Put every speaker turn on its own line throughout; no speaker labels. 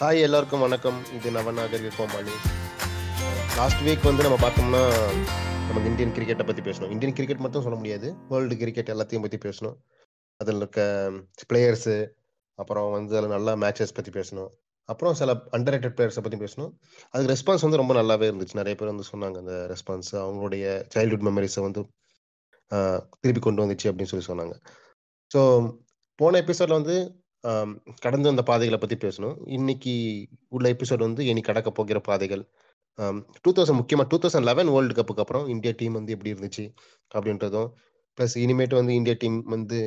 Hi எல்லாருக்கும் வணக்கம். இது நவநாகரிக கோமாளி லாஸ்ட் வீக் வந்து நம்ம பார்த்தோம்னா நம்ம இந்தியன் கிரிக்கெட்டை பற்றி பேசணும் இந்தியன் கிரிக்கெட் மட்டும் சொல்ல முடியாது. வேர்ல்டு கிரிக்கெட் எல்லாத்தையும் பற்றி பேசணும் அதில் இருக்க பிளேயர்ஸு அப்புறம் வந்து அதில் நல்ல மேட்சஸ் பற்றி பேசணும் அப்புறம் சில அண்டர் ரேட்டட் பிளேயர்ஸை பற்றி பேசணும் அதுக்கு ரெஸ்பான்ஸ் வந்து ரொம்ப நல்லாவே இருந்துச்சு. நிறைய பேர் வந்து சொன்னாங்க அந்த ரெஸ்பான்ஸ் அவங்களுடைய சைல்ட்ஹுட் மெமரிஸை வந்து திருப்பி கொண்டு வந்துச்சு அப்படின்னு சொல்லி சொன்னாங்க. ஸோ போன எபிசோட்ல வந்து கடந்து வந்த பாதைகளை பத்தி பேசணும். இன்னைக்கு உள்ள எபிசோட் வந்து இனி கடக்க போகிற பாதைகள். டூ தௌசண்ட் முக்கியமா டூ தௌசண்ட் லெவன் வேர்ல்டு கப்புக்கு அப்புறம் இந்தியா டீம் வந்து எப்படி இருந்துச்சு அப்படின்றதும் ப்ளஸ் இனிமேட்டு வந்து இந்தியா டீம் வந்து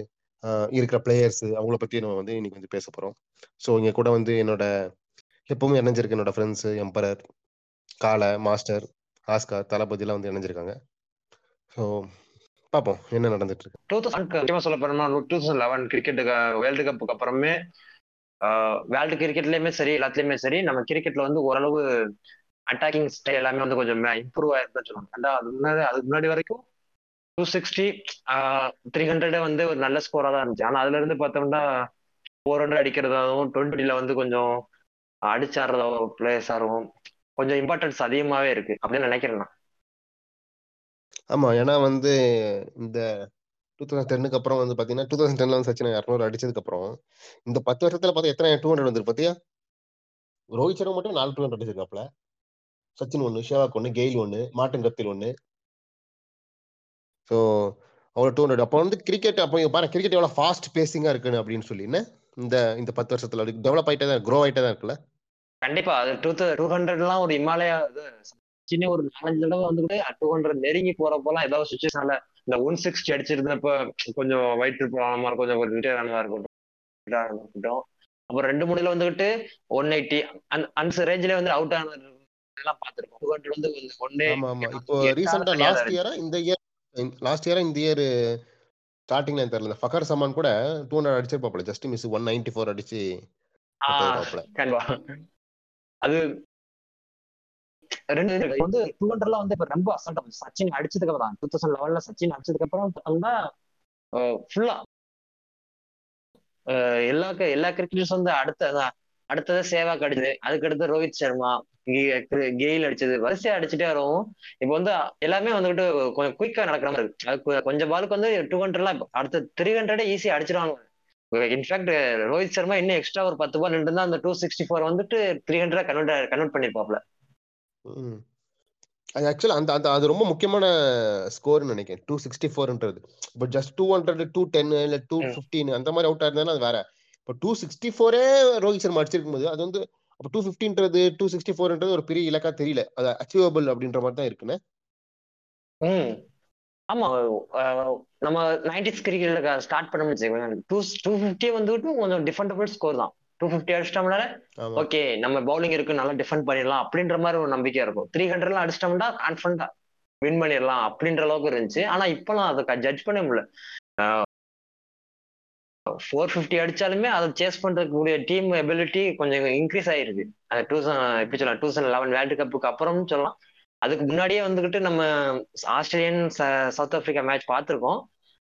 இருக்கிற பிளேயர்ஸ் அவங்கள பத்தி நம்ம வந்து இன்னைக்கு வந்து பேச போறோம். ஸோ இங்க கூட வந்து என்னோட எப்பவும் இணைஞ்சிருக்கு என்னோட ஃப்ரெண்ட்ஸ் எம்பரர் காலை மாஸ்டர் ஆஸ்கார் தளபதியெலாம் வந்து இணைஞ்சிருக்காங்க. ஸோ பாப்போம் என்ன நடந்துட்டு இருக்கு.
டூ தௌசண்ட் முக்கியமா சொல்ல போறோம்னா two thousand eleven cricket world கப்புக்கு அப்புறமே வேர்ல்டு கிரிக்கெட்லயுமே சரி எல்லாத்துலயுமே சரி நம்ம கிரிக்கெட்ல வந்து ஓரளவு அட்டாக்கிங் ஸ்டைல் எல்லாமே வந்து கொஞ்சம் இம்ப்ரூவ் ஆயிருக்குன்னு சொல்லுவாங்க. அது முன்னாடி அதுக்கு முன்னாடி வரைக்கும் டூ சிக்ஸ்டி த்ரீ ஹண்ட்ரட் வந்து ஒரு நல்ல ஸ்கோரா தான் இருந்துச்சு. ஆனா அதுல இருந்து பார்த்தோம்னா ஃபோர் ஹண்ட்ரட் அடிக்கிறதாகவும் டுவெண்ட்டில வந்து கொஞ்சம் அடிச்சாடுறதோ பிளேயர்ஸ் ஆகும் கொஞ்சம் இம்பார்ட்டன்ஸ் அதிகமாவே இருக்கு. அப்படின்னு நினைக்கிறேன் நான்.
ஆமா ஏன்னா வந்து இந்த டூ தௌசண்ட் டென்னுக்கு அப்புறம் வந்து பாத்தீங்கன்னா டூ தௌசண்ட் டென்ல வந்து சச்சின் இரநூறு அடிச்சதுக்கு அப்புறம் இந்த பத்து வருஷத்துல பார்த்தா எத்தனை டூ ஹண்ட்ரட் வந்து பாத்தியா? ரோஹித் சர்மா மட்டும் நாலு டூ ஹண்ட்ரட் அடிச்சிருக்காப்ல. சச்சின் ஒன்னு ஷேவாக் ஒன்னு கெயில் ஒன்னு மாட்டன் கத்தில் ஒன்னு ஸோ அவ்வளோ டூ ஹண்ட்ரட் அப்போ வந்து கிரிக்கெட் அப்போ இங்க பாருங்க கிரிக்கெட் எவ்வளோ ஃபாஸ்ட் பேசிங்கா இருக்குன்னு அப்படின்னு சொல்லி என்ன? இந்த இந்த பத்து வருஷத்துல டெவலப் ஆயிட்டே தான் க்ரோ ஆயிட்டே தான் இருக்குல்ல?
கண்டிப்பா அது டூ டூ ஹண்ட்ரட்லாம் ஒரு இமாலயா இது சின்ன ஒரு நாலஞ்சு தடவை வந்துட்டு டூ ஹண்ட்ரட் நெருங்கி போறப்போலாம் ஏதாவது சுச்சுவேஷன்ல இந்த ஒன் சிக்ஸ்டி அடிச்சிருந்தப்ப கொஞ்சம் வயிற்று ப்ராப்ளமா கொஞ்சம் ஒரு ரிட்டையர் ஆனதா இருக்கட்டும். அப்புறம் ரெண்டு மூணுல வந்துகிட்டு ஒன் எயிட்டி அந்த அந்த ரேஞ்சிலே வந்து அவுட் ஆனது எல்லாம் பார்த்திருக்கோம் டூ ஹண்ட்ரட் வந்து ஒன்னே
இப்போ ரீசெண்டா லாஸ்ட் இயரா இந்த இயர் லாஸ்ட் இயரா இந்த இயர் ஸ்டார்டிங்ல தெரியல. ஃபக்கர் சமான் கூட two hundred அடிச்சிருப்பாப்ல just miss one ninety four அடிச்சு
அது ரெண்டு வந்து டூ ஹண்ட்ரட்லாம் வந்து இப்ப ரொம்ப அசால்ட்டா சச்சின் அடிச்சதுக்கு அப்புறம் டூ தௌசண்ட் லெவலில் சச்சின் அடிச்சதுக்கு அப்புறம் பார்த்தோம்னா ஃபுல்லா எல்லா க- எல்லா கிரிக்கெட்டர்ஸ் வந்து அடுத்ததான் அடுத்தது சேவாக் அடிச்சது அதுக்கு அடுத்து ரோஹித் சர்மா கெயில் அடிச்சது வரிசையா அடிச்சுட்டே வரவும் இப்போ வந்து எல்லாமே வந்துட்டு கொஞ்சம் குயிக்கா நடக்கிற மாதிரி இருக்கு. அது கொஞ்சம் பாலுக்கு வந்து டூ ஹண்ட்ரட்லாம் அடுத்த த்ரீ ஹண்ட்ரடே ஈஸியா அடிச்சிருவாங்க. இன்ஃபேக்ட் ரோஹித் சர்மா இன்னும் எக்ஸ்ட்ரா ஒரு பத்து பால் நின்று அந்த டூ சிக்ஸ்டி ஃபோர் வந்துட்டு த்ரீ ஹண்ட்ரட் கன்வெர்ட் கன்வெர்ட் பண்ணிருப்பாப்ல.
அது ஆக்சுவலா அந்த அந்த அது ரொம்ப முக்கியமான ஸ்கோர்னு நினைக்கிறேன். டூ சிக்ஸ்டி ஃபோர்ன்றது இப்போ just two hundred two ten இல்ல டூ
ம்.
ஃபிஃப்டீன் அந்த மாதிரி அவுட் ஆயிருந்தாலும் அது வேற. இப்போ டூ சிக்ஸ்டி ஃபோரே ரோஹித் சர்மா அடிச்சிருக்கும் போது அது வந்து அப்போ டூ ஃபிஃப்டின்றது டூ சிக்ஸ்டி ஃபோர்ன்றது ஒரு பெரிய இலக்கா தெரியல. அது அச்சீவபிள் அப்படின்ற மாதிரி தான் இருக்குன்னு.
ஆமா நம்ம நைன்டிஸ் கிரிக்கெட்ல ஸ்டார்ட் பண்ண டூ டூ ஃபிஃப்டியே வந்துட்டு கொஞ்சம் டிஃபெண்டபிள் ஸ்கோர் தான். டூ ஃபிஃப்டி அடிச்சிட்டோம்னா
ஆமா.
ஓகே நம்ம பவுலிங் இருக்கு நல்லா டிஃபெண்ட் பண்ணிடலாம் அப்படின்ற மாதிரி ஒரு நம்பிக்கையா இருக்கும். த்ரீ ஹண்ட்ரட்லாம் அடிச்சிட்டோம்னா கான்ஃபிடண்டா வின் பண்ணிடலாம் அப்படின்ற அளவுக்கு இருந்துச்சு. ஆனா இப்பெல்லாம் அதை ஜட்ஜ் பண்ண முடியல. ஃபோர் ஃபிஃப்டி அடிச்சாலுமே அதை சேஸ் பண்றதுக்கூடிய டீம் எபிலிட்டி கொஞ்சம் இன்க்ரீஸ் ஆயிருக்கு. அது டூ எப்படி சொல்லலாம் டூ தௌசண்ட் லெவன் வேர்ல்டு கப்புக்கு அப்புறம்னு சொல்லலாம். அதுக்கு முன்னாடியே வந்துகிட்டு நம்ம ஆஸ்திரேலியன் சவுத் ஆப்பிரிக்கா மேட்ச் பார்த்துருக்கோம்.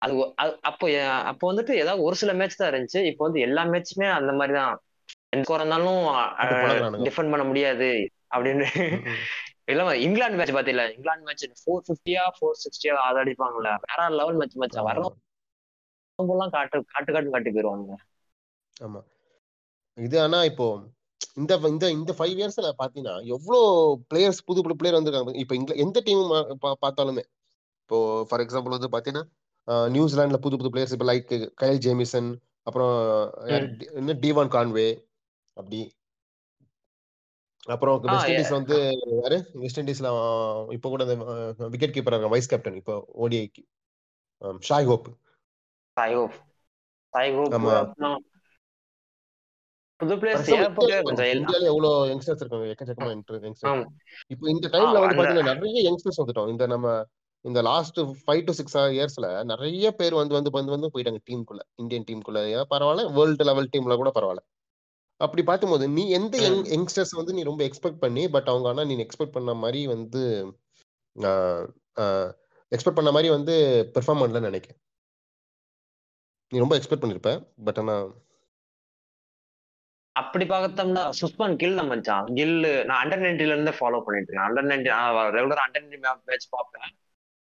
அது அப்போ அப்போ வந்துட்டு ஏதாவது ஒரு சில மேட்ச் தான் இருந்துச்சு. இப்போ வந்து எல்லா மேட்சுமே அந்த மாதிரி தான். எந்த இருந்தாலும். டிஃபெண்ட் பண்ண முடியாது அப்படின்னு.
ம், ம்.
இல்ல இங்கிலாந்து மேட்ச் பாத்தீங்களா இங்கிலாந்து மேட்ச் ஃபோர் ஃபிஃப்டியா ஃபோர் சிக்ஸ்டியா அதை அடிப்பாங்கல்ல. வேற லெவல் மேட்ச் மேட்ச்
ஆமா,
வரலாம் காட்டு காட்டு காட்டு காட்டி போயிருவாங்க.
ஆமா. இது ஆனா இப்போ இந்த இந்த இந்த ஃபைவ் இயர்ஸ்ல பாத்தீங்கன்னா எவ்வளோ பிளேயர்ஸ் புது புது பிளேயர் வந்திருக்காங்க. இப்போ எந்த டீம் பார்த்தாலுமே. இப்போ ஃபார் எக்ஸாம்பிள் வந்து பாத்தீங்கன்னா நியூசிலாந்துல புது புது பிளேயர்ஸ் இப்போ லைக் கைல் ஜேமிசன் அப்புறம் என்ன டிவான் கான்வே அப்படி. அப்புறம் வெஸ்ட் இண்டீஸ்ல வந்து யாரு? வெஸ்ட் இண்டீஸ்ல இப்போ கூட அந்த விக்கெட் கீப்பர் இருக்கான் வைஸ் கேப்டன் இப்போ ஓடிஐக்கு ஷாய் ஹோப்
சாய்கோப் சாய்கோப்
ஆமா.
அப்புறம் புது பிளேயர்ஸ்
இந்தியால எவ்வளவு யங்ஸ்டர்ஸ் இருக்காங்க எக்கச்சக்கமா யங்ஸ்டர்ஸ். இப்போ இந்த டைம்ல வந்து பாத்தீங்கன்னா நிறைய யங்ஸ்டர்ஸ் வந்துட்டோம். இந்த நம்ம இந்த லாஸ்ட் ஃபைவ் டு சிக்ஸ் இயர்ஸ்ல நிறைய பேர் வந்து வந்து வந்து வந்து போயிட்டாங்க டீமுக்குள்ள இந்தியன் டீமுக்குள்ள ஏன் பரவாயில்ல வேர்ல்டு லெவல் டீம்ல கூட பரவாயில்ல. அப்படி பார்க்கும்போது நீ எந்த யங். யங்ஸ்டர்ஸ் வந்து நீ ரொம்ப எக்ஸ்பெக்ட் பண்ணி பட் அவங்க ஆனா நீ எக்ஸ்பெக்ட் பண்ண மாதிரி வந்து எக்ஸ்பெக்ட் பண்ண மாதிரி வந்து பெர்ஃபார்ம் பண்ணலன்னு நினைக்கிறேன். நீ ரொம்ப எக்ஸ்பெக்ட் பண்ணிருப்ப பட் ஆனா
அப்படி பார்த்தோம்னா சுஸ்மான் கில் தான் மச்சான். கில் நான் அண்டர் நைன்டில இருந்தே ஃபாலோ பண்ணிட்டு இருக்கேன். Under ninety regular under ninety match பார்ப்பேன்.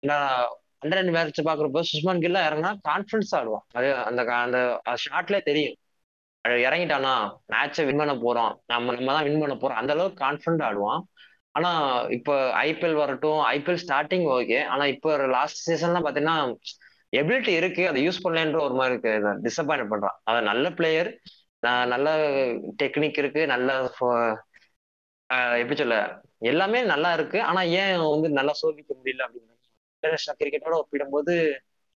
அண்டர் அண்ட் மேட்ச் பாக்குறப்போ சுஷ்மான் கில்ல இறங்கினா கான்ஃபிடன்ஸ் ஆடுவான். அது அந்த அந்த ஷாட்ல தெரியும். இறங்கிட்டானா மேட்சை வின் பண்ண போறோம் நம்ம நம்ம தான் வின் பண்ண போறோம். அந்த அளவுக்கு கான்ஃபிடன்ட் ஆடுவான். ஆனா இப்போ ஐபிஎல் வரட்டும் ஐபிஎல் ஸ்டார்டிங் ஓகே ஆனா இப்போ லாஸ்ட் சீசன்லாம் பாத்தீங்கன்னா எபிலிட்டி இருக்கு. அதை யூஸ் பண்ணலன்ற ஒரு மாதிரி இருக்கு. டிசப்பாயின்ட் பண்றான். அவன் நல்ல பிளேயர் நல்ல டெக்னிக் இருக்கு. நல்ல எப்படி சொல்ல? எல்லாமே நல்லா இருக்கு. ஆனா ஏன் வந்து நல்லா சோதிக்க முடியல அப்படின்னு இன்டர்நேஷனல் கிரிக்கெட்டோட ஒப்பிடும்போது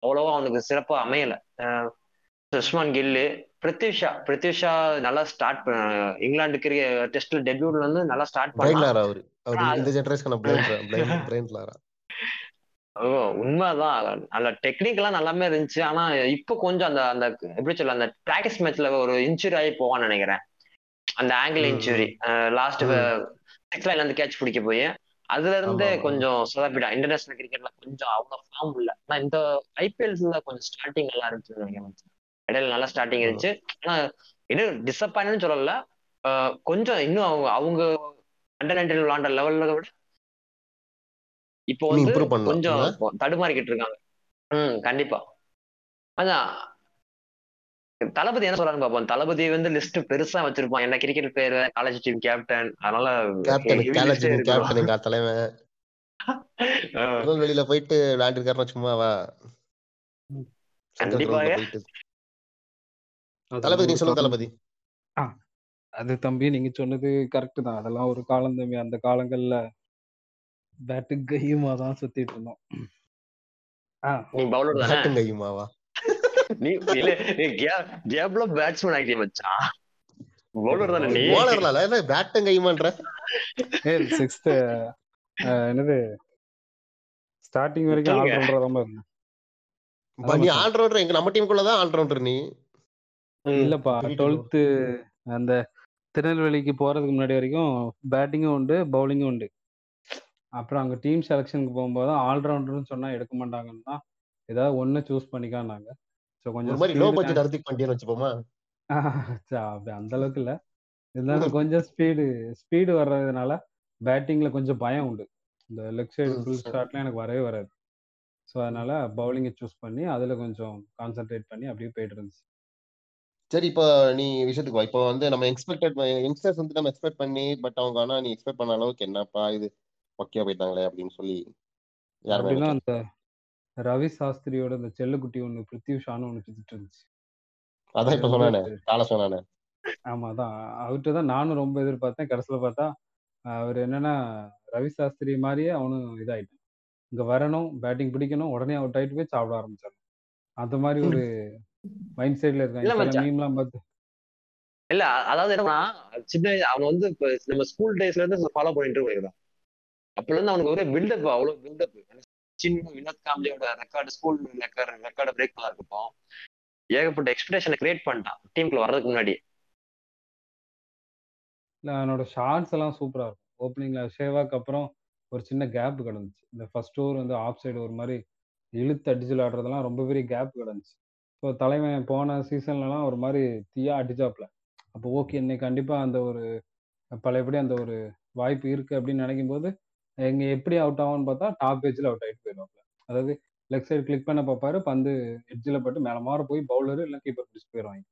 அவ்வளவா அவனுக்கு சிறப்பா அமையல. சுஷ்மான் கில்லு பிரித்திஷா பிரித்திஷா நல்லா ஸ்டார்ட் இங்கிலாந்து கிரிக்கெட் டெஸ்ட்ல டெபியூட்ல வந்து நல்லா ஸ்டார்ட்
பிரைன்
பண்ணா
லாரா அவரு? இந்த ஜெனரேஷன்
உண்மைதான். நல்ல டெக்னிக் எல்லாம் நல்லாமே இருந்துச்சு. ஆனா இப்போ கொஞ்சம் அந்த அந்த எப்படி சொல்ல அந்த பிராக்டிஸ் மேட்ச்ல ஒரு இன்ஜுரி ஆகி போவான்னு நினைக்கிறேன். அந்த ஆங்கிள் இன்ஜுரி லாஸ்ட். சிக்ஸ் இருந்து கேட்ச் பிடிக்க போய். அதுல இருந்தே. கொஞ்சம் சொதப்பிட்டான் இன்டர்நேஷனல் கிரிக்கெட்ல கொஞ்சம் அவ்வளவு ஃபார்ம் இல்ல. ஆனா இந்த ஐபிஎல்ஸ்ல கொஞ்சம் ஸ்டார்டிங் நல்லா இருந்துச்சு நினைக்கிறேன் இடையில நல்லா ஸ்டார்டிங். இருந்துச்சு. ஆனா இன்னும் டிசப்பாயின்னு சொல்லல. கொஞ்சம் இன்னும் அவங்க அவங்க அண்டர் நைன்டீன் விளாண்ட லெவல்ல விட இப்போ வந்து கொஞ்சம்? தடுமாறிக்கிட்டு இருக்காங்க. ம் கண்டிப்பா. அதான் தளபதி என்ன சொல்றான்னு பார்ப்போம் தளபதி வந்து லிஸ்ட் பெருசா வச்சிருப்பான். என்ன cricket player college team captain அதனால
கேப்டன் தலைவன். திருநெல்வேலியில போயிட்டு விளையாண்டுருக்காருன்னா சும்மாவா?
கண்டிப்பாக.
தளபதி நீ சொல்லுங்க. தளபதி.
ஆ, அது தம்பி நீங்க சொன்னது கரெக்ட் தான். அதெல்லாம் ஒரு காலம் தம்பி. அந்த காலங்கள்ல பேட்டு கையுமா தான் சுத்திட்டு இருந்தோம். ஆ.
நீ இல்ல கேப்ல பேட்ஸ்மேன் ஆகிட்டே மச்சான் பவுலர் தானே நீ
போலர்ல என்ன பேட்டும் கையுமான்ற
ஏ சிக்ஸ்த் என்னது ஸ்டார்டிங் வரைக்கும். ஆல்ரவுண்டரா தான் இருந்தேன்
நீ
மச்சான்.
ஆல்ரவுண்டர் எங்க நம்ம டீமுக்குள்ள தான் ஆல்ரவுண்டர் நீ.
இல்லப்பா
தெரியுது bro.
டுவெல்த்து அந்த திருநெல்வேலிக்கு போறதுக்கு முன்னாடி வரைக்கும் பேட்டிங்கும் உண்டு பவுலிங்கும் உண்டு அப்புறம் அங்க டீம் செலெக்ஷனுக்கு போகும்போது ஆல்ரவுண்டர்னு சொன்னா எடுக்க மாட்டாங்கன்னு ஏதாவது ஒண்ணு சூஸ் பண்ணிக்கான்னாங்க ஸோ கொஞ்சம்
மாதிரி லோ பட்ஜெட் அறுதி பண்ணிட்டேன்னு வச்சுப்போமா?
அப்படி அந்த அளவுக்கு இல்ல. இருந்தாலும் கொஞ்சம் ஸ்பீடு ஸ்பீடு வர்றதுனால பேட்டிங்ல கொஞ்சம் பயம் உண்டு. இந்த லெக் சைடு ஃபுல்
சரி.
ஷாட்லாம் எனக்கு வரவே வராது. ஸோ அதனால பவுலிங்கை சூஸ் பண்ணி அதுல கொஞ்சம் கான்சென்ட்ரேட் பண்ணி அப்படியே போயிட்டு இருந்துச்சு.
சரி இப்போ நீ விஷயத்துக்கு இப்போ வந்து நம்ம எக்ஸ்பெக்டட் யங்ஸ்டர்ஸ் வந்து நம்ம எக்ஸ்பெக்ட் பண்ணி பட் அவங்க ஆனா நீ எக்ஸ்பெக்ட் பண்ண அளவுக்கு என்னப்பா இது? மொக்கையா போயிட்டாங்களே அப்படின்னு சொல்லி யாருமே
அந்த ரவி சாஸ்திரியோட இந்த செல்லக்குட்டி ஒன்று பிருத்திவிஷான்னு ஒன்று சுத்திட்டு இருந்துச்சு.
அதான் இப்ப சொன்னானே
வந்து-
கால சொன்னானே.
ஆமா அதான். அவர்கிட்ட தான் நானும் ரொம்ப எதிர்பார்த்தேன். கடைசியில் பார்த்தா அவர் என்னன்னா ரவி சாஸ்திரி மாதிரியே அவனும் இதாயிட்டான். இங்க வரணும் பேட்டிங் பிடிக்கணும் உடனே அவுட் ஆயிட்டு போய் சாப்பிட ஆரம்பிச்சான் அந்த மாதிரி ஒரு மைண்ட் செட்ல
இல்ல
இருக்காங்க. மீம்லாம் பார்த்து
இல்ல அதாவது என்னன்னா சின்ன அவன் வந்து இப்ப நம்ம ஸ்கூல் டேஸ்ல இருந்து ஃபாலோ பண்ணிட்டு போயிருக்கான் அப்பல இருந்து அவனுக்கு ஒரே பில்டப் அவ்வளவு பில்டப் சின்ன வினோத் காம்லியோட ரெக்கார்டு ஸ்கூல் ரெக்கார்டு ரெக்கார்டை பிரேக் பண்ணா இருக்கட்டும் ஏகப்பட்ட எக்ஸ்பெக்டேஷனை கிரியேட் பண்ணிட்டான். டீமுக்குள்ள வர்றதுக்கு முன்னாடி
இல்ல அவனோட ஷார்ட்ஸ் எல்லாம் சூப்பரா இருக்கும். ஓப்பனிங்ல ஷேவாக்கு அப்புறம் ஒரு சின்ன கேப் கிடந்துச்சு. இந்த ஃபர்ஸ்ட் ஓவர் வந்து ஆஃப் சைடு ஒரு மாதிரி இழுத்து அடிச்சு விளாடுறதெல்லாம் ரொம்ப பெரிய கேப் கிடந்துச்சு. ஸோ தலைவன் போன சீசன்லலாம் ஒரு மாதிரி தீயா அடிச்சாப்ல. அப்போ ஓகே இன்னைக்கு கண்டிப்பா அந்த ஒரு பழையபடி அந்த ஒரு வாய்ப்பு இருக்கு அப்படின்னு நினைக்கும் போது எங்க எப்படி அவுட் ஆகும்னு பார்த்தா டாப் பேஜ்ல அவுட் ஆயிட்டு போயிடுவாப்ல. அதாவது லெக் சைடு கிளிக் பண்ண பார்ப்பாரு பந்து எட்ஜில் பட்டு மேலே மாற போய் பவுலர் இல்லை கீப்பர் பிடிச்சி போயிடுவாங்க.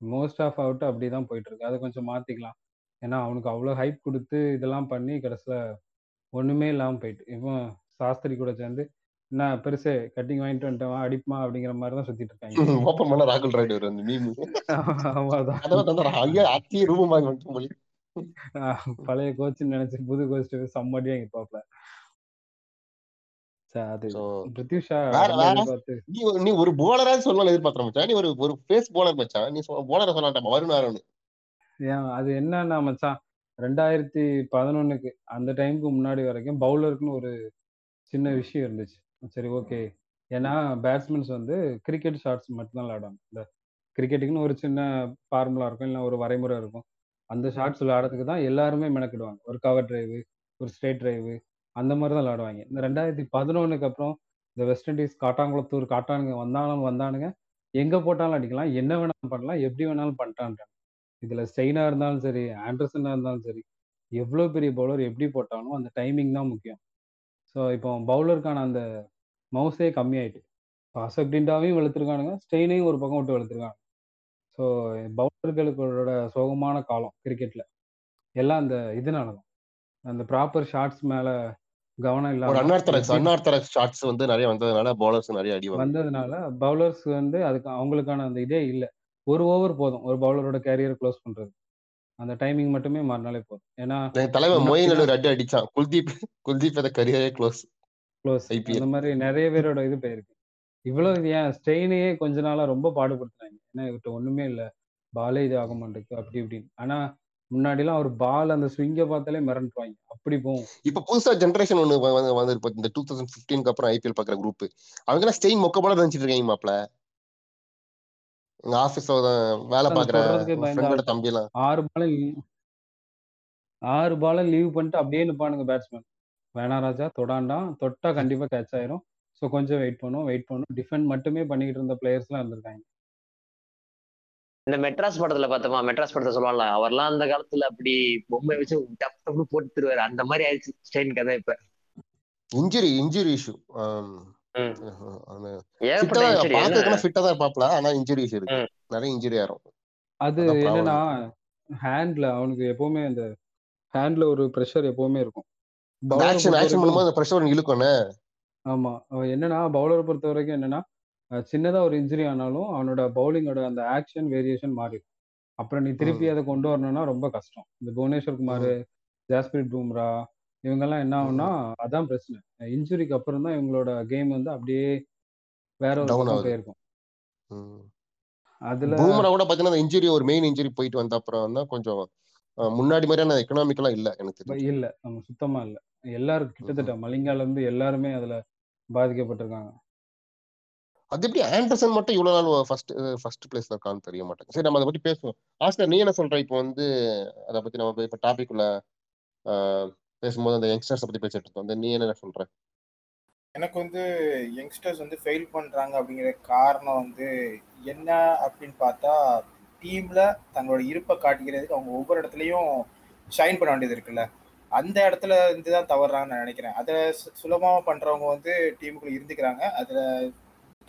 மோஸ்ட் ஆஃப் அவுட் அப்படி தான் போயிட்டு இருக்கு அதை கொஞ்சம் மாத்திக்கலாம். ஏன்னா அவனுக்கு அவ்வளோ ஹைப் கொடுத்து இதெல்லாம் பண்ணி கடைசியில் ஒண்ணுமே இல்லாமல் போயிட்டு. இவன் சாஸ்திரி கூட சேர்ந்து என்ன பெருசு கட்டிங் வாங்கிட்டு வந்துட்டவன் அடிப்புமா அப்படிங்கிற மாதிரி தான் சுத்திட்டு இருக்காங்க.
பண்ண ராகுல் வரும் அந்த மீம்
அவ்வளவுதான்.
அதான் தந்தா ஐயா அத்தி ரூபம் வாங்கி
பழைய கோச்சுன்னு நினைச்சு புது கோச் செம்மடியா இங்க பாப்பல சரி, அது
So,
பிரித்திஷா
வேற
ரொம்ப
வேற.
எதிர்பார்த்து
நீ ஒரு போலரா சொல்லலாம் எதிர்பார்த்த மச்சான் நீ ஒரு ஒரு ஃபேஸ் போலர் மச்சான் நீ போலரை வருண்
அது என்னன்னா மச்சான் ரெண்டாயிரத்தி பதினொன்னுக்கு அந்த டைமுக்கு முன்னாடி வரைக்கும் பவுலருக்குன்னு ஒரு சின்ன விஷயம் இருந்துச்சு. சரி ஓகே ஏன்னா பேட்ஸ்மேன்ஸ் வந்து கிரிக்கெட் ஷாட்ஸ் மட்டும்தான் விளையாடுவாங்க. இந்த கிரிக்கெட்டுக்குன்னு ஒரு சின்ன ஃபார்முலா இருக்கும் இல்லை ஒரு வரைமுறை இருக்கும். அந்த ஷாட்ஸ் விளையாடுறதுக்கு தான் எல்லாருமே மெனக்கிடுவாங்க. ஒரு கவர் டிரைவு ஒரு ஸ்ட்ரெயிட் டிரைவு அந்த மாதிரி தான் விளையாடுவாங்க. இந்த ரெண்டாயிரத்தி பதினொன்னுக்கு அப்புறம் இந்த வெஸ்ட் இண்டீஸ் காட்டாங்குளத்தூர் காட்டானுங்க வந்தாலும் வந்தானுங்க. எங்கே போட்டாலும் அடிக்கலாம். என்ன வேணாலும் பண்ணலாம். எப்படி வேணாலும் பண்ணிட்டான்றாங்க இதில் ஸ்டெயினாக இருந்தாலும் சரி, ஆண்டர்சனாக இருந்தாலும் சரி, எவ்வளோ பெரிய பவுலர் எப்படி போட்டாலும் அந்த டைமிங் தான் முக்கியம். ஸோ இப்போ பவுலருக்கான அந்த மவுஸே கம்மியாயிட்டு. இப்போ அசப்டின்டாவையும் வெளுத்துருக்கானுங்க. ஸ்டெயினையும் ஒரு பக்கம் விட்டு வளர்த்துருக்காங்க ஸோ பவுலர்களுக்களோட சோகமான காலம் கிரிக்கெட்ல. எல்லாம் அந்த இதனால தான். அந்த ப்ராப்பர் ஷாட்ஸ் மேல கவனம் இல்லாம
ஷாட்ஸ் வந்து நெறைய வந்ததுனால பவுலர்ஸ் நெறைய அடி.
வந்ததுனால பவுலர்ஸ் வந்து அதுக்கு அவங்களுக்கான அந்த இதே இல்ல. ஒரு ஓவர் போதும். ஒரு பவுலரோட கேரியர குளோஸ் பண்றது. அந்த டைமிங் மட்டுமே மாறுனாலே போதும். ஏன்னா
என் தலைவன் மொயின்
முன்னாடிலாம்
அலி ஒரு அடி அடிச்சான். குல்தீப் குல்தீப் கரியரே க்ளோஸ்.
க்ளோஸ். அந்த. மாரி நெறைய பேரோட இது போயிருக்கு. இவ்வளோ இது ஏன் ஸ்டெயினையே கொஞ்ச நாளா ரொம்ப பாடுபடுத்துனாங்க. ஏன்னா இவர்ட்ட ஒண்ணுமே இல்ல. பாலே இது ஆக மாட்டேங்குது அப்படி இப்படின்னு. ஆனா முன்னாடிலாம் அவர் பால் அந்த ஸ்விங்க பார்த்தாலே மிரண்டுருவாய்ங்க. அப்படி போகும்.
இப்ப புதுசா ஜெனரேஷன் ஒண்ணு வந்து வந்து இப்ப இந்த 2015க்கு அப்புறம் ஐபிஎல் பாக்குற குரூப். அவங்கலாம் ஸ்டெயின் மொக்க பாலா நெனச்சிட்டு இருக்காய்ங்க மாப்ள. எங்க ஆபீஸ்ல வேல பாக்குற
தான்.
தம்பிலாம்
6 பால லீவ் 6 பால லீவ் பண்ணிட்டு அப்படியே நிப்பானுங்க பேட்ஸ்மேன். வேணாம் ராஜா தொடாண்டாம். தொட்டா கண்டிப்பா கேட்ச் ஆயிரும். ஸோ கொஞ்சம் வெயிட் பண்ணுவோம், வெயிட் பண்ணுவோம். டிஃபெண்ட் மட்டுமே பண்ணிக்கிட்டு இருந்த பிளேயர்ஸ்லாம் இருந்திருக்காங்க.
இந்த மெட்ராஸ் படத்துல பார்த்தோமா மெட்ராஸ் படத்தை சொல்லுவான்ல அவர்லாம் அந்த காலத்துல அப்படி பொம்மை வச்சு டப் டப்னு போட்டுருவாரு அந்த மாதிரி ஆயிடுச்சு ஸ்டெயின் கதை இப்ப
இன்ஜுரி இன்ஜுரி இஷ்யூ. ஆம்.
ம்.
அந்த
ஏகப்பட்ட
ஃபிட்டா தான் இருப்பாப்ல. ஆனா இன்ஜுரி இஷ்யூ இருக்கு. நெறைய இன்ஜுரி ஆயிரும்.
அது என்னன்னா. ஹேண்ட்ல அவனுக்கு எப்பவுமே அந்த ஹேண்ட்ல ஒரு பிரஷர் எப்பவுமே இருக்கும்.
ஆக்ஷன் ஆக்ஷன் பண்ணும்போது அந்த பிரஷர் இழுக்கும்னே.
ஆமா. என்னன்னா பவுலர பொறுத்தவரைக்கும் என்னன்னா, அ சின்னதா ஒரு இன்ஜுரி ஆனாலும் அவனோட பவுலிங்கோட அந்த ஆக்ஷன் வேரியேஷன் மாறிடும். அப்புறம் நீ திருப்பி
ம்.
அத கொண்டு வரணும்னா ரொம்ப கஷ்டம். இந்த புவனேஸ்வர் குமாரு,
ம்.
ஜாஸ்பிரிட் பும்ரா இவங்கெல்லாம் என்ன ஆகும்னா,
ம்.
அதான் பிரச்சனை. இன்ஜுரிக்கு அப்புறம் தான் இவங்களோட கேம் வந்து அப்படியே வேற ஒரு
டவுன்
பக்கம்
ஆகுது.
போயிருக்கும்.
ம்.
அதுல
பூம்ரா கூட பாத்தீங்கன்னா, அந்த இன்ஜுரி ஒரு மெயின் இன்ஜுரி போயிட்டு வந்த அப்புறம் தான் கொஞ்சம் அ முன்னாடி மாரியான எக்கனாமிக்கலா இல்ல எனக்கு
ப
தெரிஞ்சு.
இல்ல. ஆமா சுத்தமா இல்ல. எல்லாரும் கிட்டத்தட்ட
ம்ஹ்ம்.
மலிங்கால இருந்து எல்லாருமே அதுல பாதிக்கப்பட்டிருக்காங்க.
அது எப்படி ஆண்டர்சன் மட்டும் இவ்வளவு நாள் ஃபர்ஸ்ட் ஃபர்ஸ்ட் பிளேஸ்ல இருக்கான்னு தெரிய மாட்டேங்குது. சரி நம்ம அத பத்தி பேசுவோம். ஆஸ்கர் நீ என்ன சொல்ற? இப்போ வந்து அத பத்தி நம்ம இப்ப டாபிக் உள்ள பேசும்போது அந்த யங்ஸ்டர்ஸ பத்தி பேசிட்டு இருந்தோம். வந்து நீ என்ன சொல்ற?
எனக்கு வந்து யங்ஸ்டர்ஸ் வந்து ஃபெயில் பண்றாங்க அப்படிங்கிற காரணம் வந்து என்ன அப்படின்னு பார்த்தா, டீம்ல தங்களோட இருப்ப காட்டிக்கிறதுக்கு அவங்க ஒவ்வொரு இடத்துலயும் ஷைன் பண்ண வேண்டியது இருக்குல்ல. அந்த இடத்துல இருந்து தான் தவறுறாங்கன்னு நான் நினைக்கிறேன். அதை சு பண்ணுறவங்க வந்து டீமுக்குள்ள இருந்துக்கிறாங்க. அதில்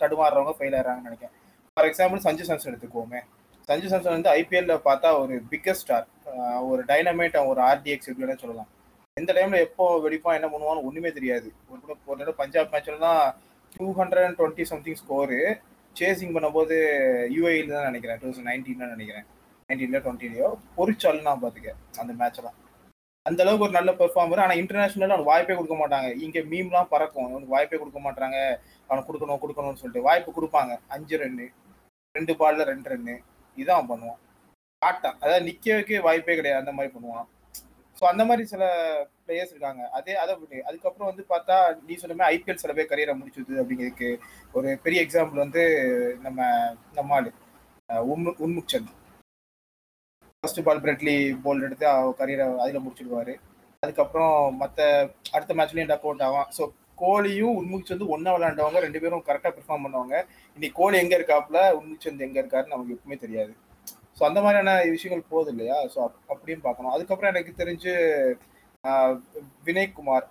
தடுமாறுறவங்க ஃபெயில் ஆகிறாங்கன்னு நினைக்கிறேன். ஃபார் எக்ஸாம்பிள் சஞ்சு சாம்சன் எடுத்துக்குவோமே. சஞ்சு சாம்சன் வந்து ஐபிஎல்ல பார்த்தா ஒரு பிக்கஸ்ட் ஸ்டார். ஒரு டைனமேட் ஒரு ஆர்டிஎக்ஸ் எப்படி சொல்லலாம். எந்த டைம்ல எப்போ வெடிப்பான், என்ன பண்ணுவான்னு ஒன்றுமே தெரியாது. ஒரு தடவ ஒரு தடவ பஞ்சாப் மேட்ச்லலாம் 220 சம்திங் ஸ்கோரு. சேசிங் பண்ணும்போது யூஏயில் தான் நினைக்கிறேன். 2019 தான் நினைக்கிறேன். 19லயோ 20லயோ பொரிச்சு நான் பார்த்துக்கேன் அந்த மேட்ச்லாம். அந்த அளவுக்கு ஒரு நல்ல பெர்ஃபார்மர். ஆனா இன்டர்நேஷனல் அவனுக்கு வாய்ப்பே கொடுக்க மாட்டாங்க. இங்க மீம்லாம் பறக்கும். அவனுக்கு வாய்ப்பே கொடுக்க மாட்டாங்க அவனுக்கு கொடுக்கணும் கொடுக்கணும்னு சொல்லிட்டு வாய்ப்பு கொடுப்பாங்க. அஞ்சு ரன்னு. ரெண்டு பால்ல ரெண்டு ரன்னு. இதான் அவன் பண்ணுவான். காட்டான். அதாவது நிக்க வைக்க வாய்ப்பே கிடையாது. அந்த மாதிரி பண்ணுவான். ஸோ அந்த மாதிரி சில பிளேயர்ஸ் இருக்காங்க. அதே அதை அதுக்கப்புறம் வந்து பார்த்தா நீ சொன்ன ஐபிஎல் சில பேர் கரியரை முடிச்சுது அப்படிங்கிறதுக்கு ஒரு பெரிய எக்ஸாம்பிள் வந்து நம்ம நம்ம ஆளு Unmukt Chand. First ball Bradley Boult எடுத்து அவர் கரியரை அதில் முடிச்சிடுவார் அதுக்கப்புறம் மற்ற அடுத்த மேட்ச்லேயும் டக் அவுட் ஆகும் ஸோ கோலியும், உன்முக் சந்தும் ஒண்ணா விளையாண்டவங்க 2 பேரும் கரெக்டாக பெர்ஃபார்ம் பண்ணவங்க. இன்னைக்கு கோலி எங்கே இருக்காப்புல உன்முக் எங்கே இருக்காருன்னு நமக்கு எப்பவுமே தெரியாது. ஸோ அந்த மாதிரியான விஷயங்கள் போகுது இல்லையா? ஸோ அப்படியும் பார்க்கணும். அதுக்கப்புறம் எனக்கு தெரிஞ்சு வினய்குமார்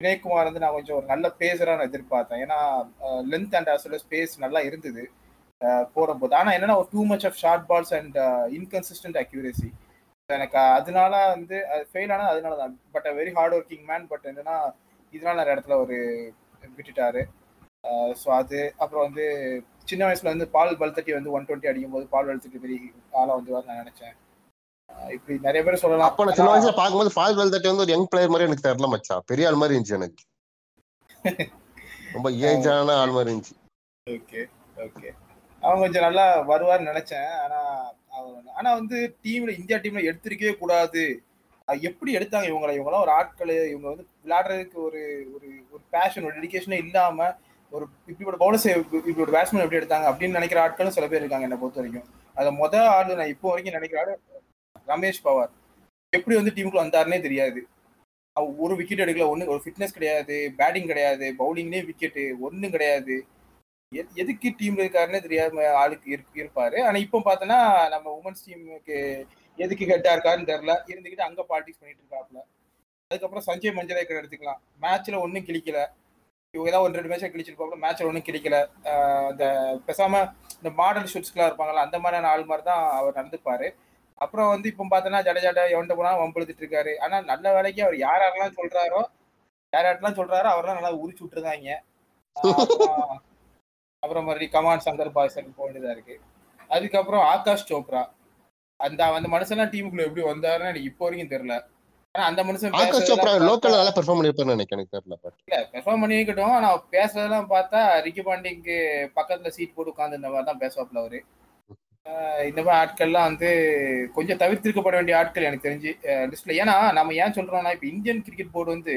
வினய்குமார் வந்து நான் கொஞ்சம் ஒரு நல்ல பேசரா நான் எதிர்பார்த்தேன். ஏன்னா லென்த் அண்ட் அஸ் ஸ்பேஸ் நல்லா இருந்தது. போடும்போது. ஆனா என்னன்னா ஒரு too much of short balls and inconsistent accuracy. எனக்கு அதனால வந்து அது ஃபெயில் ஆனது அதனால தான். But very hard working man. But என்னன்னா இதனால நிறைய இடத்துல ஒரு விட்டுட்டாரு. ஸோ அது அப்புறம் வந்து சின்ன வயசுல வந்து பால் பல்தட்டி வந்து 120 அடிக்கும்போது பால் பல்தட்டி பெரிய ஆளா வந்துருவாருன்னு நான் நினைச்சேன். இப்படி நிறைய பேர் சொல்லலாம்.
அப்ப நான் சின்ன வயசுல பார்க்கும்போது பால் வெல்தட்டி வந்து ஒரு யங் பிளேயர் மாரி எனக்கு தெரியல மச்சான். பெரிய ஆள் மாரி இருந்துச்சு எனக்கு. ரொம்ப ஏஜான ஆள் மாரி இருந்துச்சு.
Okay, okay. அவன் கொஞ்சம் நல்லா வருவார்ன்னு நினைச்சேன். ஆனா அவர் ஆனா வந்து டீம்ல இந்தியா டீம்ல எடுத்திருக்கவே கூடாது. எப்படி எடுத்தாங்க இவங்கள? இவங்கலாம் ஒரு ஆட்கள் இவங்க வந்து விளையாடுறதுக்கு ஒரு ஒரு ஒரு பேஷன், ஒரு டெடிக்கேஷனே இல்லாம ஒரு இப்படிப்பட்ட பவுலர்ஸ் இப்படி ஒரு பேட்ஸ்மேன் எப்படி எடுத்தாங்க அப்படின்னு நினைக்கிற ஆட்களும் சில பேர் இருக்காங்க என்ன பொறுத்தவரைக்கும். அதை மொத ஆளு நான் இப்போ வரைக்கும் நினைக்கிற ஆள் ரமேஷ் பவார். எப்படி வந்து டீமுக்குள்ள வந்தாருன்னே தெரியாது. ஒரு விக்கெட் எடுக்கல. ஒன்று ஒரு ஃபிட்னஸ் கிடையாது. பேட்டிங் கிடையாது. பவுலிங்லேயே விக்கெட்டு ஒன்றும் கிடையாது. எதுக்கு டீம்ல இருக்காருன்னு தெரியாம ஆளுக்கு இருப்பாரு. ஆனா இப்போ பார்த்தோன்னா நம்ம உமன்ஸ் டீமுக்கு எதுக்கு ஹெட்டா இருக்காருன்னு தெரியல. இருந்துகிட்டு அங்க பாலிடிக்ஸ் பண்ணிட்டு இருக்காப்ல அதுக்கப்புறம் சஞ்சய் மஞ்சரேக்கர் எடுத்துக்கலாம். மேட்ச்ல ஒன்றும் கிழிக்கல. இவங்க ஏதாவது ஒன்று ரெண்டு மேட்சா கிழிச்சிருப்பாங்க மேட்ச்ல ஒன்றும் கிழிக்கல. இந்த பேசாம இந்த மாடல் ஷூட்ஸ்க்குலாம் இருப்பாங்கல்ல அந்த மாதிரியான ஆள் மாதிரி தான் அவர் நடந்துப்பாரு. அப்புறம் வந்து இப்போ பார்த்தோன்னா ஜடேஜாட்ட எவன்ட்ட போனா வம்பழுத்துட்டு இருக்காரு. ஆனா நல்ல வேலைக்கு அவர் யார் யாரெல்லாம் சொல்றாரோ யார் யாரெல்லாம் சொல்றாரோ அவரெல்லாம் நல்லா உரிச்சு விட்டுருந்தாங்க அப்புறம் மறுபடியும் கமான் சங்கர் பாய்சன் போக இருக்கு. அதுக்கப்புறம் ஆகாஷ் சோப்ரா அந்த அந்த மனுஷன்லாம் டீமுக்குள்ள எப்படி வந்தாருன்னு எனக்கு இப்போ வரைக்கும் தெரியல. ஆனா அந்த மனுஷன்
ஆகாஷ் சோப்ரா
பேசுறதெல்லாம்
லோக்கல் நல்லா பெர்ஃபார்ம் நினைக்கிறேன் எனக்கு தெரியல பட்
பெர்ஃபார்ம் பண்ணிக்கட்டும் ஆனா பேசுறதெல்லாம் பார்த்தா ரிக்கி பாண்டிங்க்கு பக்கத்துல சீட் போட்டு உட்காந்து இந்த மாதிரி தான் பேசுவாப்ல அவரு. இந்த மாதிரி ஆட்கள்லாம் வந்து கொஞ்சம் தவிர்த்திருக்கப்பட வேண்டிய ஆட்கள் எனக்கு தெரிஞ்சு லிஸ்ட்ல ஏன்னா நம்ம ஏன் சொல்றோம்னா இப்ப இந்தியன் கிரிக்கெட் போர்டு வந்து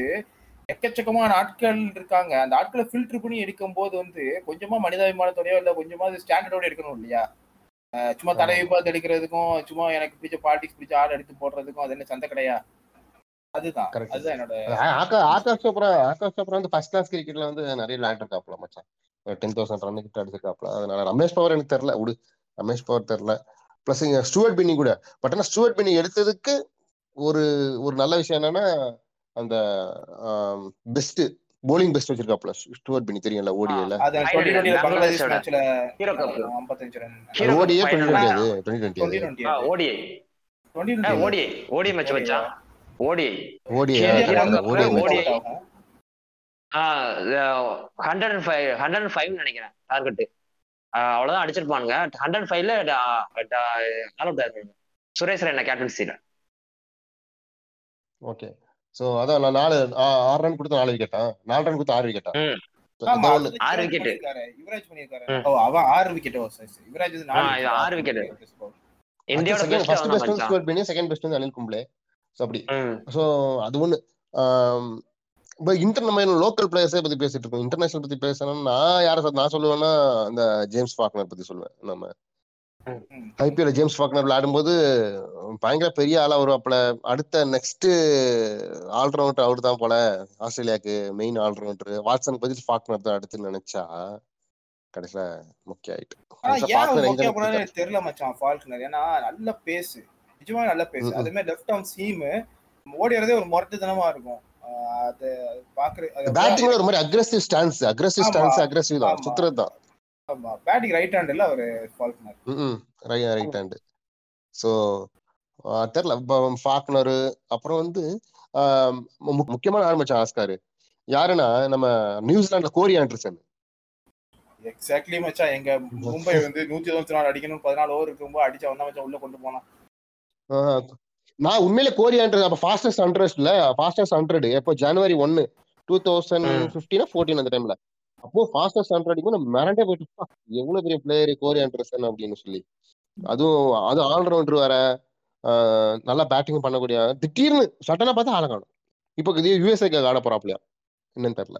எக்கச்சக்கமான ஆட்கள் இருக்காங்க. அந்த ஆட்களை ஃபில்டர் பண்ணி எடுக்கும் போது வந்து கொஞ்சமா மனிதாபிமானத்தோடயோ இல்ல கொஞ்சமா ஸ்டாண்டர்டோட எடுக்கணும் இல்லையா? சும்மா தடவை பார்த்து எடுக்கிறதுக்கும் சும்மா எனக்கு பிடிச்ச பாலிடிக்ஸ் பிடிச்ச ஆள் எடுத்து போடுறதுக்கும் அது என்ன சந்தை கிடையா? அதுதான். அதுதான் என்னோட
ஆகா ஆகாஷ் சோப்ரா ஆகாஷ் சோப்ரா வந்து ஃபர்ஸ்ட் கிளாஸ் கிரிக்கெட்ல வந்து நிறைய விளையாண்டுருக்காப்ல மச்சான். டென் தௌசண்ட் ரன் கிட்ட அடிச்சிருக்காப்ல அதனால ரமேஷ் பவர் எனக்கு தெரியல. விடு ரமேஷ் பவர் தெரியல. பிளஸ் இங்க ஸ்டூவர்ட் பின்னி கூட. பட் ஆனா ஸ்டூவர்ட் பின்னி எடுத்ததுக்கு ஒரு ஒரு நல்ல விஷயம் என்னன்னா அந்த பெஸ்ட் போலிங் பெஸ்ட் வச்சிருக்காப்ல ஸ்டூவர்ட் பின்னி தெரியல
அது twenty
ODI ODI OD match வச்சா? ODI ODI.
Match
hundred and five hundred and five நினைக்கிறேன் டார்கெட் அவ்வளவுதான் அடிச்சிருப்பானுங்க. ஹண்ட்ரட் அண்ட் ஃபைவ்ல ஆல் அவுட் ஆயிருப்பாங்க. சுரேஷ் ரெய்னா கேப்டன்சில
ஓகே. சோ அதான் நான் நாலு ஆ- ஆறு ரன் கொடுத்து நாலு விக்கெட்டா நாலு ரன் கொடுத்து ஆறு விக்கெட்டா
ஆறு.
பண்ணிருக்காரு. யுவராஜ் பண்ணிருக்காரு. ஓ விக்கெட் யுவராஜ் நாலு.
ஆறு இந்தியாவோட
செகண்ட்
பெஸ்ட்
ஃபர்ஸ்ட்
அவன்
பெஸ்ட் வந்து
மச்சான்
ஸ்டுவர்ட் பின்னி செகண்ட் பெஸ்ட் வந்து அனில் கும்ப்ளே. ஸோ அப்படி. ஸோ அது ஒன்று இப்போ இன்டர் நம்ம லோக்கல் பிளேயர்ஸே பத்தி பேசிட்டு இருக்கோம். இன்டர்நேஷனல் பத்தி பேசணும்னா நான் யாரை நான் சொல்லுவேன்னா இந்த ஜேம்ஸ் ஃபாக்னர் பத்தி சொல்லுவேன் நம்ம. ஐபிஎல் ஜேம்ஸ் ஃபாக்னர் விளையாடும்போது பயங்கர பெரிய ஆளா வருவாப்புல. அடுத்த நெக்ஸ்ட் ஆல்ரவுண்டர் அவர் தான் போல ஆஸ்திரேலியாவுக்கு மெயின் ஆல்ரவுண்டர். வாட்சன் பதில் ஃபாக்னர் தான் அடுத்து நினைச்சா கடைசியில முக்கிய ஆயிட்டு.
தெரியல மச்சான் ஃபால்க்னர். ஏன்னா நல்ல பேசு நிஜமா நல்ல பேசு. அதே மாதிரி லெஃப்ட் ஆர்ம் சீம் ஓடிறதே ஒரு முரட்டுத்தனமா இருக்கும். அது பாக்குற
பேட்டிங்ல ஒரு மாதிரி aggressive stance aggressive. Stance aggressive தான். சுத்துறது தான்
ஆமா பேட்டிங் ரைட் ஹேண்ட்ல அவரு ஃபால்க்னர்
ரைட் ஹேண்டு ஸோ தெரில ஃபாக்னர் அப்புறம் வந்து முக்கியமான ஆள் மச்சான் ஆஸ்காரு யாருன்னா நம்ம நியூசிலாந்துல கோரி ஆண்டர்சன்
எக்ஸாக்ட்லி மச்சான். எங்க மும்பை வந்து நூத்தி தொண்ணூத்தி நாலு அடிக்கணும் பதினாலு ஓவர் இருக்கும்போது அடிச்சா வந்தா மச்சான் உள்ள கொண்டு போனான்
நான் உண்மையில கோரி ஆண்டர் அப்ப ஃபாஸ்டஸ்ட் ஹண்ட்ரட்ல ஃபாஸ்டஸ்ட் ஹண்ட்ரட் எப்போ ஜனவரி ஒன்னு டூ தௌசண்ட்
ம்.
ஃபிஃப்டினா ஃபோர்டீன் அந்த டைம்ல அப்போ ஃபாஸ்டஸ்ட் ஹண்ட்ரடுக்கு நம்ம மிரண்டே போயிட்டு "அப்பா, எவ்வளவு பெரிய பிளேயர் கோரி ஆண்டர்சன் அப்படின்னு சொல்லி. அதுவும் அது ஆல்ரவுண்டர் வேற நல்லா பேட்டிங் பண்ணக்கூடிய திடீர்னு சட்டனா பார்த்தா ஆள காணும். இப்போ இது யூஎஸ்ஏக்கு ஆட போறாப்லையா என்னன்னு தெரியல.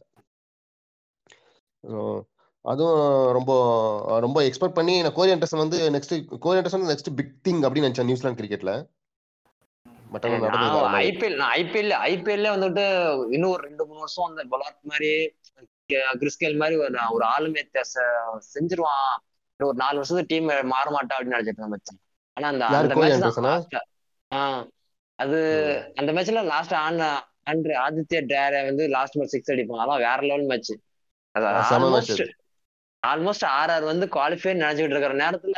அதுவும் ரொம்ப ரொம்ப எக்ஸ்பெக்ட் பண்ணி நான் கோரி ஆண்டர்சன் வந்து நெக்ஸ்ட் கோரி ஆண்டர்சன் நெக்ஸ்ட் பிக் திங் அப்படின்னு நினைச்சேன் நியூசிலாந்து கிரிக்கெட்ல.
ஐபிஎல் ஐபிஎல் ஐபிஎல்ல வந்துட்டு இன்னும் ஒரு ரெண்டு மூணு வருஷம் அந்த பொலாட் மாதிரி கிறிஸ்கேல் மாதிரி ஒரு ஒரு ஆளுமே செஞ்சிருவான். ஒரு நாலு வருஷத்துக்கு டீம் மாற மாட்டா அப்படின்னு நினைச்சிட்டு இருந்தேன். ஆனா அந்த அந்த மேட்ச்? லாஸ்ட் அது அந்த மேட்ச்ல லாஸ்ட் ஆன் அன்று ஆதித்ய டேர வந்து லாஸ்ட் மேட்ச் சிக்ஸ் அடிப்பான் அதான் வேற level match almost almost R R வந்து குவாலிஃபை நினைச்சிட்டு இருக்கிற நேரத்துல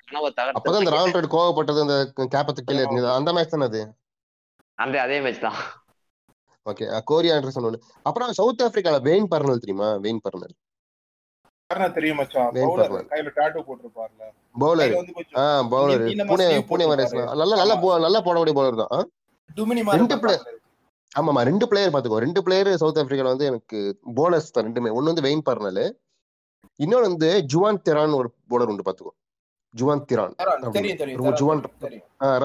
கனவை
அப்பதான் இந்த
தகர்த்து
ராகுல் ரெட் கோவப்பட்டது அந்த கேப்பத்து கீழே இருந்தது அந்த மேட்ச் தானே அது?
அந்த அதே மேட்ச் தான்.
ஓகே கோரி ஆண்டர்சன் ஒண்ணு அப்புறம் சவுத் ஆப்பிரிக்கால வெயின் பர்னல் தெரியுமா? வெயின் பர்னல்
தெரியும் மச்சான். கையில டாட்டூ போட்டிருப்பார்ல.
Bowler ah bowler Pune Pune
போட்டிருப்பாரு.
நல்ல நல்ல நல்லா போடக்கூடிய பவுலர் தான். ஆ? ரெண்டு player. ஆமாமா ரெண்டு பிளேயர் பாத்துக்கோ. ரெண்டு பிளேயர் சவுத் ஆப்பிரிக்கால வந்து எனக்கு போலர்ஸ் தான் ரெண்டுமே. ஒன்னு வந்து வெயின் பர்னல் இன்னொன்னு வந்து ஜுவான் திரான் ஒரு போலர் உண்டு பாத்துக்கோ. ஜுவான் திரான். ஜுவான்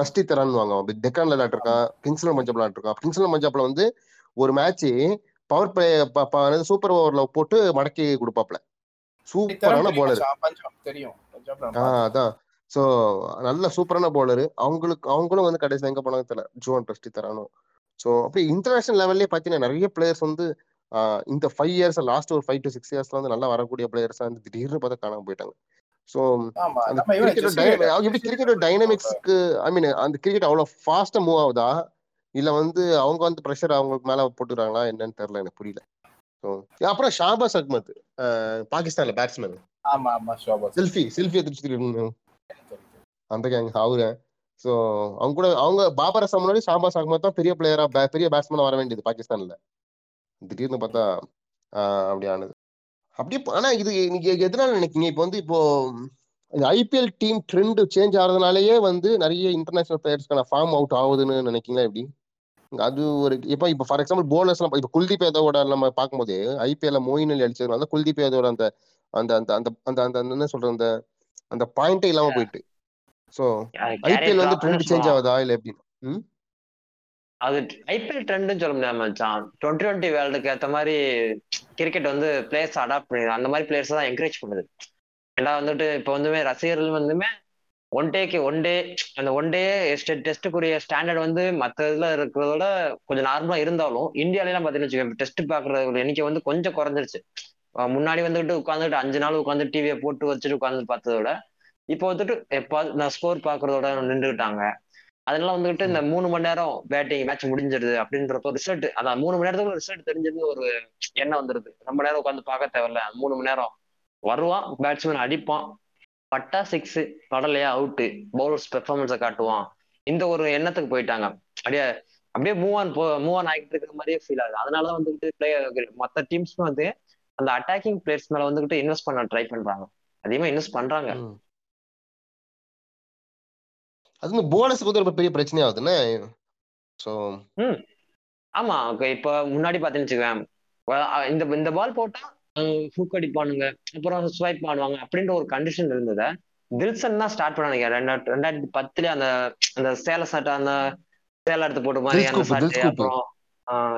ரஸ்டி தரான் வாங்க. டெக்கான்ல விளையாட்டுருக்கான் கிங்ஸ்ல பஞ்சாப் விளையாட்டுருக்கான் கிங்ஸ்ல பஞ்சாப்ல வந்து ஒரு மேட்ச் பவர் பிளே சூப்பர் ஓவர்ல போட்டு மடக்கி கொடுப்பாப்ல. சூப்பரான போலர். அதான். சோ நல்ல சூப்பரான போலர் அவங்களுக்கு அவங்களும் வந்து கடைசியில் எங்க போனாங்க தெரியல. ஜுவான் ரஸ்டி தரானோ சோ அப்படி இன்டர்நேஷனல் லெவல்லே பாத்தீங்கன்னா நிறைய பிளேயர்ஸ் வந்து இந்த ஃபைவ் இயர்ஸ் லாஸ்ட் ஒரு ஃபைவ் டு சிக்ஸ் இயர்ஸ்ல வந்து நல்லா வரக்கூடிய பிளேயர்ஸ் வந்து திடீர்னு பார்த்தா காணாம போயிட்டாங்க. ஸோ எப்படி கிரிக்கெட் டைனமிக்ஸ்க்கு ஐ மீன் அந்த கிரிக்கெட் அவ்வளவு ஃபாஸ்டா மூவ் ஆகுதா? இல்ல வந்து அவங்க வந்து ப்ரெஷர் அவங்களுக்கு மேல போட்டுக்கிறாங்களா என்னன்னு தெரியல எனக்கு புரியல. ஸோ அப்புறம் ஷாபாஸ் அஹ்மத் அஹ் பாகிஸ்தான்ல பேட்ஸ்மேன்
ஆமா ஆமா ஷோபா
செல்ஃபி செல்ஃபி எடுத்துட்டு அந்த கேங் அவரு. ஸோ அவங்க கூட அவங்க பாபர் அசாம் முன்னாடி ஷாபாஸ் அஹ்மத் தான் பெரிய பிளேயரா பெரிய பேட்ஸ்மேனா வர வேண்டியது பாகிஸ்தான்ல. திடீர்னு பார்த்தா அப்படி ஆனது. அப்படி ஆனா இது நீங்க எதனால நினைக்கிறீங்க? இப்போ வந்து இப்போ ஐபிஎல் டீம் ட்ரெண்ட் சேஞ்ச் ஆகிறதுனாலயே வந்து நிறைய இன்டர்நேஷனல் பிளேயர்ஸ்க்கான ஃபார்ம் அவுட் ஆகுதுன்னு நினைக்கிறீங்களா எப்படி? அது ஒரு இப்போ இப்போ ஃபார் எக்ஸாம்பிள் போனஸ்லாம் இப்போ குல்தீப் யாதவோட நம்ம பார்க்கும்போது ஐபிஎல்ல மோயின் அலி அடிச்சதுனால குல்தீப் யாதவோட அந்த அந்த அந்த அந்த அந்த அந்த என்ன சொல்ற அந்த அந்த பாயிண்டே இல்லாம போயிட்டு. ஸோ ஐபிஎல் வந்து ட்ரெண்ட் சேஞ்ச் ஆகுதா இல்ல எப்படி? ம்?
அது ஐபிஎல் ட்ரெண்ட்னு சொல்ல முடியாது மச்சான். டுவெண்ட்டி டுவெண்ட்டி வேர்ல்டுக்கு ஏற்ற மாதிரி கிரிக்கெட் வந்து பிளேயர்ஸ் அடாப்ட் பண்ணி அந்த மாதிரி பிளேயர்ஸ் தான் என்கரேஜ் பண்ணுது. ஏன்னா வந்துட்டு இப்போ வந்துமே ரசிகர்கள் வந்துமே ஒன் டேக்கு ஒன் டே அந்த ஒன் டே டெஸ்ட்டுக்குரிய ஸ்டாண்டர்ட் வந்து மற்ற இதில் இருக்கிறதோட கொஞ்சம் நார்மலாக இருந்தாலும் இந்தியாவிலாம் பார்த்தீங்கன்னு வச்சுக்கோங்க டெஸ்ட் பார்க்குற எண்ணிக்கை வந்து கொஞ்சம் குறைஞ்சிருச்சு. முன்னாடி வந்துட்டு உட்காந்துட்டு அஞ்சு நாள் உட்காந்து டிவியை போட்டு வச்சுட்டு உட்காந்து பார்த்ததோட இப்போ வந்துட்டு எப்போ நான் ஸ்கோர் பார்க்குறதோட நின்றுக்கிட்டாங்க. அதனால வந்துட்டு இந்த மூணு மணி நேரம் பேட்டிங் மேட்ச் முடிஞ்சிருது அப்படின்றப்போ ரிசல்ட் அதான் மூணு மணி நேரத்துக்கு ரிசல்ட் தெரிஞ்சது ஒரு எண்ணம் வந்துருது. ரொம்ப நேரம் உட்காந்து பார்க்க தேவையில்ல. மூணு மணி நேரம் வருவான் பேட்ஸ்மேன் அடிப்பான். பட்டா சிக்ஸ் படலையா அவுட்டு பவுலர்ஸ் பெர்ஃபார்மன்ஸை காட்டுவான். இந்த ஒரு எண்ணத்துக்கு போயிட்டாங்க. அப்படியே அப்படியே மூவ் ஆன் போ மூவ் ஆன் ஆகிட்டு இருக்கிற மாதிரியே ஃபீல் ஆகுது. அதனால வந்துட்டு பிளேயர் மற்ற டீம்ஸ்மே வந்து அந்த அட்டாக்கிங் பிளேயர்ஸ் மேல வந்துகிட்டு இன்வெஸ்ட் பண்ண ட்ரை பண்றாங்க. அதிகமா இன்வெஸ்ட் பண்றாங்க.
அது இந்த போனஸுக்கு வந்து ரொம்ப பெரிய பிரச்சனை ஆகுதுன்னு ஸோ
ஆமா okay, இப்ப முன்னாடி அ- இந்த இந்த பால் போட்டா ஹூக் அடிப்பானுங்க அப்புறம் ஸ்வைப் பண்ணுவாங்க அப்படின்ற ஒரு கண்டிஷன் இருந்தத தில்சன் தான் ஸ்டார்ட் பண்ணாங்க ரெண்டாயிரத்தி ரெண்டாயிரத்தி பத்துல அந்த அந்த சேலை சட்டை அந்த சேலை எடுத்து போட்ட மாதிரி அந்த சட்டை. அப்புறம்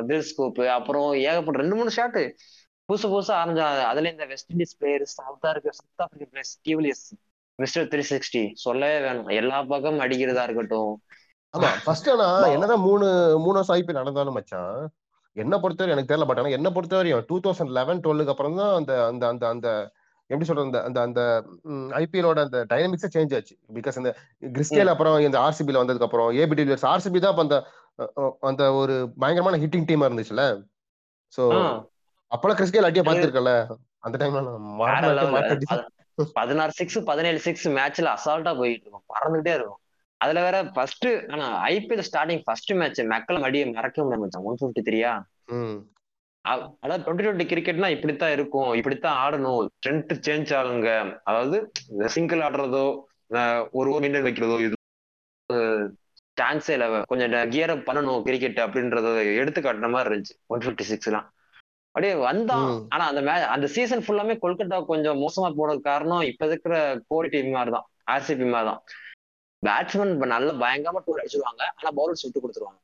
தில் ஸ்கூப் அப்புறம் ஏகப்பட்ட ரெண்டு மூணு ஷாட்டு புதுசு புதுசா ஆரம்பிச்சா அதுல இந்த West Indies player South Africa South Africa mister three sixty சொல்லவே வேணும். எல்லா பக்கம் அடிக்கிறதா இருக்கட்டும்.
ஆமா ஃபர்ஸ்ட் ஆனா என்னதான் மூணு மூணு வருஷம் ஐபிஎல் நடந்தாலும் மச்சான் என்ன பொறுத்தவரை எனக்கு தெரியல பட் ஆனா என்ன பொறுத்தவரையும் டூ தௌசண்ட் லெவன் டுவெல்லுக்கு அப்புறம் தான் அந்த அந்த அந்த அந்த எப்படி சொல்றது அந்த அந்த அந்த ஐபிஎலோட அந்த டைனமிக்ஸே சேஞ்ச் ஆச்சு. பிகாஸ் இந்த கிறிஸ்டியல் அப்புறம் இந்த ஆர்சிபில வந்ததுக்கு அப்புறம் ஏபி டிவிலியர்ஸ் ஆர்சிபி தான் அந்த அந்த ஒரு பயங்கரமான ஹிட்டிங் டீமா இருந்துச்சுல சோ அப்பெல்லாம் கிறிஸ்டியல் அட்டியா பார்த்திருக்கல. அந்த டைம்ல
பதினாறு சிக்ஸ் பதினேழு சிக்ஸ் மேட்ச்ல அசால்ட்டா போயிட்டு இருக்கும். பறந்துகிட்டே இருக்கும். அதுல வேற ஃபர்ஸ்ட் ஆனா IPL starting first match McCullum அடியை மறக்க முடியாது ஒன் பிப்டி த்ரீயா அதாவது டுவெண்ட்டி டுவெண்ட்டி கிரிக்கெட்னா இப்படித்தான் இருக்கும். இப்படித்தான் ஆடணும். ட்ரெண்ட் சேஞ்ச் ஆகுங்க. அதாவது சிங்கிள் ஆடுறதோ ஒரு ஒரு மின்னல் வைக்கிறதோ இது சான்ஸே இல்ல கொஞ்சம் கியர் அப் பண்ணணும் கிரிக்கெட் அப்படின்றத எடுத்து காட்டுற மாதிரி இருந்துச்சு. ஒன் பிப்டி சிக்ஸ்லாம் அப்படியே வந்தான். ஆனா அந்த மே அந்த சீசன் ஃபுல்லாமே கொல்கத்தா கொஞ்சம் மோசமா போனது காரணம் இப்ப இருக்கிற கோடி டீம் மாதிரி தான் ஆர்சிபி மாதிரி தான் பேட்ஸ்மேன் நல்ல பயங்கரமா டூர் அடிச்சிருவாங்க. ஆனா பவுலர்ஸ் விட்டு கொடுத்துருவாங்க.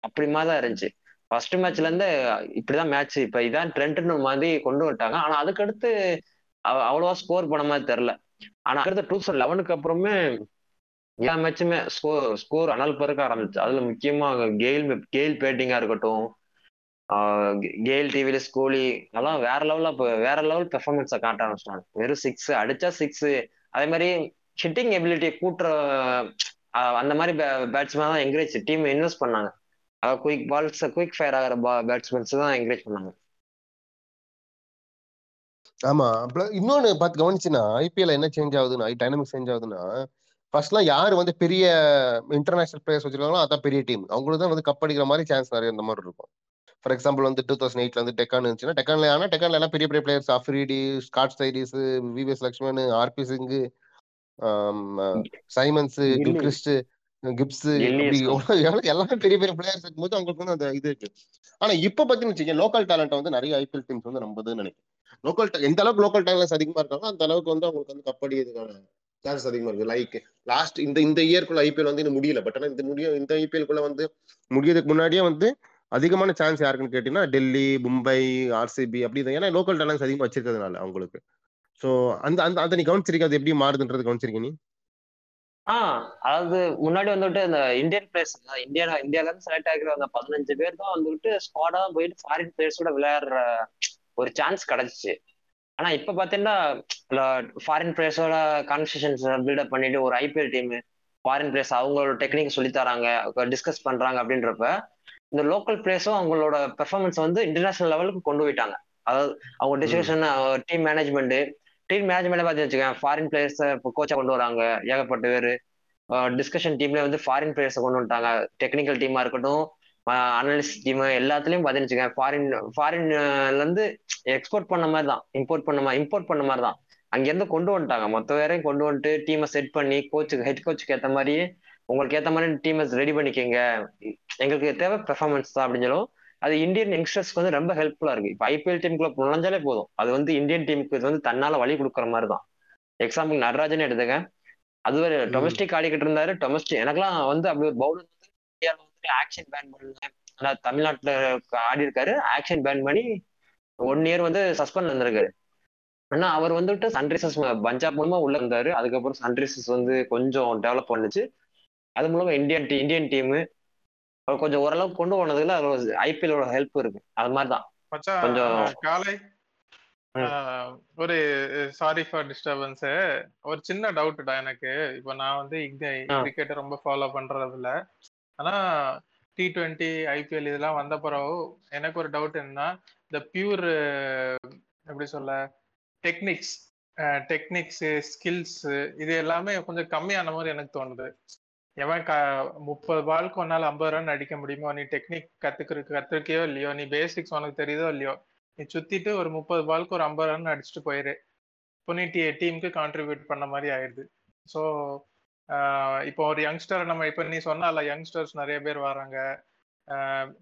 அப்படி மாதிரி தான் இருந்துச்சு. ஃபர்ஸ்ட் மேட்ச்ல இருந்து இப்படிதான் மேட்ச் இப்ப இதான் ட்ரெண்ட்னு மாதிரி கொண்டு வந்துட்டாங்க. ஆனா அதுக்கடுத்து அவ- அவ்வளவா ஸ்கோர் பண்ண மாதிரி தெரியல. ஆனா அடுத்த டூ தௌசண்ட் லெவனுக்கு அப்புறமே எல்லா மேட்சுமே ஸ்கோர் ஸ்கோர் அனல் பறக்க ஆரம்பிச்சு. அதுல முக்கியமா கெயில் கெயில் பேட்டிங்கா இருக்கட்டும் கேல் டிவில ஸ்கூலி அதெல்லாம் வேற லெவல்ல வேற லெவல் பெர்ஃபார்மன்ஸை காட்ட ஆரம்பிச்சிட்டாங்க வெறும் சிக்ஸ் அடிச்சா சிக்ஸ் அதே மாதிரி ஹிட்டிங் எபிலிட்டியை கூட்டுற அந்த மாதிரி பேட்ஸ்மேன் தான் என்கரேஜ் டீம் இன்வெஸ்ட் பண்ணாங்க. அதாவது குயிக் பால்ஸ் குயிக் ஃபயர் ஆகிற பேட்ஸ்மேன்ஸ் தான் என்கரேஜ் பண்ணாங்க.
ஆமா. அப்புறம் இன்னொன்னு பார்த்து கவனிச்சுன்னா ஐபிஎல் என்ன சேஞ்ச் ஆகுதுன்னா டைனமிக் சேஞ்ச் ஆகுதுன்னா ஃபர்ஸ்ட்லாம் யார் வந்து பெரிய இன்டர்நேஷனல் பிளேயர்ஸ் வச்சிருக்காங்களோ அதான் பெரிய டீம் அவங்களுக்கு தான் வந்து கப் அடிக்கிற மாதிரி சான்ஸ் நிறைய இந்த மாதிரி இருக்கும். ஃபார் எக்ஸாம்பிள் வந்து டூ தௌசண்ட் எயிட்ல வந்து டெக்கான் இருந்துச்சுன்னா டெக்கான்ல ஆனால் டெக்கான்ல எல்லாம் பெரிய பெரிய players Afridi Scott Styris VVS Laxman RP Singh Symonds Gilchrist Gibbs எல்லாமே பெரிய பெரிய பிளேயர்ஸ் இருக்கும்போது அவங்களுக்கு வந்து அந்த இது இருக்கு. ஆனா இப்ப பாத்தீங்கன்னு வச்சுக்கோங்க லோக்கல் டேலண்ட் வந்து நிறைய ஐபிஎல் டீம்ஸ் வந்து நம்புதுன்னு நினைக்கிறேன். லோக்கல் எந்த அளவுக்கு லோக்கல் டேலண்ட்ஸ் அதிகமா இருக்காங்களோ அந்த அளவுக்கு வந்து அவங்களுக்கு வந்து கப் அடிக்கிறதுக்கான சான்சஸ் அதிகமா இருக்கு. லைக் லாஸ்ட் இந்த இந்த இயர்க்குள்ள ஐபிஎல் வந்து இன்னும் முடியல. பட் ஆனா இந்த முடிய இந்த ஐபிஎல்குள்ள வந்து முடியறதுக்கு முன்னாடியே வந்து அதிகமான சான்ஸ் யாருக்குன்னு கேட்டீங்கன்னா டெல்லி மும்பை ஆர்சிபி அப்படி ஏன்னா லோக்கல் டேலண்ட்ஸ் அதிகமாக வச்சிருக்கிறதுனால அவங்களுக்கு. ஸோ அந்த அந்த அந்த நீ கவனிச்சிருக்க அது எப்படி மாறுதுன்றது கவனிச்சிருக்க நீ?
ஆ அதாவது முன்னாடி வந்துட்டு இந்த இந்தியன் பிளேயர்ஸ் இந்தியா இந்தியால இருந்து செலக்ட் ஆகிற அந்த பதினஞ்சு பேர் தான் வந்துட்டு ஸ்குவாடா போயிட்டு ஃபாரின் பிளேயர்ஸோட விளையாடுற ஒரு சான்ஸ் கிடைச்சிச்சு. ஆனா இப்ப பாத்தீங்கன்னா ஃபாரின் பிளேயர்ஸோட கான்வர்சேஷன்ஸ் பில்டப் பண்ணிட்டு ஒரு ஐபிஎல் டீம் ஃபாரின் பிளேயர்ஸ் அவங்களோட டெக்னிக் சொல்லி தராங்க டிஸ்கஸ் பண்றாங்க அப்படின்றப்ப இந்த லோக்கல் பிளேயர்ஸும் அவங்களோட பெர்ஃபார்மன்ஸ் வந்து இன்டர்நேஷனல் லெவலுக்கு கொண்டு போயிட்டாங்க. அதாவது அவங்க decision team management team management பார்த்து வச்சுக்கேன் ஃபாரின் பிளேயர்ஸ் இப்போ கோச்சா கொண்டு வராங்க ஏகப்பட்ட பேர். டிஸ்கஷன் டீம்ல வந்து ஃபாரின் பிளேயர்ஸை கொண்டு வந்துட்டாங்க. டெக்னிக்கல் டீமா இருக்கட்டும் அனலிஸ்ட் டீம் எல்லாத்துலயும் பார்த்து வச்சுக்கேன் ஃபாரின் ஃபாரின்ல இருந்து எக்ஸ்போர்ட் பண்ண மாதிரி தான் இம்போர்ட் பண்ண மாதிரி இம்போர்ட் பண்ண மாதிரி தான். அங்கேருந்து கொண்டு வந்துட்டாங்க. மொத்த பேரையும் கொண்டு வந்துட்டு டீமை செட் பண்ணி கோச்சுக்கு ஹெட் கோச்சுக்கு ஏற்ற மாதிரி உங்களுக்கு ஏற்ற மாதிரி டீமை ரெடி பண்ணிக்கங்க. எங்களுக்கு தேவை பெர்ஃபார்மன்ஸ் தான் அப்படின்னு சொல்லும். அது இந்தியன் யங்ஸ்டர்ஸ்க்கு வந்து ரொம்ப ஹெல்ப்ஃபுல்லா இருக்கு. இப்போ ஐபிஎல் டீமுக்குள்ள நுழைஞ்சாலே போதும். அது வந்து இந்தியன் டீமுக்கு வந்து தன்னால வழி கொடுக்குற மாதிரி தான். எக்ஸாம்பிள் நடராஜன் எடுத்துக்க. அது ஒரு டொமஸ்டிக் ஆடிக்கிட்டு இருந்தாரு. டொமஸ்டிக் எனக்குலாம் வந்து அப்படி ஒரு பவுலர் வந்து இந்தியாவில் வந்துட்டு ஆக்ஷன் பேன் பண்ணல. ஆனா தமிழ்நாட்டுல ஆடி இருக்காரு. ஆக்ஷன் பேன் பண்ணி ஒன் இயர் வந்து சஸ்பெண்ட் இருந்திருக்காரு. ஆனா அவர் வந்துட்டு சன்ரைசர்ஸ் பஞ்சாப் மூலமா உள்ள இருந்தாரு அதுக்கப்புறம் சன்ரைசர்ஸ் வந்து கொஞ்சம் டெவலப் பண்ணுச்சு. அது மூலமா இந்தியன் டீ இந்தியன் டீமு கொஞ்சம் ஓரளவுக்கு கொண்டு போனதுல ஐபிஎலோட ஹெல்ப் இருக்கு. அது மாதிரிதான்.
மச்சான்
கொஞ்சம்
காலை ஒரு சாரி ஃபார் டிஸ்டர்பன்ஸ் ஒரு சின்ன டவுட்டா எனக்கு. இப்போ நான் வந்து கிரிக்கெட் ரொம்ப ஃபாலோ பண்றது இல்ல ஆனா டி டுவெண்ட்டி ஐபிஎல் இதெல்லாம் வந்த பிறகு எனக்கு ஒரு டவுட் என்னன்னா இந்த பியூர் எப்படி சொல்ல டெக்னிக்ஸ் டெக்னிக்ஸ் ஸ்கில்ஸ் இது எல்லாமே கொஞ்சம் கம்மியான மாதிரி எனக்கு தோணுது. எவன் க முப்பது பாலுக்கு ஒன்னால ஐம்பது ரன் அடிக்க முடியுமோ? நீ டெக்னிக் கத்துக்கிறதுக்கு கத்துக்கியோ இல்லையோ? நீ பேசிக்ஸ் உனக்கு தெரியுதோ இல்லையோ? நீ சுத்திட்டு ஒரு முப்பது பாலுக்கு ஒரு ஐம்பது ரன் அடிச்சுட்டு போயிரு. இப்போ நீ டீ டீமுக்கு கான்ட்ரிபியூட் பண்ண மாதிரி ஆயிடுது. ஸோ இப்போ ஒரு யங்ஸ்டர் நம்ம இப்போ நீ சொன்னால யங்ஸ்டர்ஸ் நிறைய பேர் வராங்க.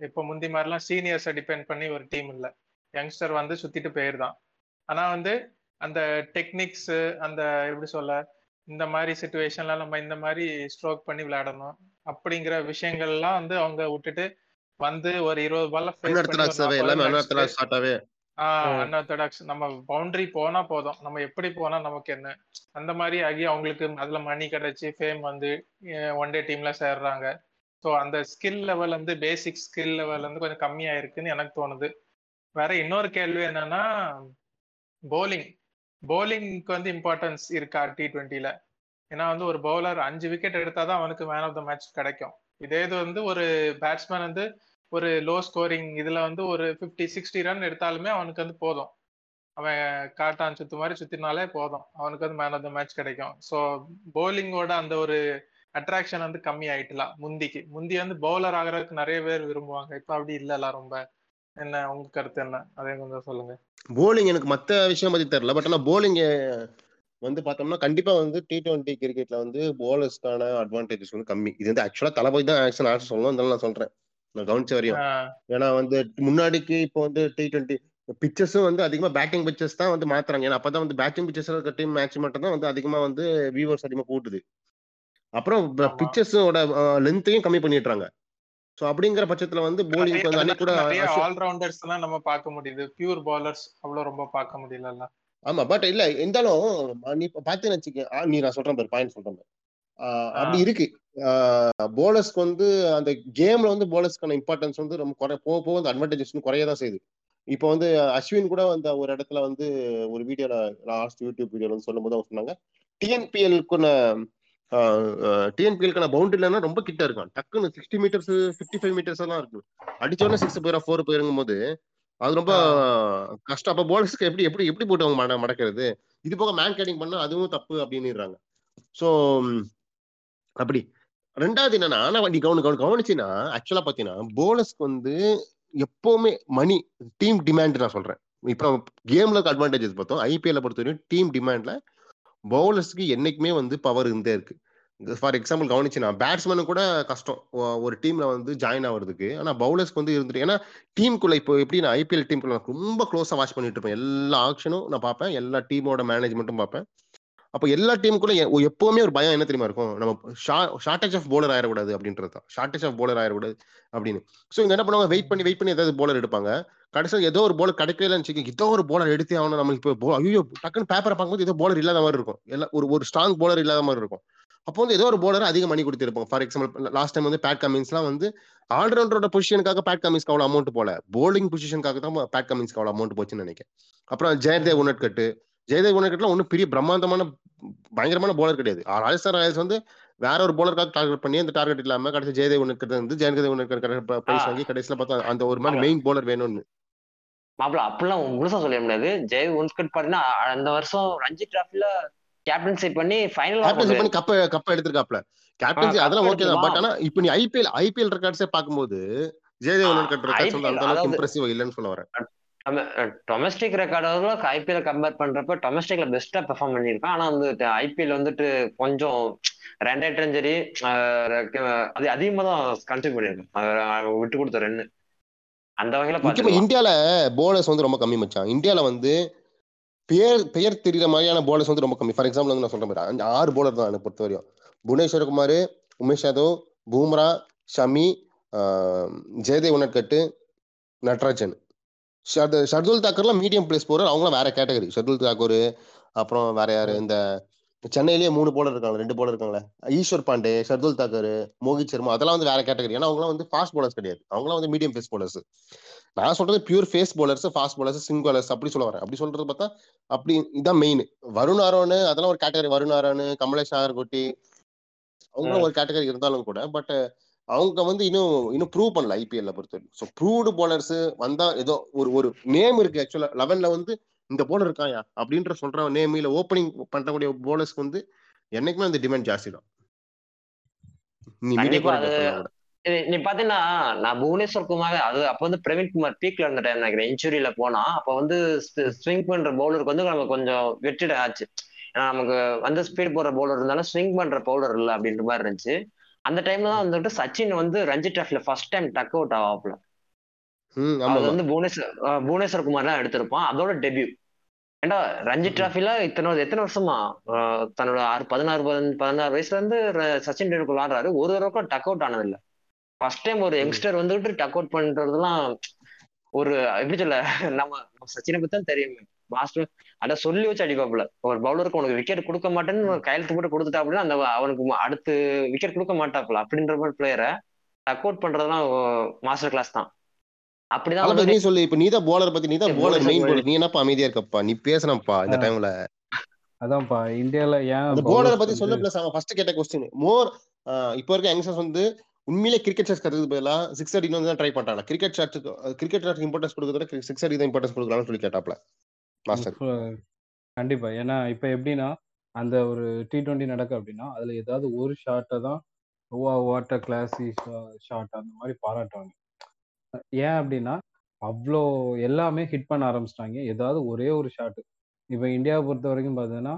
இப்போ முந்தி மாதிரிலாம் சீனியர்ஸை டிபெண்ட் பண்ணி ஒரு டீம் இல்லை. யங்ஸ்டர் வந்து சுத்திட்டு போயிருதான். ஆனா வந்து அந்த டெக்னிக்ஸ் அந்த எப்படி சொல்ல இந்த மாதிரி சுச்சுவேஷன்ல நம்ம இந்த மாதிரி ஸ்ட்ரோக் பண்ணி விளையாடணும் அப்படிங்கிற விஷயங்கள்லாம் வந்து அவங்க விட்டுட்டு வந்து ஒரு இருபது பால்ல அன்ஆர்த்தடாக்ஸ் நம்ம பவுண்டரி போனா போதும். நம்ம எப்படி போனா நமக்கு என்ன? அந்த மாதிரி ஆகி அவங்களுக்கு அதுல மணி கிடைச்சி ஃபேம் வந்து ஒன் டே டீம்ல சேர்றாங்க. ஸோ அந்த ஸ்கில் லெவல் வந்து பேசிக் ஸ்கில் லெவல் வந்து கொஞ்சம் கம்மியா இருக்குன்னு எனக்கு தோணுது. வேற இன்னொரு கேள்வி என்னன்னா போலிங் பவுலிங்க்கு வந்து இம்பார்ட்டன்ஸ் இருக்கா டி ட்வெண்ட்டில ஏன்னா வந்து ஒரு பவுலர் அஞ்சு விக்கெட் எடுத்தாதான் அவனுக்கு மேன் ஆஃப் த மேட்ச் கிடைக்கும். இதே இது வந்து ஒரு பேட்ஸ்மேன் வந்து ஒரு லோ ஸ்கோரிங் இதுல வந்து ஒரு ஃபிஃப்டி சிக்ஸ்டி ரன் எடுத்தாலுமே அவனுக்கு வந்து போதும். அவன் காட்டான் சுத்து மாதிரி சுத்தினாலே போதும். அவனுக்கு வந்து மேன் ஆஃப் த மேட்ச் கிடைக்கும். ஸோ பவுலிங்கோட அந்த ஒரு அட்ராக்ஷன் வந்து கம்மி ஆயிட்டலாம் முந்திக்கு. முந்தி வந்து பவுலர் ஆகிறதுக்கு நிறைய பேர் விரும்புவாங்க. இப்போ அப்படி இல்லைல்ல ரொம்ப. என்ன உங்க கருத்து என்ன? அதே கொஞ்சம் சொல்லுங்க.
போலிங் எனக்கு மத்த விஷயம் பத்தி தெரியல பட் ஆனா போலிங் வந்து பார்த்தோம்னா கண்டிப்பா வந்து டி டுவெண்ட்டி கிரிக்கெட்ல வந்து போலர்ஸ்க்கான அட்வான்டேஜஸ் வந்து கம்மி. இது வந்து ஆக்சுவலா தளபதி தான் ஆக்ஷன் ஆன்சர் சொல்லணும் இருந்தாலும் நான் சொல்றேன். நான் கவனிச்ச வரையும். ஏன்னா வந்து முன்னாடிக்கு இப்போ வந்து டி டுவெண்ட்டி பிச்சர்ஸும் வந்து அதிகமா பேட்டிங் பிச்சர்ஸ் தான் வந்து மாத்துறாங்க. ஏன்னா அப்பதான் வந்து பேட்டிங் பிச்சர்ஸ் இருக்க டீம் மேட்ச் மட்டும் தான் வந்து அதிகமா வந்து வியூவர்ஸ் அதிகமா கூட்டுது. அப்புறம் பிச்சர்ஸோட லென்த்தையும் கம்மி பண்ணிடுறாங்க. சோ அப்படிங்கிற பட்சத்துல வந்து போலிங் வந்து அன்னைக்கு கூட
ஆல்ரவுண்டர்ஸ் தான் நம்ம பார்க்க முடியுது. பியூர் பாலர்ஸ் அவ்வளவு ரொம்ப பார்க்க முடியல
ஆமா பட் இல்ல இருந்தாலும் நீ பாத்தீங்கன்னு வச்சுக்க நீ நான் சொல்றேன் பாரு பாயிண்ட் சொல்றேன் அப்படி இருக்கு. போலர்ஸ்க்கு வந்து அந்த கேம்ல வந்து போலர்ஸ்க்கான இம்பார்ட்டன்ஸ் வந்து ரொம்ப குறை போக போக அந்த அட்வான்டேஜஸ் குறைய தான் செய்யுது. இப்போ வந்து அஸ்வின் கூட வந்து ஒரு இடத்துல வந்து ஒரு வீடியோல லாஸ்ட் யூடியூப் வீடியோல வந்து சொல்லும் போது அவங்க சொன்னாங்க டிஎன்பிஎல்க்குன்னு டிஎன்பிஎல்க்கான பவுண்டரிலன்னா ரொம்ப கிட்ட இருக்கான். டக்குன்னு sixty metres fifty five metres எல்லாம் இருக்கு. அடிச்சோடனே சிக்ஸ் போயிரா ஃபோர் போயிருங்கும் போது அது ரொம்ப கஷ்டம். அப்ப போலர்ஸ்க்கு எப்படி எப்படி எப்படி போட்டு அவங்க மட மடக்கிறது? இது போக மேன் கேடிங் பண்ணா அதுவும் தப்பு அப்படின்னுறாங்க. ஸோ அப்படி. ரெண்டாவது என்னன்னா ஆனா நீ கவனி கவனி கவனிச்சுன்னா ஆக்சுவலா பாத்தீங்கன்னா போலர்ஸ்க்கு வந்து எப்பவுமே மணி டீம் டிமாண்ட் நான் சொல்றேன். இப்போ கேம்ல அட்வான்டேஜஸ் பார்த்தோம். ஐபிஎல்ல பொறுத்த வரைக்கும் டீம் டிமாண்ட்ல பவுலர்ஸ்க்கு என்னைக்குமே வந்து பவர் இருந்தே இருக்கு. ஃபார் எக்ஸாம்பிள் கவனிச்சுனா பேட்ஸ்மேனு கூட கஷ்டம். ஒரு டீம்ல வந்து ஜாயின் ஆகுறதுக்கு ஆனா பவுலர்ஸ்க்கு வந்து இருந்துட்டு ஏன்னா டீமுக்குள்ள இப்போ எப்படி நான் ஐபிஎல் டீமுக்குள்ள ரொம்ப க்ளோஸா வாட்ச் பண்ணிட்டு இருப்பேன். எல்லா ஆக்ஷனும் நான் பார்ப்பேன். எல்லா டீமோட மேனேஜ்மெண்ட்டும் பார்ப்பேன். அப்போ எல்லா டீமுக்குள்ள எப்பவுமே ஒரு பயம் என்ன தெரியுமா இருக்கும்? நம்ம ஷார்டேஜ் ஆஃப் போலர் ஆயிடக்கூடாது அப்படின்றது தான். ஷார்டேஜ் ஆஃப் போலர் ஆயிடக்கூடாது அப்படின்னு. ஸோ இங்க என்ன பண்ணுவாங்க? வெயிட் பண்ணி வெயிட் பண்ணி ஏதாவது போலர் எடுப்பாங்க. கடைசியில் ஏதோ ஒரு போலர் கிடைக்கலன்னு வச்சுக்கோங்க. ஏதோ ஒரு போலர் எடுத்தே ஆகணும். நம்மளுக்கு இப்போ ஐயோ டக்குன்னு பேப்பரை பார்க்கும்போது ஏதோ போலர் இல்லாத மாதிரி இருக்கும். எல்லாம் ஒரு ஒரு ஸ்ட்ராங் போலர் இல்லாத மாதிரி இருக்கும். அப்போ வந்து ஏதோ ஒரு போலர் அதிக மணி கொடுத்திருப்பாங்க. ஃபார் எக்ஸாம்பிள் லாஸ்ட் டைம் வந்து பேட் கமின்ஸ்லாம் வந்து ஆல்ரவுண்டரோட பொசிஷனுக்காக பேட் கமின்ஸ்க்கு அவ்வளோ அமௌண்ட் போல. போலிங் பொசிஷனுக்காக தான் பேட் கமின்ஸ்க்கு அவ்வளோ அமௌண்ட் போச்சுன்னு நினைக்கிறேன். அப்புறம் ஜெயதேவ் உனட்கட்டு ஜெயதேவ் உனட்கட்லாம் ஒன்றும் பெரிய பிரம்மாண்டமான பயங்கரமான போலர் கிடையாது. ராஜஸ்தான் ராயல்ஸ் வந்து வேற ஒரு போலருக்காக டார்கெட் பண்ணி அந்த டார்கெட் இல்லாம கடைசி ஜெயதேவ் உனட்கட் வந்து ஜெயதேவ் உனட்கட் பிரைஸ். வாங்கி கடைசியில பார்த்தா அந்த ஒரு மாதிரி. மெயின் போலர் வேணும்னு.
மாப்பிள அப்படிலாம் முழுசா சொல்ல முடியாது. ஜெய் ஒன்ஸ்கட் பாத்தீங்கன்னா அந்த வருஷம் ரஞ்சி டிராஃபில கேப்டன்சி பண்ணி ஃபைனல்
கேப்டன்சி பண்ணி கப்ப கப்ப எடுத்திருக்காப்ல. கேப்டன்சி அதெல்லாம் ஓகே தான். பட். ஆனா இப்போ நீ ஐபிஎல் ஐபிஎல் ரெக்கார்ட்ஸே பார்க்கும்போது ஜெயதேவ்
ஆ,
உனட்கட் ரெக்கார்ட்ஸ் அந்த அளவுக்கு இம்ப்ரெசிவ் இல்லைன்னு சொல்ல வரேன்.
டொமஸ்டிக் ரெக்கார்டு ஐபிஎல் கம்பேர் பண்றப்ப டொமஸ்டிக்ல பெஸ்டா பெர்ஃபார்ம் பண்ணியிருக்கான். ஆனா வந்து ஐபிஎல் வந்துட்டு கொஞ்சம் ரெண்டாயிரம் சரி அது அதிகமா தான் கன்சியூம் பண்ணியிருக்கேன். விட்டு கொடுத்த ரெண்டு அந்த வகையில
முக்கியமா இந்தியால போலர்ஸ் வந்து ரொம்ப கம்மி மச்சான். இந்தியால வந்து பேர் பெயர் தெரியுற மாதிரியான போலர்ஸ் வந்து ரொம்ப கம்மி. ஃபார் எக்ஸாம்பிள் வந்து நான் பாரு, அஞ்சு ஆறு போலர் தான் எனக்கு பொறுத்த வரையும். புவனேஸ்வர் குமார் உமேஷ் யாதவ் பூம்ரா ஷமி ஜெயதேவ் உனட்கட்டு நட்ராஜன். ஷர்து ஷர்துல் தாக்கர்லாம் மீடியம் பிளேஸ் போறாரு அவங்களாம் வேற கேட்டகரி ஷர்துல் தாக்கூர் அப்புறம் வேற யாரு? இந்த சென்னையிலேயே மூணு போலர் இருக்காங்க ரெண்டு போலர் இருக்காங்களே. ஈஸ்வர் பாண்டே ஷர்துல் தாக்கர் மோகித் சர்மா அதெல்லாம் வந்து வேற கேட்டகரி ஏன்னா அவங்களாம் வந்து ஃபாஸ்ட் போலர்ஸ் கிடையாது. அவங்களாம் வந்து மீடியம் பேஸ் போலர்ஸ் நான் சொல்றது pure pace bowlers fast bowlers swing bowlers அப்படி சொல்ல வரேன். அப்படி சொல்றது பார்த்தா அப்படி இதான் மெயின் வருண் ஆரோன் அதெல்லாம் ஒரு கேட்டகரி வருண் ஆரோன் கமலேஷ் நாகர்கோட்டி அவங்களும் ஒரு கேட்டகரி இருந்தாலும் கூட பட் அவங்க வந்து இன்னும் இன்னும் ப்ரூவ் பண்ணல ஐபிஎல்ல பொறுத்த ஸோ ப்ரூவ்டு போலர்ஸ் வந்தா ஏதோ ஒரு ஒரு நேம் இருக்கு ஆக்சுவலா லெவன்ல வந்து இந்த போலர் இருக்காயா? அப்படின்ற சொல்ற நேம் இல்ல ஓப்பனிங் பண்ணக்கூடிய போலர்ஸ்க்கு வந்து என்னைக்குமே அந்த டிமாண்ட் ஜாஸ்தி தான்.
நீ பாத்தீங்கன்னா நான் புவனேஸ்வர் குமார் அது அப்ப வந்து பிரவீன் குமார் பீக்ல இருந்த டைம் நினைக்கிறேன் இன்ஜுரியில போனா அப்ப வந்து ஸ்விங் பண்ற பவுலருக்கு வந்து நமக்கு கொஞ்சம் வெற்றிட ஆச்சு. ஏன்னா நமக்கு வந்து ஸ்பீட் போடுற பவுலர் இருந்தாலும் ஸ்விங் பண்ற பவுலர் இல்ல அப்படின்ற மாதிரி இருந்துச்சு. அந்த டைம்ல தான் வந்துட்டு சச்சின் வந்து ரஞ்சி டிராஃபில ஃபர்ஸ்ட் டைம் டக் அவுட் ஆவாப்ல அது வந்து புவனேஸ்வர் புவனேஸ்வர் குமார் தான் எடுத்திருப்பான். அதோட டெபியூ ஏண்டா ரஞ்சி டிராஃபில இத்தனை எத்தனை வருஷமா? தன்னோட ஆறு பதினாறு பதின- பதினாறு வயசுல இருந்து சச்சின் டெண்டுல்கர் விளாடுறாரு ஒரு தடவை டக் அவுட் ஆனது இல்ல. ஃபர்ஸ்ட் டைம் ஒரு யங்ஸ்டர் வந்துட்டு டக் அவுட் பண்றதுலாம் ஒரு எப்படி சொல்ல நம்ம சச்சினை பத்தி தான் தெரியும். மாஸ்டர் அத சொல்லி வச்சு அடிப்பாப்புல. ஒரு பவுலருக்கு உனக்கு விக்கெட் கொடுக்க மாட்டேன்னு கையெழுத்து போட்டு கொடுத்துட்டா அப்படின்னா அந்த அவனுக்கு அடுத்து விக்கெட் கொடுக்க மாட்டாப்புல. அப்படின்ற மாதிரி பிளேயரை டக் அவுட் பண்றதுலாம் மாஸ்டர் கிளாஸ் தான். அப்படிதான்
நீ சொல்லு இப்ப நீ தான் போலர் பத்தி நீ தான்
ஏய்,
போலர்
bowler.
மெயின். போலர் நீ என்னப்பா அமைதியா இருக்கப்பா? நீ பேசணும்ப்பா இந்த. டைம்ல
அதான்ப்பா இந்தியால ஏன்
போலரை பத்தி சொல்ல பிளஸ் அவன் ஃபர்ஸ்ட் கேட்ட கொஸ்டின் மோர் இப்போ இருக்க யங்ஸ்டர்ஸ் வந்து உண்மையிலே கிரிக்கெட் ஷாட்ஸ் கத்துக்கு பதிலா சிக்ஸ் அடிக்கணும் வந்து தான் ட்ரை பண்றாங்க. கிரிக்கெட் ஷாட்ஸ்க்கு கிரிக்கெட் ஷாட்ஸ்க்கு இம்பார்ட்டன்ஸ் கொடுக்கறத சிக்ஸ் அடி தான் இம்பார்ட்டன்ஸ் கொடுக்கலாம்னு சொல்லி கேட்டாப்ல மாஸ்டர்
கண்டிப்பா. ஏன்னா இப்ப எப்படின்னா அந்த ஒரு டி டுவெண்ட்டி நடக்கு அப்படின்னா அதுல ஏதாவது ஒரு ஷாட்டை தான் ஓ வாட்டர் கிளாஸி ஷாட் அந்த மாதிரி பாராட்டுவாங்க. ஏன் அப்படின்னா அவ்வளோ எல்லாமே ஹிட் பண்ண ஆரம்பிச்சிட்டாங்க. ஏதாவது ஒரே ஒரு ஷாட் இப்போ இந்தியாவை பொறுத்த வரைக்கும் பார்த்தீங்கன்னா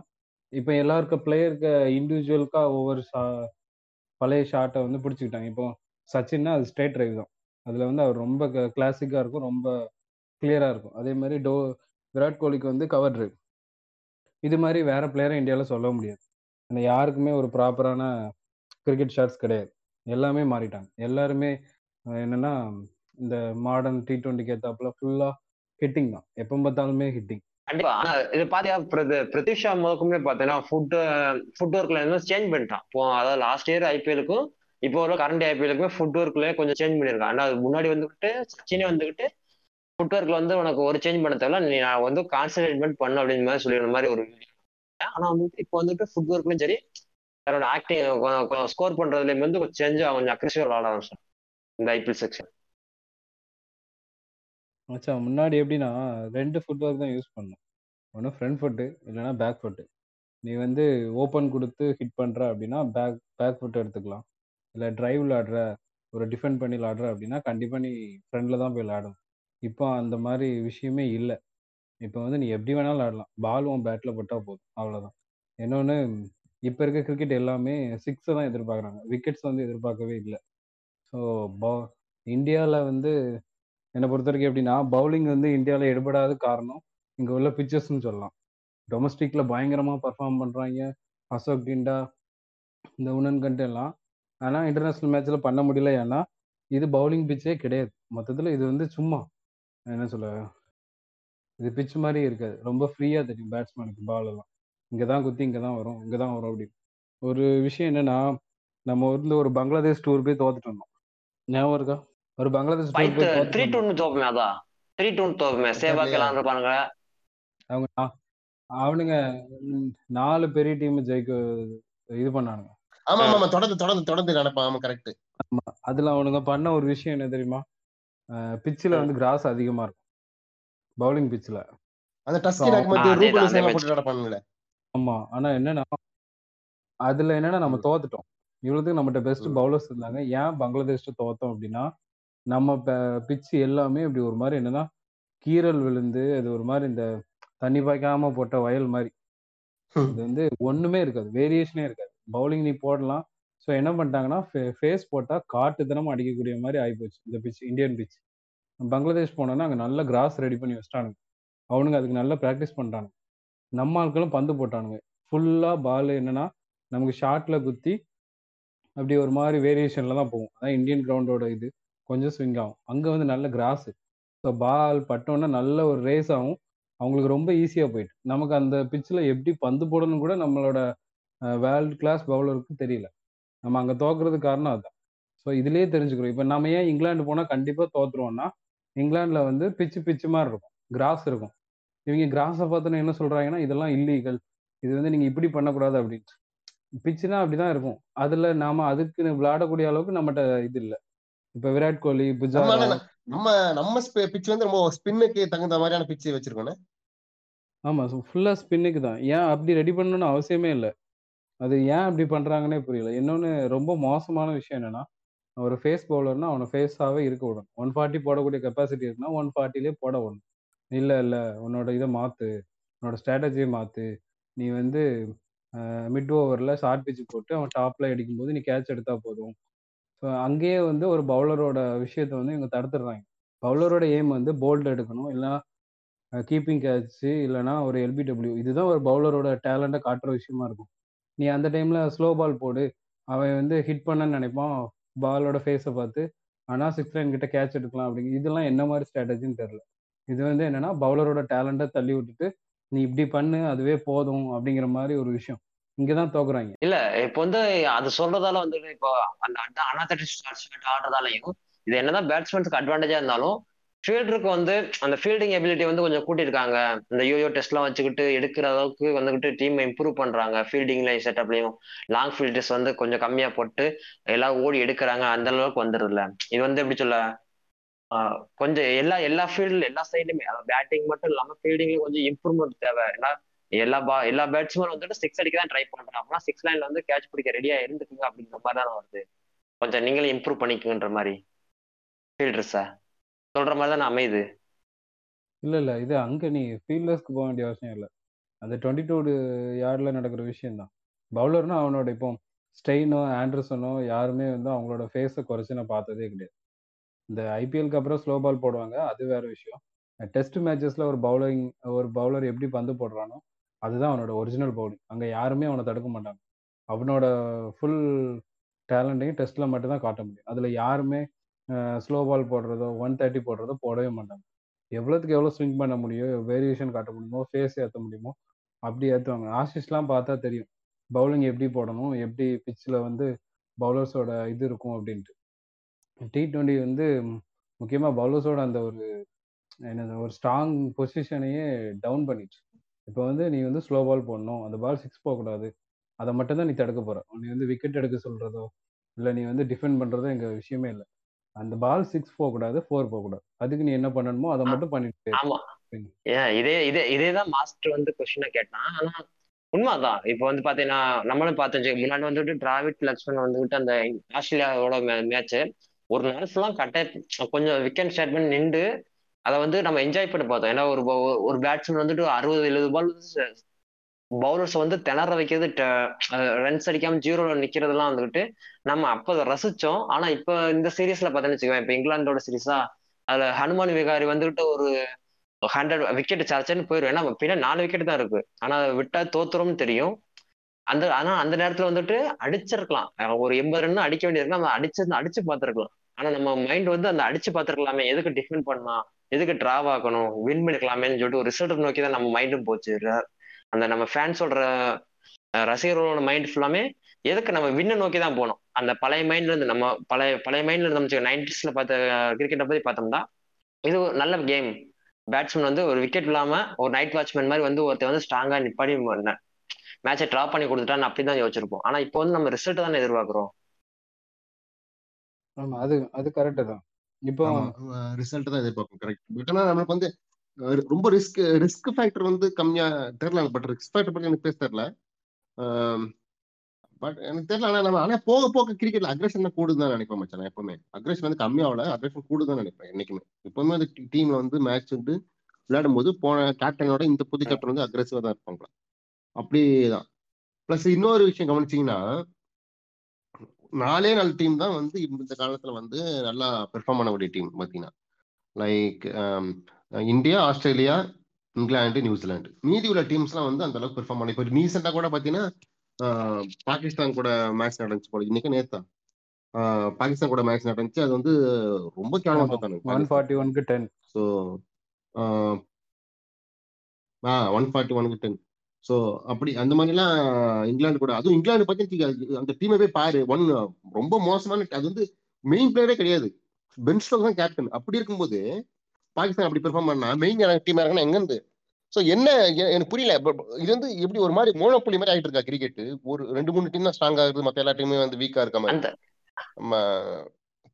இப்போ எல்லாருக்கும் பிளேயருக்கு இண்டிவிஜுவலுக்கா ஒவ்வொரு ஷா பழைய ஷாட்டை வந்து பிடிச்சிக்கிட்டாங்க. இப்போ சச்சின்னா அது ஸ்ட்ரைட் ட்ரைவ் தான். அதில் வந்து அவர் ரொம்ப கிளாசிக்காக இருக்கும் ரொம்ப கிளியராக இருக்கும். அதே மாதிரி டோ விராட் கோலிக்கு வந்து கவர் ட்ரைவ் இது மாதிரி வேற பிளேயரை இந்தியாவில் சொல்ல முடியாது. அந்த யாருக்குமே ஒரு ப்ராப்பரான கிரிக்கெட் ஷாட்ஸ் கிடையாது. எல்லாமே மாறிட்டாங்க. எல்லாருமே என்னென்னா என்னன்னா இந்த மாடர்ன் டி டுவெண்ட்டிக்கு ஏத்தாப்புல ஃபுல்லாக ஹிட்டிங் தான். எப்போ பார்த்தாலுமே ஹிட்டிங்
கண்டிப்பா. இது பாத்தியா பிரதி- பிரித்திஷா முதற்குமே பாத்தீங்கன்னா ஃபுட் ஃபுட் ஒர்க்ல இருந்து சேஞ்ச் பண்ணிட்டான். இப்போ அதாவது லாஸ்ட் இயர் ஐபிஎலுக்கும் இப்போ வர கரண்ட் ஐபிஎலுக்குமே ஃபுட் ஒர்க்ல கொஞ்சம் சேஞ்ச் பண்ணிருக்கான் ஆனா அது முன்னாடி வந்துகிட்டு சச்சினே வந்துகிட்டு ஃபுட் ஒர்க்ல வந்து உனக்கு ஒரு சேஞ்ச் பண்ண தேவை நீ நான் வந்து கான்சன்ட்ரேட்மெண்ட் பண்ணு அப்படின்ற மாதிரி சொல்லிடுற மாதிரி ஒரு ஆனா வந்துட்டு இப்போ வந்துட்டு ஃபுட் ஒர்க்லயும் சரி தன்னோட ஆக்டிங் ஸ்கோர் பண்றதுலயும் வந்து கொஞ்சம் சேஞ்ச் கொஞ்சம் அக்ரெசிவ் விளாட ஆரம்பிச்சான் இந்த ஐபிஎல் செக்ஷன்
மச்சான் முன்னாடி எப்படின்னா ரெண்டு ஃபுட்வொர்க் தான் யூஸ் பண்ணணும் ஒன்று ஃப்ரண்ட் ஃபுட்டு இல்லைன்னா பேக் ஃபுட்டு நீ வந்து ஓப்பன் கொடுத்து ஹிட் பண்ணுற அப்படின்னா பேக் பேக் ஃபுட் எடுத்துக்கலாம். இல்லை ட்ரைவ் விளாடுற ஒரு டிஃபெண்ட் பண்ணி விளாடுற அப்படின்னா கண்டிப்பாக நீ ஃப்ரெண்டில் தான் போய் விளாடணும் இப்போ அந்த மாதிரி விஷயமே இல்லை. இப்போ வந்து நீ எப்படி வேணாலும் விளாடலாம் பால் உன் பேட்டில் போட்டால் போதும். அவ்வளோதான் இன்னொன்று இப்போ இருக்க கிரிக்கெட் எல்லாமே சிக்ஸை தான் எதிர்பார்க்குறாங்க. விக்கெட்ஸ் வந்து எதிர்பார்க்கவே இல்லை. ஸோ பா இந்தியாவில் வந்து என்னை பொறுத்த வரைக்கும் எப்படின்னா பவுலிங் வந்து இந்தியாவில் எடுபடாத காரணம் இங்கே உள்ள பிச்சர்ஸ்னு சொல்லலாம். டொமஸ்டிக்கில் பயங்கரமாக பர்ஃபார்ம் பண்ணுறாங்க அசோக் டிண்டா இந்த உணன் கண்ட் எல்லாம். ஆனால் இன்டர்நேஷ்னல் மேட்ச்சில் பண்ண முடியல. ஏன்னா இது பவுலிங் பிச்சே கிடையாது. மொத்தத்தில் இது வந்து சும்மா என்ன சொல்ல இது பிச் மாதிரி இருக்காது. ரொம்ப ஃப்ரீயாக தெரியும் பேட்ஸ்மேனுக்கு பால் எல்லாம். இங்கே தான் குத்தி இங்கே தான் வரும் இங்கே தான் வரும் அப்படி ஒரு விஷயம் என்னன்னா நம்ம வந்து ஒரு பங்களாதேஷ் டூர் போய் தோத்துட்டு வந்தோம். ஞாபகம் இருக்கா? ஒரு பங்களாதேஷ்
த்ரீ டூன்னு தோப்புமே அதான் த்ரீ டூன்னு தோப்புமே சேவாக் எல்லாம் இருப்பானுங்க.
அவங்க அவனுங்க நாலு பெரிய டீம் ஜெயிக்க இது பண்ணானுங்க.
ஆமா ஆமா தொடர்ந்து தொடர்ந்து தொடர்ந்து நடப்பான். ஆமா கரெக்ட்
ஆமா. அதுல அவனுங்க பண்ண ஒரு விஷயம் என்ன தெரியுமா? பிச்சில் வந்து கிராஸ் அதிகமா இருக்கும். பவுலிங் பிச்சில்
அந்த டஸ்கி
ஆ,
மத்திய ரூபல்
match.
போட்டு நடப்பானுங்களே.
ஆமா. ஆனா என்னன்னா அதுல என்னன்னா நம்ம. தோத்துட்டோம். இவ்வளவுக்கு நம்மகிட்ட பெஸ்ட். பவுலர்ஸ் இருந்தாங்க. ஏன் பங்களாதேஷ்ட தோத்தோம் அப்படின்னா நம்ம பிச்சு எல்லாமே இப்படி ஒரு மாதிரி என்னன்னா கீறல் விழுந்து அது ஒரு மாதிரி இந்த தண்ணி பாய்க்காம போட்ட வயல் மாதிரி. இது வந்து ஒண்ணுமே இருக்காது வேரியேஷனே இருக்காது. பவுலிங் நீ போடலாம். ஸோ என்ன பண்ணிட்டாங்கன்னா ஃபேஸ் போட்டா காட்டுத்தனமா அடிக்கக்கூடிய மாதிரி ஆயிப்போச்சு இந்த பிச் இந்தியன் பிச் பங்களாதேஷ் போனோன்னா அங்க நல்ல கிராஸ் ரெடி பண்ணி வச்சிட்டானுங்க. அவனுங்க அதுக்கு நல்லா ப்ராக்டிஸ் பண்ணிட்டானுங்க நம்ம ஆட்களும் பந்து போட்டானுங்க. ஃபுல்லா பால் என்னன்னா நமக்கு ஷார்ட்ல குத்தி அப்படி ஒரு மாதிரி வேரியேஷன்ல தான் போகும். அதான் இந்தியன் கிரவுண்டோட இது. கொஞ்சம் ஸ்விங் ஆகும். அங்கே வந்து நல்ல கிராஸு ஸோ பால் பட்டோன்னா நல்ல ஒரு ரேஸ் ஆகும். அவங்களுக்கு ரொம்ப ஈஸியாக போயிட்டு. நமக்கு அந்த பிச்சில் எப்படி பந்து போடணும் கூட நம்மளோட வேர்ல்டு கிளாஸ் பவுலருக்கு தெரியல. நம்ம அங்கே தோக்குறது காரணம் அதுதான். ஸோ இதுலேயே தெரிஞ்சுக்கிறோம். இப்போ நம்ம ஏன் இங்கிலாந்து போனால் கண்டிப்பாக தோத்துருவோம்னா இங்கிலாண்டில் வந்து பிச்சு பிச்சு மாதிரி இருக்கும். கிராஸ் இருக்கும். இவங்க கிராஸை பார்த்தோன்னா என்ன சொல்கிறாங்கன்னா இதெல்லாம் இல்லீகல் இது வந்து நீங்கள் இப்படி பண்ணக்கூடாது அப்படின்ட்டு பிச்சுனா அப்படிதான் இருக்கும். அதில் நாம் அதுக்கு விளையாடக்கூடிய அளவுக்கு நம்மகிட்ட இது இல்லை. இப்ப விராட் கோலி
நம்ம நம்ம நம்ம பிச் வந்து ரொம்ப ஸ்பின்னுக்கு தகுந்த மாதிரியான பிச் வச்சிருக்கோம்
ஆமா ஃபுல்லா ஸ்பின்னுக்கு தான். ஏன் அப்படி ரெடி பண்ணணும்னு அவசியமே இல்லை. அது ஏன் அப்படி பண்றாங்கன்னே புரியல. இன்னொன்னு ரொம்ப மோசமான விஷயம் என்னன்னா ஒரு ஃபேஸ் பவுலர்னா அவனை ஃபேஸாவே இருக்க விடணும். ஒன் ஃபார்ட்டி போடக்கூடிய கெப்பாசிட்டி இருக்குன்னா ஒன் ஃபார்ட்டிலே போட விடணும். இல்ல இல்ல உன்னோட இதை மாத்து உன்னோட ஸ்ட்ராட்டஜியை மாத்து. நீ வந்து மிட் ஓவர்ல ஷார்ட் பிச்சு போட்டு அவன் டாப்ல அடிக்கும்போது நீ கேட்ச் எடுத்தா போதும். ஸோ அங்கேயே வந்து ஒரு பவுலரோட விஷயத்த வந்து இவங்க தடுத்துடுறாங்க. பவுலரோட எய்ம் வந்து போல்ட் எடுக்கணும். இல்லைன்னா கீப்பிங் கேட்ச்சு இல்லைன்னா ஒரு எல்பிடபிள்யூ இதுதான் ஒரு பவுலரோட டேலண்ட்டை காட்டுற விஷயமா இருக்கும். நீ அந்த டைமில் ஸ்லோ பால் போடு. அவன் வந்து ஹிட் பண்ணன்னு நினைப்பான். பாலோட ஃபேஸை பார்த்து ஆனால் சிக்ஸ் லைன் கிட்ட கேட்ச் எடுக்கலாம் அப்படிங்க இதெல்லாம் என்ன மாதிரி ஸ்ட்ராட்டஜின்னு தெரியல. இது வந்து என்னன்னா பவுலரோட டேலண்ட்டை தள்ளி விட்டுட்டு நீ இப்படி பண்ணு அதுவே போதும் அப்படிங்கிற மாதிரி ஒரு விஷயம். இங்கதான் தோக்குறாங்க.
இல்ல இப்போ வந்து அது சொல்றதால வந்து இப்போ அந்த அனாத்தட்டிக் ஷாட் ஆடுறதாலையும் இது என்னதான் பேட்ஸ்மேன்ஸ்க்கு அட்வான்டேஜா இருந்தாலும் ஃபீல்டருக்கு வந்து அந்த ஃபீல்டிங் எபிலிட்டி வந்து கொஞ்சம் கூட்டியிருக்காங்க. இந்த யோயோ டெஸ்ட்லாம் வச்சுக்கிட்டு எடுக்கிற அளவுக்கு வந்துகிட்டு டீம் இம்ப்ரூவ் பண்றாங்க. ஃபீல்டிங்லையும் செட்டப்லையும் லாங் ஃபீல்டர்ஸ் வந்து கொஞ்சம் கம்மியா போட்டு எல்லாம் ஓடி எடுக்கிறாங்க. அந்த அளவுக்கு வந்துடுதுல இது வந்து எப்படி சொல்ல கொஞ்சம் எல்லா எல்லா ஃபீல்டு எல்லா சைடுலுமே அதாவது பேட்டிங் மட்டும் இல்லாம ஃபீல்டிங்ல கொஞ்சம் இம்ப்ரூவ்மெண்ட் தேவை. ஏன்னா எல்லா பா எல்லா பேட்ஸ்மேன் வந்துட்டு சிக்ஸ் அடிக்க தான் ட்ரை பண்றாங்க அப்படின்னா சிக்ஸ் லைன்ல வந்து கேட்ச் பிடிக்க ரெடியா இருந்துக்குங்க அப்படிங்கிற மாதிரி தானே வருது. கொஞ்சம் நீங்களும் இம்ப்ரூவ் பண்ணிக்கங்கன்ற மாதிரி ஃபீல்டர்ஸா சொல்ற மாதிரி தான் அமையுது.
இல்ல இல்ல இது அங்க நீ ஃபீல்டர்ஸ்க்கு போக வேண்டிய அவசியம் இல்லை. அந்த டுவெண்ட்டி டூ யார்டில் நடக்கிற விஷயம் தான் பவுலர்னா அவனோட இப்போ ஸ்டெயினோ ஆண்டர்சனோ யாருமே வந்து அவங்களோட ஃபேஸை குறைச்சு நான் பார்த்ததே கிடையாது. இந்த ஐபிஎல்க்கு அப்புறம் ஸ்லோ பால் போடுவாங்க அது வேற விஷயம். டெஸ்ட் மேட்சஸ்ல ஒரு பவுலிங் ஒரு பவுலர் எப்படி பந்து போடுறானோ அதுதான் அவனோட ஒரிஜினல் பவுலிங் அங்கே யாருமே அவனை தடுக்க மாட்டாங்க. அவனோட ஃபுல் டேலண்ட்டையும் டெஸ்ட்டில் மட்டும்தான் காட்ட முடியும். அதில் யாருமே ஸ்லோ பால் போடுறதோ ஒன் தேர்ட்டி போடுறதோ போடவே மாட்டாங்க. எவ்வளோத்துக்கு எவ்வளோ ஸ்விங் பண்ண முடியும் வேரியேஷன் காட்ட முடியுமோ ஃபேஸ் ஏற்ற முடியுமோ அப்படி ஏற்றுவாங்க ஆஷிஷ்லாம் பார்த்தா தெரியும். பவுலிங் எப்படி போடணும் எப்படி பிச்சில் வந்து பவுலர்ஸோட இது இருக்கும் அப்படின்ட்டு. டி ட்வெண்ட்டி வந்து முக்கியமாக பவுலர்ஸோட அந்த ஒரு என்னது ஒரு ஸ்ட்ராங் பொசிஷனையே டவுன் பண்ணிடுச்சு. இப்போ வந்து நீ வந்து ஸ்லோ பால் போடணும். அந்த பால் சிக்ஸ் போகக்கூடாது. அதை மட்டும் தான் நீ தடுக்க போற. நீ வந்து விக்கெட் எடுக்க சொல்றதோ இல்லை நீ வந்து டிஃபெண்ட் பண்றதோ எங்க விஷயமே இல்லை. அந்த பால் சிக்ஸ் போகக்கூடாது ஃபோர் போகக்கூடாது. அதுக்கு நீ என்ன பண்ணணுமோ அதை மட்டும் பண்ணிட்டு
இதே இதே இதே தான் மாஸ்டர் வந்து கொஸ்டினை கேட்டான். ஆனா உண்மைதான். இப்போ வந்து பாத்தீங்கன்னா நம்மளும் பார்த்தோம். முன்னாடி வந்துட்டு டிராவிட் லக்ஷ்மன் வந்துட்டு அந்த ஆஸ்திரேலியாவோட மேட்ச் ஒரு நாள் ஃபுல்லா கட்ட கொஞ்சம் விக்கெட் ஸ்டேட்மெண்ட் நின்று அதை வந்து நம்ம என்ஜாய் பண்ணி பார்த்தோம். ஏன்னா ஒரு ஒரு பேட்ஸ்மேன் வந்துட்டு அறுபது எழுபது பால் பவுலர்ஸ் வந்து திணற வைக்கிறது ரன்ஸ் அடிக்காம ஜீரோல நிக்கிறதெல்லாம் வந்துட்டு நம்ம அப்போ ரசிச்சோம். ஆனா இப்போ இந்த சீரீஸ்ல பார்த்தோன்னு வச்சுக்கோங்க இப்போ இங்கிலாந்தோட சீரீஸா அதுல ஹனுமான் விகாரி வந்துட்டு ஒரு ஹண்ட்ரட் விக்கெட் சார்ச்சன்னு போயிடும் ஏன்னா பின்ன நாலு விக்கெட் தான் இருக்கு. ஆனா விட்டா தோத்துறோம்னு தெரியும். அந்த ஆனா அந்த நேரத்துல வந்துட்டு அடிச்சிருக்கலாம். ஒரு எண்பது ரன் அடிக்க வேண்டியது நம்ம அடிச்சு அடிச்சு பார்த்துருக்கலாம். ஆனா நம்ம மைண்ட் வந்து அந்த அடிச்சு பார்த்துருக்கலாமே எதுக்கு டிஃபெண்ட் பண்ணலாம் எதுக்கு டிராவ் ஆகணும் வின் பண்ணிக்கலாமேன்னு சொல்லிட்டு ஒரு ரிசல்ட் நோக்கி தான் நம்ம மைண்டும் போச்சு. அந்த நம்ம ஃபேன் சொல்ற ரசிகர்களோட மைண்ட் ஃபுல்லாமே எதுக்கு நம்ம வின்ன நோக்கி தான் போகணும் அந்த பழைய மைண்ட்ல இருந்து நம்ம பழைய பழைய மைண்ட்ல இருந்து நைன்டிஸ்ல பார்த்த கிரிக்கெட்டை பத்தி பார்த்தோம்னா இது ஒரு நல்ல கேம் பேட்ஸ்மேன் வந்து ஒரு விக்கெட் இல்லாம ஒரு நைட் வாட்ச்மேன் மாதிரி வந்து ஒருத்தர் வந்து ஸ்ட்ராங்கா நிப்பாடி மேட்சை ட்ராப் பண்ணி கொடுத்துட்டான்னு அப்படிதான் யோசிச்சிருப்போம். ஆனா இப்போ வந்து நம்ம ரிசல்ட் தானே எதிர்பார்க்குறோம்.
ஆமா அது அது கரெக்ட் தான். இப்போ
ரிசல்ட் தான் எதிர்பார்ப்போம் கரெக்ட் பட் ஆனா நம்மளுக்கு வந்து ரொம்ப ரிஸ்க் ரிஸ்க் ஃபேக்டர் வந்து கம்மியா தெரியல பட் ரிஸ்க் ஃபேக்டர் பத்தி எனக்கு பேச தெரியல. பட் எனக்கு தெரியல ஆனா நம்ம ஆனா போக போக கிரிக்கெட்ல அக்ரஷன் கூடுது தான் நினைப்பேன் மச்சான் நான் எப்பவுமே. அக்ரஷன் வந்து கம்மியாவல அக்ரஷன் கூடுதான் நினைப்பேன் என்னைக்குமே. எப்பவுமே அந்த டீம்ல வந்து மேட்ச் வந்து விளையாடும் போது போன கேப்டனோட இந்த புது கேப்டன் வந்து அக்ரெசிவா தான் இருப்பாங்களா? அப்படிதான் பிளஸ் இன்னொரு விஷயம் கவனிச்சீங்கன்னா நாலே நாலு டீம் தான் வந்து இந்த காலத்துல வந்து நல்லா பெர்ஃபார்ம் பண்ணக்கூடிய டீம் பாத்தீங்கன்னா like India Australia England New Zealand. மீதி உள்ள டீம்ஸ்லாம் வந்து அந்த அளவுக்கு பெர்ஃபார்ம் பண்ணி இப்போ ரீசெண்டா கூட பாத்தீங்கன்னா ஆஹ் பாகிஸ்தான் கூட மேட்ச் நடந்துச்சு போல. இன்னைக்கு நேத்தா. பாகிஸ்தான் கூட மேட்ச் நடந்துச்சு. அது வந்து ரொம்ப கேவலமா
ஒன்
பார்த்தாங்க
ஃபார்ட்டி ஒன்க்கு டென்
ஸோ ஆ ஒன் ஃபார்ட்டி ஒனுக்கு டென் ஸோ அப்படி அந்த மாதிரிலாம் இங்கிலாந்து கூட. அதுவும் இங்கிலாந்து பத்தி அந்த டீமை போய் பாரு ஒன் ரொம்ப மோசமான அது வந்து மெயின் பிளேயரே கிடையாது. பென் ஸ்டோக் தான் கேப்டன் அப்படி இருக்கும்போது பாகிஸ்தான் அப்படி பெர்ஃபார்ம் பண்ணா மெயின் டீம் இறங்கினா எங்க இருந்து ஸோ என்ன எனக்கு புரியல. இது வந்து எப்படி ஒரு மாதிரி மோனோப்புலி மாதிரி ஆயிட்டு இருக்கா கிரிக்கெட் ஒரு ரெண்டு மூணு டீம் தான் ஸ்ட்ராங்கா இருக்குது மற்ற எல்லா டீமுமே வந்து வீக்கா இருக்க மாதிரி.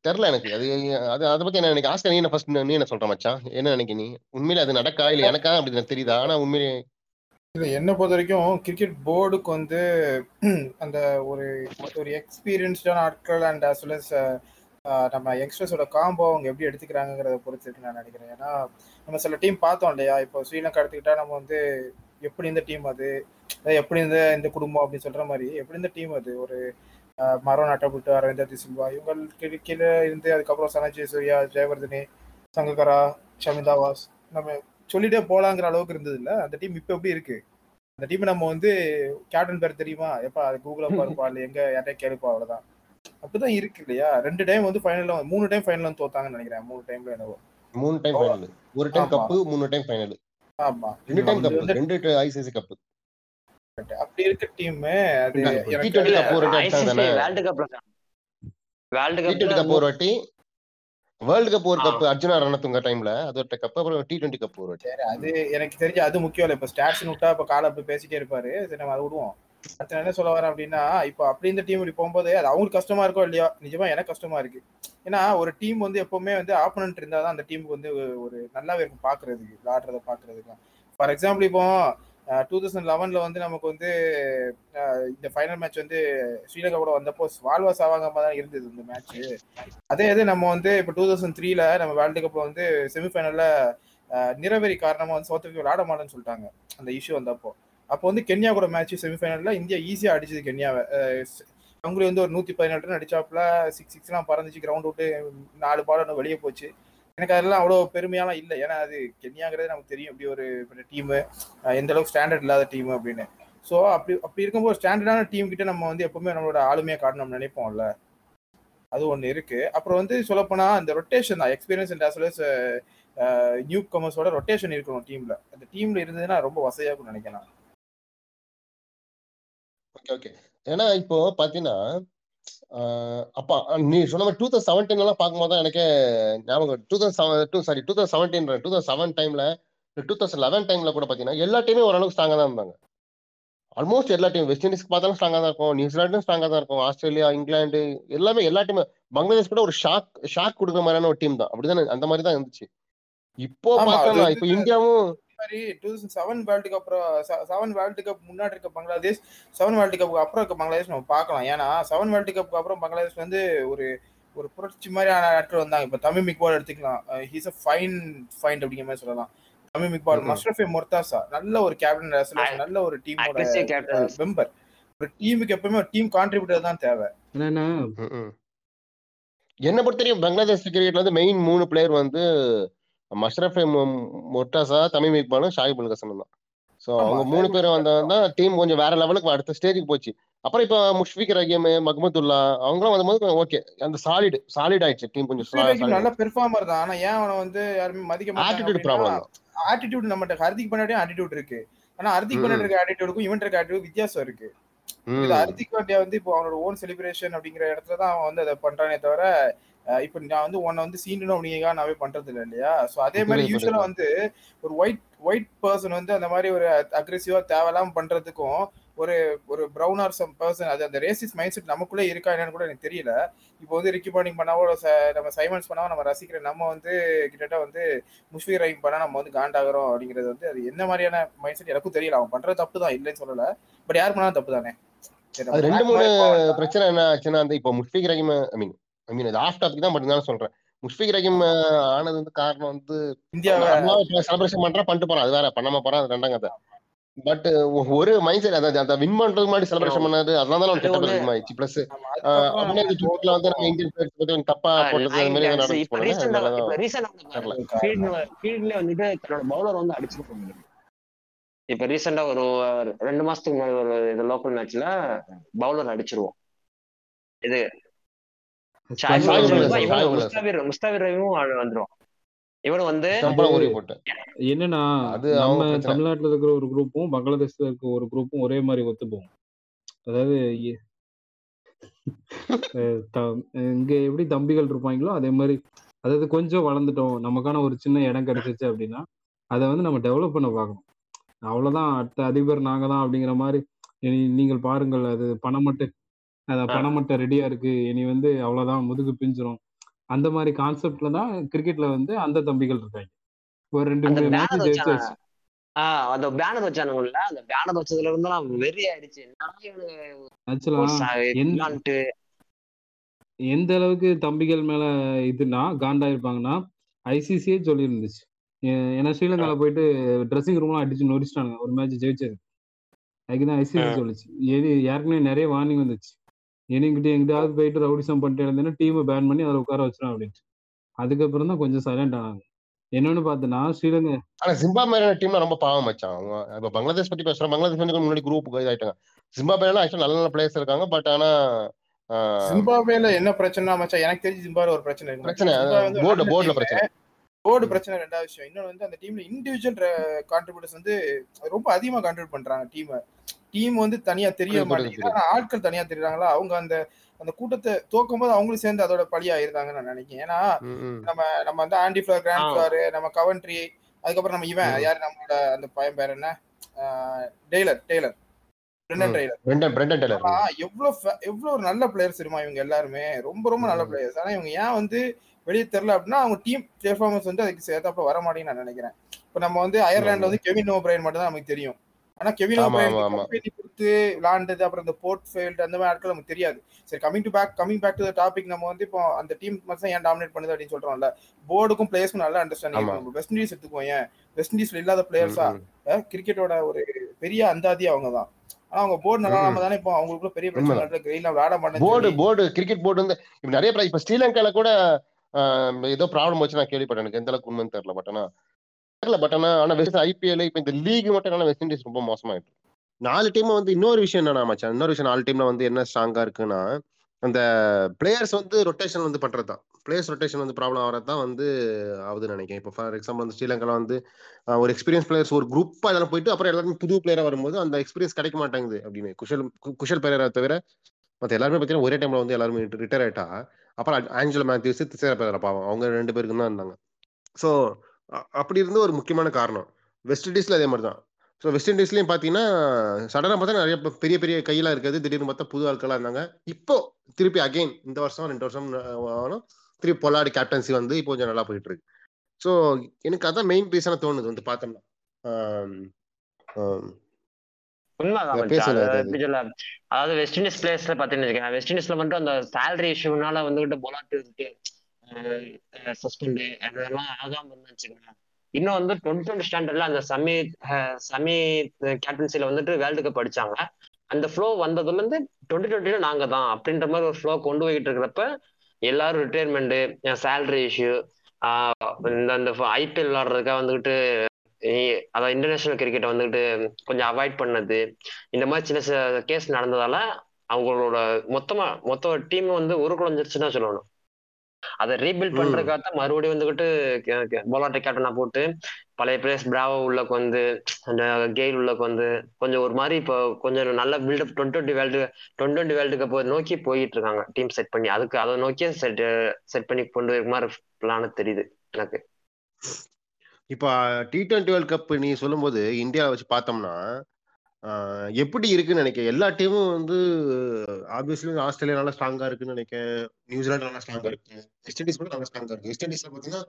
தெரில எனக்கு. அது அது அதை பத்தி என்ன நினைக்க ஆஸ்கர் நீ என்ன ஃபர்ஸ்ட் நீ என்ன சொல்ற மச்சான்? என்ன நினைக்க நீ? உண்மையில அது நடக்கா? இல்ல எனக்கா? அப்படி தெரியுதா? ஆனா உண்மையிலே
இல்ல என்ன பொறுத்த வரைக்கும் கிரிக்கெட் போர்டுக்கு வந்து அந்த ஒரு ஒரு எக்ஸ்பீரியன்ஸ்டான ஆட்கள் அண்ட் அஸ் வெல் அஸ் நம்ம யங்ஸ்டர்ஸோட காம்போ அவங்க எப்படி எடுத்துக்கிறாங்கிறத பொறுத்து நான் நினைக்கிறேன். ஏன்னா நம்ம சில டீம் பார்த்தோம் இல்லையா? இப்போ ஸ்ரீலங்கா எடுத்துக்கிட்டா நம்ம வந்து எப்படி இந்த டீம் அது? எப்படி இந்த இந்த குடும்பம் அப்படின்னு சொல்ற மாதிரி எப்படி இந்த டீம் அது? ஒரு மரம் நட்டப்பட்டு அரவிந்தர் சில்வா இவங்க கீழே இருந்து அதுக்கப்புறம் சனஜி சூர்யா ஜெயவர்தனி சங்ககரா ஷமிதாவாஸ் நம்ம சொல்லிட்டே போலாங்கிற அளவுக்கு இருந்தது இல்ல? அந்த டீம் இப்போ எப்படி இருக்கு? அந்த டீம் நம்ம வந்து கேப்டன் பேர் தெரியுமா? எப்பா அது கூகுள பாருப்பா இல்ல எங்க யார்ட்டையா கேளுப்பா அவ்வளவுதான். அப்படிதான் இருக்கு இல்லையா? ரெண்டு டைம் வந்து ஃபைனல்ல மூணு டைம் ஃபைனல்ல தோத்தாங்கன்னு நினைக்கிறேன். மூணு டைம்ல என்னவோ.
மூணு டைம் ஃபைனல் ஒரு டைம். கப்பு மூணு டைம் ஃபைனல்
ஆமா.
ரெண்டு டைம் கப்பு
வந்து
ரெண்டு ஐசிசி கப்பு
அப்படி இருக்க டீம் அது எனக்கு
வேர்ல்டு கப்ல வேர்ல்டு
கப்
கப்ல
ஒரு வாட்டி வேர்ல்டு கப் ஒரு. கப் அர்ஜுனா ரணத்துங்க டைம்ல அது ஒரு கப் அப்புறம் டி டுவெண்ட்டி கப் ஒரு
சரி அது எனக்கு தெரிஞ்சு அது முக்கியம் இல்லை. இப்போ ஸ்டாட்ஸ் விட்டா இப்போ காலை அப்படி பேசிட்டே இருப்பாரு. சரி நம்ம அதை விடுவோம். அடுத்து என்ன சொல்ல வரேன் அப்படின்னா இப்போ அப்படி இந்த டீம் இப்படி போகும்போது அது அவங்களுக்கு கஷ்டமா இருக்கோ இல்லையோ? நிஜமா எனக்கு கஷ்டமா இருக்கு. ஏன்னா ஒரு டீம் வந்து எப்பவுமே வந்து ஆப்போனன்ட் இருந்தால் தான் அந்த டீமுக்கு வந்து ஒரு நல்லாவே இருக்கும் பார்க்கறதுக்கு விளாடுறத பார்க்கறதுக்கு ஃபார் எக்ஸாம்பிள் இப்போ டூ தௌசண்ட் லெவனில் வந்து நமக்கு வந்து இந்த ஃபைனல் மேட்ச் வந்து ஸ்ரீலங்கா கூட வந்தப்போ வாழ்வா சாவாங்கம்மா தான் இருந்தது இந்த மேட்ச் அதே இது நம்ம வந்து இப்போ டூ தௌசண்ட் த்ரீல நம்ம வேர்ல்டு கப்பில் வந்து செமிஃபைனலில் நிறவெறி காரணமாக வந்து சவுத் ஆஃப்ரிக்கா விளையாட மாட்டேன்னு சொல்லிட்டாங்க. அந்த இஷ்யூ வந்தப்போ. அப்போ வந்து கென்யா கூட மேட்ச் செமிஃபைனலில் இந்தியா ஈஸியாக அடிச்சது கென்யாவை. அவங்களே வந்து ஒரு நூற்றி பதினெட்டு ரன் அடிச்சாப்புல சிக்ஸ் சிக்ஸ்லாம் பறந்துச்சு கிரவுண்ட் விட்டு நாலு பால் வெளியே போச்சு. எனக்கு அதெல்லாம் அவ்வளோ பெருமையாலாம் இல்லை. ஏன்னா அது கென்யாங்கிறது நமக்கு தெரியும். இப்படி ஒரு டீமு எந்த அளவுக்கு ஸ்டாண்டர்ட் இல்லாத டீம் அப்படின்னு. ஸோ அப்படி அப்படி இருக்கும்போது ஸ்டாண்டர்டான டீம் கிட்ட நம்ம வந்து எப்பவுமே நம்மளோட ஆளுமையை காட்டணும்னு நினைப்போம்ல? அது ஒன்று இருக்கு. அப்புறம் வந்து சொல்லப்போனா அந்த ரொட்டேஷன் தான். Experience and as well new கமர்ஸோட rotation இருக்கணும் டீம்ல அந்த டீம்ல இருந்ததுன்னா ரொம்ப வசதியா இருக்கும் நினைக்கலாம்
ஓகே ஓகே ஏன்னா இப்போ பாத்தீங்கன்னா அப்பா நீ சொன்ன மாதிரி டூ தௌசண்ட் செவன்டீன் எல்லாம் பார்க்கும்போது தான் எனக்கே ஞாபகம் two thousand two sorry two thousand seventeen two thousand seven டைம்ல டூ தௌசண்ட் லெவன் டைம்ல கூட பாத்தீங்கன்னா எல்லா டீமே ஓரளவுக்கு ஸ்ட்ராங்கா தான் இருந்தாங்க. ஆல்மோஸ்ட் எல்லா டீம் வெஸ்ட் இண்டீஸ்க்கு பார்த்தாலும் ஸ்ட்ராங்கா தான் இருக்கும். நியூசிலாண்டும் ஸ்ட்ராங்கா தான் இருக்கும். ஆஸ்திரேலியா இங்கிலாந்து எல்லாமே எல்லா டீம் பங்களாதேஷ் கூட ஒரு ஷாக் ஷாக் கொடுக்குற மாதிரியான ஒரு டீம் தான். அப்படிதானே அந்த மாதிரி தான் இருந்துச்சு. இப்போ
வந்து-
இப்போ இந்தியாவும்
மாதிரி two thousand seven world cup அப்புறம் செவன் வேர்ல்டு கப் முன்னாடி இருக்க பங்களாதேஷ் செவன் வேர்ல்டு கப்புக்கு அப்புறம் இருக்க பங்களாதேஷ் நம்ம பார்க்கலாம். ஏன்னா செவன் வேர்ல்டு கப்புக்கு அப்புறம் பங்களாதேஷ் வந்து ஒரு ஒரு புரட்சி மாதிரியான ஆட்கள் வந்தாங்க. இப்போ தமிழ் மிக்பால் எடுத்துக்கலாம். ஹீஸ் அ ஃபைன் ஃபைண்ட் அப்படிங்கிற மாதிரி சொல்லலாம். தமிழ் மிக்பால். மஸ்ரஃபே மொர்தாசா நல்ல ஒரு கேப்டன் நல்ல ஒரு டீமோட மெம்பர் ஒரு டீமுக்கு எப்பவுமே ஒரு டீம் கான்ட்ரிபியூட்டர் தான் தேவை.
என்னன்னா.
என்ன பொறுத்தவரைக்கும் பங்களாதேஷ் கிரிக்கெட்ல வந்து மெயின் மூணு பிளேயர் வந்து மஷ்ரஃபே மொட்டாசா தமிம் இக்பாலும் ஷாயிப் அல் ஹசனும் தான். ஸோ அவங்க மூணு பேரும்
அல்
வந்தா தான். டீம் கொஞ்சம் வேற லெவலுக்கு அடுத்த ஸ்டேஜுக்கு போச்சு. அப்புறம் இப்போ முஷ்பிக் ரஹீம் மஹ்மதுல்லா அவங்களும் வந்தபோது ஓகே அந்த சாலிட் சாலிட் ஆயிடுச்சு டீம் கொஞ்சம்
நல்ல பெர்ஃபார்மர் தான். ஆனா ஏன் அவனை வந்து யாருமே மதிக்க மாட்டாங்க
ஆட்டிடியூட் ப்ராப்ளம்
ஆட்டிடியூட் நம்மகிட்ட ஹர்திக் பண்ணாடியும் ஆட்டிடியூட் இருக்கு. ஆனா ஹர்திக்
ம்.
பண்ணிட்டு இருக்க ஆட்டிடியூடுக்கும் இவன் இருக்க ஆட்டிடியூட் வித்தியாசம் இருக்கு. ஹர்திக் பாண்டியா வந்து இப்போ அவனோட ஓன் செலிப்ரேஷன் அப்படிங்கிற இடத்துல தான் அவன் வந்து அதை பண்றானே தவிர இப்போ நான் வந்து உன்னை வந்து சீண்டணும் அப்படிங்க நாவே பண்றது இல்லை இல்லையா? ஸோ அதே மாதிரி யூஸ்வலா வந்து ஒரு ஒயிட் ஒயிட் பர்சன் வந்து அந்த மாதிரி ஒரு அக்ரெசிவா தேவையில்லாம பண்றதுக்கும் ஒரு ஒரு ப்ரௌன் ஆர் சம் பர்சன் அது அந்த ரேசிஸ் மைண்ட் செட் நமக்குள்ளே இருக்கா என்னன்னு கூட எனக்கு தெரியல. இப்போ வந்து ரிக்கி பாண்டிங் பண்ணாவோ ச- நம்ம சைமன்ஸ் பண்ணாவோ நம்ம ரசிக்கிற நம்ம வந்து கிட்டத்தட்ட வந்து முஷ்ஃபி ரைம் பண்ணா நம்ம வந்து காண்டாகிறோம் அப்படிங்கிறது வந்து அது என்ன மாதிரியான மைண்ட் செட் எனக்கும் தெரியல. அவன் பண்றது தப்பு தான் இல்லைன்னு சொல்லல. பட் யார் பண்ணாலும் தப்பு தானே?
ரெண்டு மூணு பிரச்சனை என்ன ஆச்சுன்னா அந்த இப்போ முஷ்பிக் ரஹீம் ஐ மீன் ஐ மீன் இது ஆஃப் டாபிக் தான் மட்டும் தான் சொல்றேன். முஷ்பிக் ரஹீம் ஆனது வந்து காரணம் வந்து
இந்தியாவை
நார்மலா செலிப்ரேஷன் பண்றா பண்ணிட்டு போறான். அது வேற பண்ணாம போறான் அது ரெண்டாம் கதை. பட் ஒரு மைண்ட் செட் அந்த அந்த வின் பண்றதுக்கு முன்னாடி செலிப்ரேஷன் பண்ணது அதனால தான் கெட்ட
ஒண்ணு.
பேர் அதிகமாயிடுச்சு பிளஸ் இந்த ட்விட்டர்ல வந்து நம்ம இந்தியன் பிளேயர்ஸ் பத்தி கொஞ்சம் தப்பா போட்டது அது மாதிரி நடந்துச்சு போல.
ஃபீல்ட்ல வந்துட்டு தன்னோட பவுலர் வந்து இப்ப ரீசெண்டா ஒரு ரெண்டு மாசத்துக்கு முன்னாடி ஒரு இது லோக்கல் மேட்ச்ல பவுலர் அடிச்சிருவோம். இது
என்னன்னா
அது
நம்ம தமிழ்நாட்டுல இருக்கிற ஒரு குரூப்பும் பங்களாதேஷ்ல இருக்க ஒரு குரூப்பும் ஒரே மாதிரி ஒத்து போகும். அதாவது இங்க எப்படி தம்பிகள் இருப்பாங்களோ அதே மாதிரி அதாவது கொஞ்சம் வளர்ந்துட்டோம் நமக்கான ஒரு சின்ன இடம் கிடைச்சிச்சு அப்படின்னா அதை வந்து நம்ம டெவலப் பண்ண பார்க்கணும். அவ்வளவுதான் அடுத்த அதிபர் நாங்க தான் அப்படிங்கிற மாதிரி நீங்கள் பாருங்கள் அது பணமட்டை அதான்
ஆ,
பணமட்டை ரெடியா இருக்கு. இனி வந்து அவ்வளவுதான் முதுகு பிஞ்சிரும். அந்த மாதிரி கான்செப்ட்ல தான் கிரிக்கெட்ல வந்து அந்த தம்பிகள் இருக்காங்க. ஒரு ரெண்டு மூணு மேட்ச் ஜெயிச்சாச்சு
ஆஹ் அந்த பேனர் வச்சானுங்கல்ல? அந்த பேனர் வச்சதுல இருந்து நான் வெறி ஆயிடுச்சு.
எந்த அளவுக்கு தம்பிகள் மேல இதுனா காண்டா இருப்பாங்கன்னா ஐசிசியே சொல்லி இருந்துச்சு ஏன்னா ஸ்ரீலங்கால போயிட்டு ட்ரெஸ்ஸிங் ரூம்லாம் அடிச்சு நொறிச்சிட்டானுங்க. ஒரு மேட்ச் ஜெயிச்சது. அதுக்குதான் ஐசிசி சொல்லுச்சு. ஏறி ஏற்கனவே நிறைய வார்னிங் வந்துச்சு. எனிக்கிட்ட எங்கிட்டாவது போயிட்டு ரவுடிசம் பண்ணிட்டு இருந்தேன்னா டீமை பேன் பண்ணி அதில் உட்கார வச்சிடும் அப்படின்ட்டு அதுக்கப்புறம் தான் கொஞ்சம் சைலண்ட் ஆனாங்க. என்னன்னு பார்த்தேன்னா ஸ்ரீலங்கா
ஆனா ஜிம்பாப்வே டீம்ல ரொம்ப பாவம் மச்சான். அவங்க இப்ப பங்களாதேஷ் பத்தி பேசுறோம். பங்களாதேஷ் வந்து முன்னாடி குரூப் இதாயிட்டாங்க ஜிம்பாப்வேல ஆக்சுவலா நல்ல நல்ல பிளேயர்ஸ் இருக்காங்க பட் ஆனா ஆஹ்,
ஜிம்பாப்வேல என்ன பிரச்சனை மச்சான் எனக்கு தெரிஞ்சு ஜிம்பாப்வே ஒரு பிரச்சனை இருக்கு
பிரச்சனை போர்டு போர்டுல பிரச்சனை.
போர்டு பிரச்சனை ரெண்டாவது விஷயம். இன்னொன்று வந்து அந்த டீம்ல இண்டிவிஜுவல் கான்ட்ரிபியூட்டர்ஸ் வந்து ரொம்ப அதிகமா கான்ட்ரிபியூட் பண்றாங்க டீமை டீம் வந்து தனியா தெரிய மாட்டேங்குது. ஆட்கள் தனியா தெரியுறாங்களா? அவங்க அந்த அந்த கூட்டத்தை தோக்கும் போது அவங்களும் சேர்ந்து அதோட பழியா இருந்தாங்கன்னு நான் நினைக்கிறேன். ஏன்னா நம்ம நம்ம வந்து Andy Flower
ah.
Grant Flower நம்ம கவன்ட்ரி அதுக்கப்புறம் நம்ம இவன் யாரு நம்மளோட அந்த பையன் பேர் என்ன? டெய்லர் டெய்லர் எவ்வளவு ஒரு நல்ல பிளேயர்ஸ் தெரியுமா இவங்க எல்லாருமே? ரொம்ப ரொம்ப நல்ல பிளேயர்ஸ் ஆனா இவங்க ஏன் வந்து வெளியே தெரியல அப்படின்னா அவங்க டீம் பெர்ஃபார்மன்ஸ் வந்து அதுக்கு சேர்த்தாப்புல வர மாட்டேங்குன்னு நான் நினைக்கிறேன். இப்போ நம்ம வந்து அயர்லாண்ட்ல வந்து கெவின் ஓ பிரைன் மட்டும் தான் நமக்கு தெரியும். ஆனா கெவின் கம்பெனி கொடுத்து விளாண்டது அப்புறம் இந்த போர்ட் ஃபீல்டு அந்த மாதிரி ஆட்கள் நமக்கு தெரியாது. சரி coming to back coming back to topic நம்ம வந்து இப்போ அந்த டீம் மட்டும் ஏன் டாமினேட் பண்ணுது அப்படின்னு சொல்றோம்ல போர்டுக்கும் பிளேயர்ஸ்க்கும் நல்ல அண்டர்ஸ்டாண்டிங் நம்ம வெஸ்ட் இண்டீஸ் எடுத்துக்குவோம் ஏன் வெஸ்ட் இண்டீஸ்ல இல்லாத பிளேயர்ஸா கிரிக்கெட்டோட ஒரு பெரிய அந்தாதி அவங்க தான். ஆனா அவங்க போர்டு நல்லா
ம்,
இல்லாம
ம்.
தானே இப்போ அவங்களுக்குள்ள பெரிய பிரச்சனை கிரெயின்ல விளையாட மாட்டேன்னு
போர்டு போர்டு கிரிக்கெட் போர்டு வந்து இப்ப நிறைய இப்ப ஸ்ரீலங்கால கூட ஏதோ ப்ராப்ளம் வச்சு நான் கேள்விப்பட்டேன் எனக்கு. எந்த அளவுக்கு உண்மைன்னு தெரியல பட் ஆனா தெரியல பட் ஆனா ஆனா வெஸ்ட் ஐபிஎல் இப்ப இந்த லீக் மட்டும் என்னன்னா வெஸ்ட் இண்டீஸ் ரொம்ப மோசமாயிட்டு. நாலு டீம் வந்து இன்னொரு விஷயம் என்னன்னா மச்சான் இன்னொரு விஷயம் நாலு டீம்ல வந்து என்ன ஸ்ட்ராங்கா இருக்குன்னா அந்த பிளேயர்ஸ் வந்து ரொட்டேஷன் வந்து பண்றது தான் பிளேயர்ஸ் ரொட்டேஷன் வந்து ப்ராப்ளம் ஆகிறது தான் வந்து ஆகுதுன்னு நினைக்கிறேன். இப்போ ஃபார் எக்ஸாம்பிள் வந்து ஸ்ரீலங்கால வந்து ஒரு எக்ஸ்பீரியன்ஸ் பிளேயர்ஸ் ஒரு குரூப்பா எல்லாம் போயிட்டு அப்புறம் எல்லாருமே புது பிளேயரா வரும்போது அந்த எக்ஸ்பீரியன்ஸ் கிடைக்க மாட்டேங்குது அப்படின்னு. குஷல் குஷல் பெரேரா தவிர மற்ற எல்லாருமே பார்த்தீங்கன்னா ஒரே டைம்ல வந்து எல்லாருமே ரிட்டையர் ஆயிட்டா அப்புறம் ஆஞ்சலோ மேத்யூஸ் திசேர பெரேரா பாவம் அவங்க ரெண்டு பேருக்கு தான் இருந்தாங்க. ஸோ அப்படி இருந்து ஒரு முக்கியமான காரணம். வெஸ்ட் இண்டீஸ்ல அதே மாதிரி தான். ஸோ வெஸ்ட் இண்டீஸ்லயும் பார்த்தீங்கன்னா சடனாக பார்த்தா நிறைய பெரிய பெரிய கையெல்லாம் இருக்காது திடீர்னு பார்த்தா புது ஆட்களா இருந்தாங்க. இப்போ திருப்பி அகைன் இந்த வருஷம் ரெண்டு வருஷம் ஆனாலும் திருப்பி பொலாடி கேப்டன்சி வந்து இப்போ கொஞ்சம் நல்லா போயிட்டு இருக்கு. ஸோ எனக்கு அதான் மெயின் ரீசனாக தோணுது வந்து பார்த்தோம்னா
அதாவது வெஸ்ட் இண்டீஸ் பிளேயர்ஸ்ல பாத்தீங்கன்னு வெஸ்ட் இண்டீஸ்ல மட்டும் அந்த சேலரி இஷ்யூனால வந்துகிட்டு பொலாட்டு இருக்கு. சஸ்பெண்ட் அதெல்லாம் ஆகாம இருந்துச்சுங்க. இன்னும் வந்து டுவெண்ட்டி டுவெண்ட்டி ஸ்டாண்டர்ட்ல அந்த சமி அஹ், சமி கேப்டன்சில வந்துட்டு வேர்ல்டு கப் அடிச்சாங்க. அந்த ஃப்ளோ வந்ததுல இருந்து டுவெண்ட்டி டுவெண்ட்டில நாங்க தான் அப்படின்ற மாதிரி ஒரு ஃப்ளோ கொண்டு போயிட்டு இருக்கிறப்ப எல்லாரும் ரிட்டையர்மெண்ட் சேலரி இஷ்யூ இந்த அந்த ஐபிஎல் விளாடுறதுக்காக வந்துகிட்டு அதாவது அதான் இன்டர்நேஷனல் கிரிக்கெட்டை வந்துகிட்டு கொஞ்சம் அவாய்ட் பண்ணது. இந்த மாதிரி சின்ன சின்ன கேஸ் நடந்ததால அவங்களோட மொத்தமா மொத்த டீம் வந்து உருக்குலைஞ்சிருச்சுன்னு சொல்லணும். அதை ரீபில்ட். பண்றதுக்காக மறுபடியும் வந்துகிட்டு போலாட்டை கேப்டனா போட்டு பழைய பிளேயர்ஸ் பிராவோ உள்ளக்கு வந்து அந்த கெயில் உள்ளக்கு வந்து கொஞ்சம் ஒரு மாதிரி இப்போ கொஞ்சம் நல்ல buildup twenty twenty world twenty twenty world cup நோக்கி போயிட்டு இருக்காங்க. டீம் செட் பண்ணி. அதுக்கு அதை நோக்கி செட் செட் பண்ணி கொண்டு வர மாதிரி பிளான் தெரியுது எனக்கு.
இப்போ டி டுவெண்ட்டி வேர்ல்ட் கப் நீ சொல்லும்போது இந்தியாவை வச்சு பார்த்தோம்னா எப்படி இருக்குன்னு நினைக்கிறேன். எல்லா டீமும் வந்து ஆப்வியஸ்லி ஆஸ்திரேலியா நல்லா ஸ்ட்ராங்கா இருக்குன்னு நினைக்கிறேன். நியூசிலாந்து நல்லா ஸ்ட்ராங்கா இருக்கு. வெஸ்ட் இண்டீஸ் கூட நல்லா ஸ்ட்ராங்கா இருக்கு. வெஸ்ட் இண்டீஸ்ல பாத்தீங்கன்னா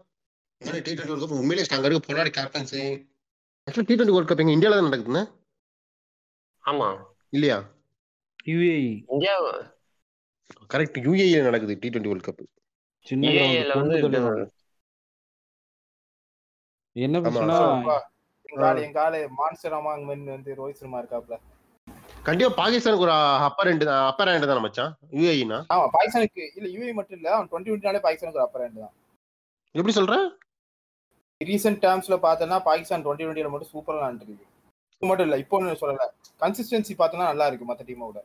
டி டுவெண்ட்டி உண்மையிலேயே ஸ்ட்ராங்கா இருக்கு. Pollard captaincy actually T twenty world cup எங்க இந்தியாவில தான் நடக்குதுன்னு?
ஆமா.
இல்லையா?
யுஏஇ
இந்தியா
கரெக்ட் யூஏஇ நடக்குது டி டுவெண்ட்டி வேர்ல்ட் கப்
சின்ன தள்ளுவாங்க. என்ன. பிரச்சனை
அப்பா, எங்கால எங்கால மான்ஸ்டர் அமாங் மென் வந்து ரோஹித் சர்மா இருக்காப்ல.
கண்டிப்பா பாகிஸ்தானுக்கு ஒரு அப்பர் ரெண்டு அப்பர் ஹேண்ட் தான் மச்சான். யூஏஇனா
ஆமா பாகிஸ்தானுக்கு இல்ல யூஏ மட்டும் இல்ல அவன் டுவெண்ட்டி டுவெண்ட்டினாலே பாகிஸ்தானுக்கு ஒரு அப்பர் தான்.
எப்படி சொல்ற?
ரீசெண்ட் டேர்ம்ஸ்ல பார்த்தோன்னா பாகிஸ்தான் டுவெண்ட்டி டுவெண்ட்டில மட்டும் சூப்பரா விளாண்டுருக்கு. இது மட்டும் இல்ல இப்போ ஒண்ணு சொல்லல. கன்சிஸ்டன்சி பார்த்தோன்னா நல்லா இருக்கு மத்த டீமோட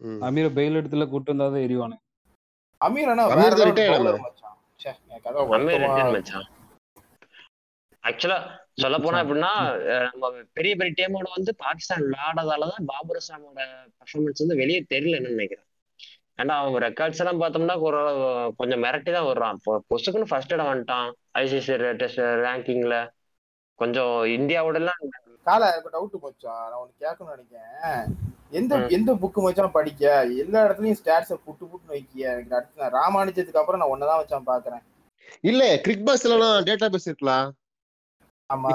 ம்.
அமீர பெயில் இடத்துல கூட்டு வந்தாதான் எரிவானு.
அமீர் ஆனா வேற. மச்சான்.
ஆக்சுவலா சொல்ல போனா எப்படின்னா நம்ம பெரிய பெரிய டீமோட வந்து பாகிஸ்தான் விளையாடாதாலதான் பாபர் அசாமோட பர்ஃபார்மன்ஸ் வந்து வெளியே தெரியலன்னு நினைக்கிறேன். ஏன்னா அவங்க ரெக்கார்ட்ஸ் எல்லாம் பார்த்தோம்னா ஒரு கொஞ்சம் மிரட்டி தான் வர்றான் இப்போ பொசுக்குன்னு ஃபர்ஸ்ட் இடம் வந்துட்டான் ஐசிசி டெஸ்ட் ரேங்கிங்ல கொஞ்சம் இந்தியாவோட எல்லாம்
கால எனக்கு டவுட் மச்சான் நான் ஒன்னு கேட்கணும்னு நினைக்கிறேன். எந்த. எந்த புக் மச்சான் படிக்க? எல்லா இடத்துலயும் ஸ்டாட்ஸ புட்டு புட்டு வைக்கிய? எனக்கு அடுத்து ராமானுஜத்துக்கு அப்புறம் நான் ஒன்னதான் மச்சான் பாக்குறேன்.
இல்ல கிரிக் பஸ்ல டேட்டா பேஸ் இருக்கலாம்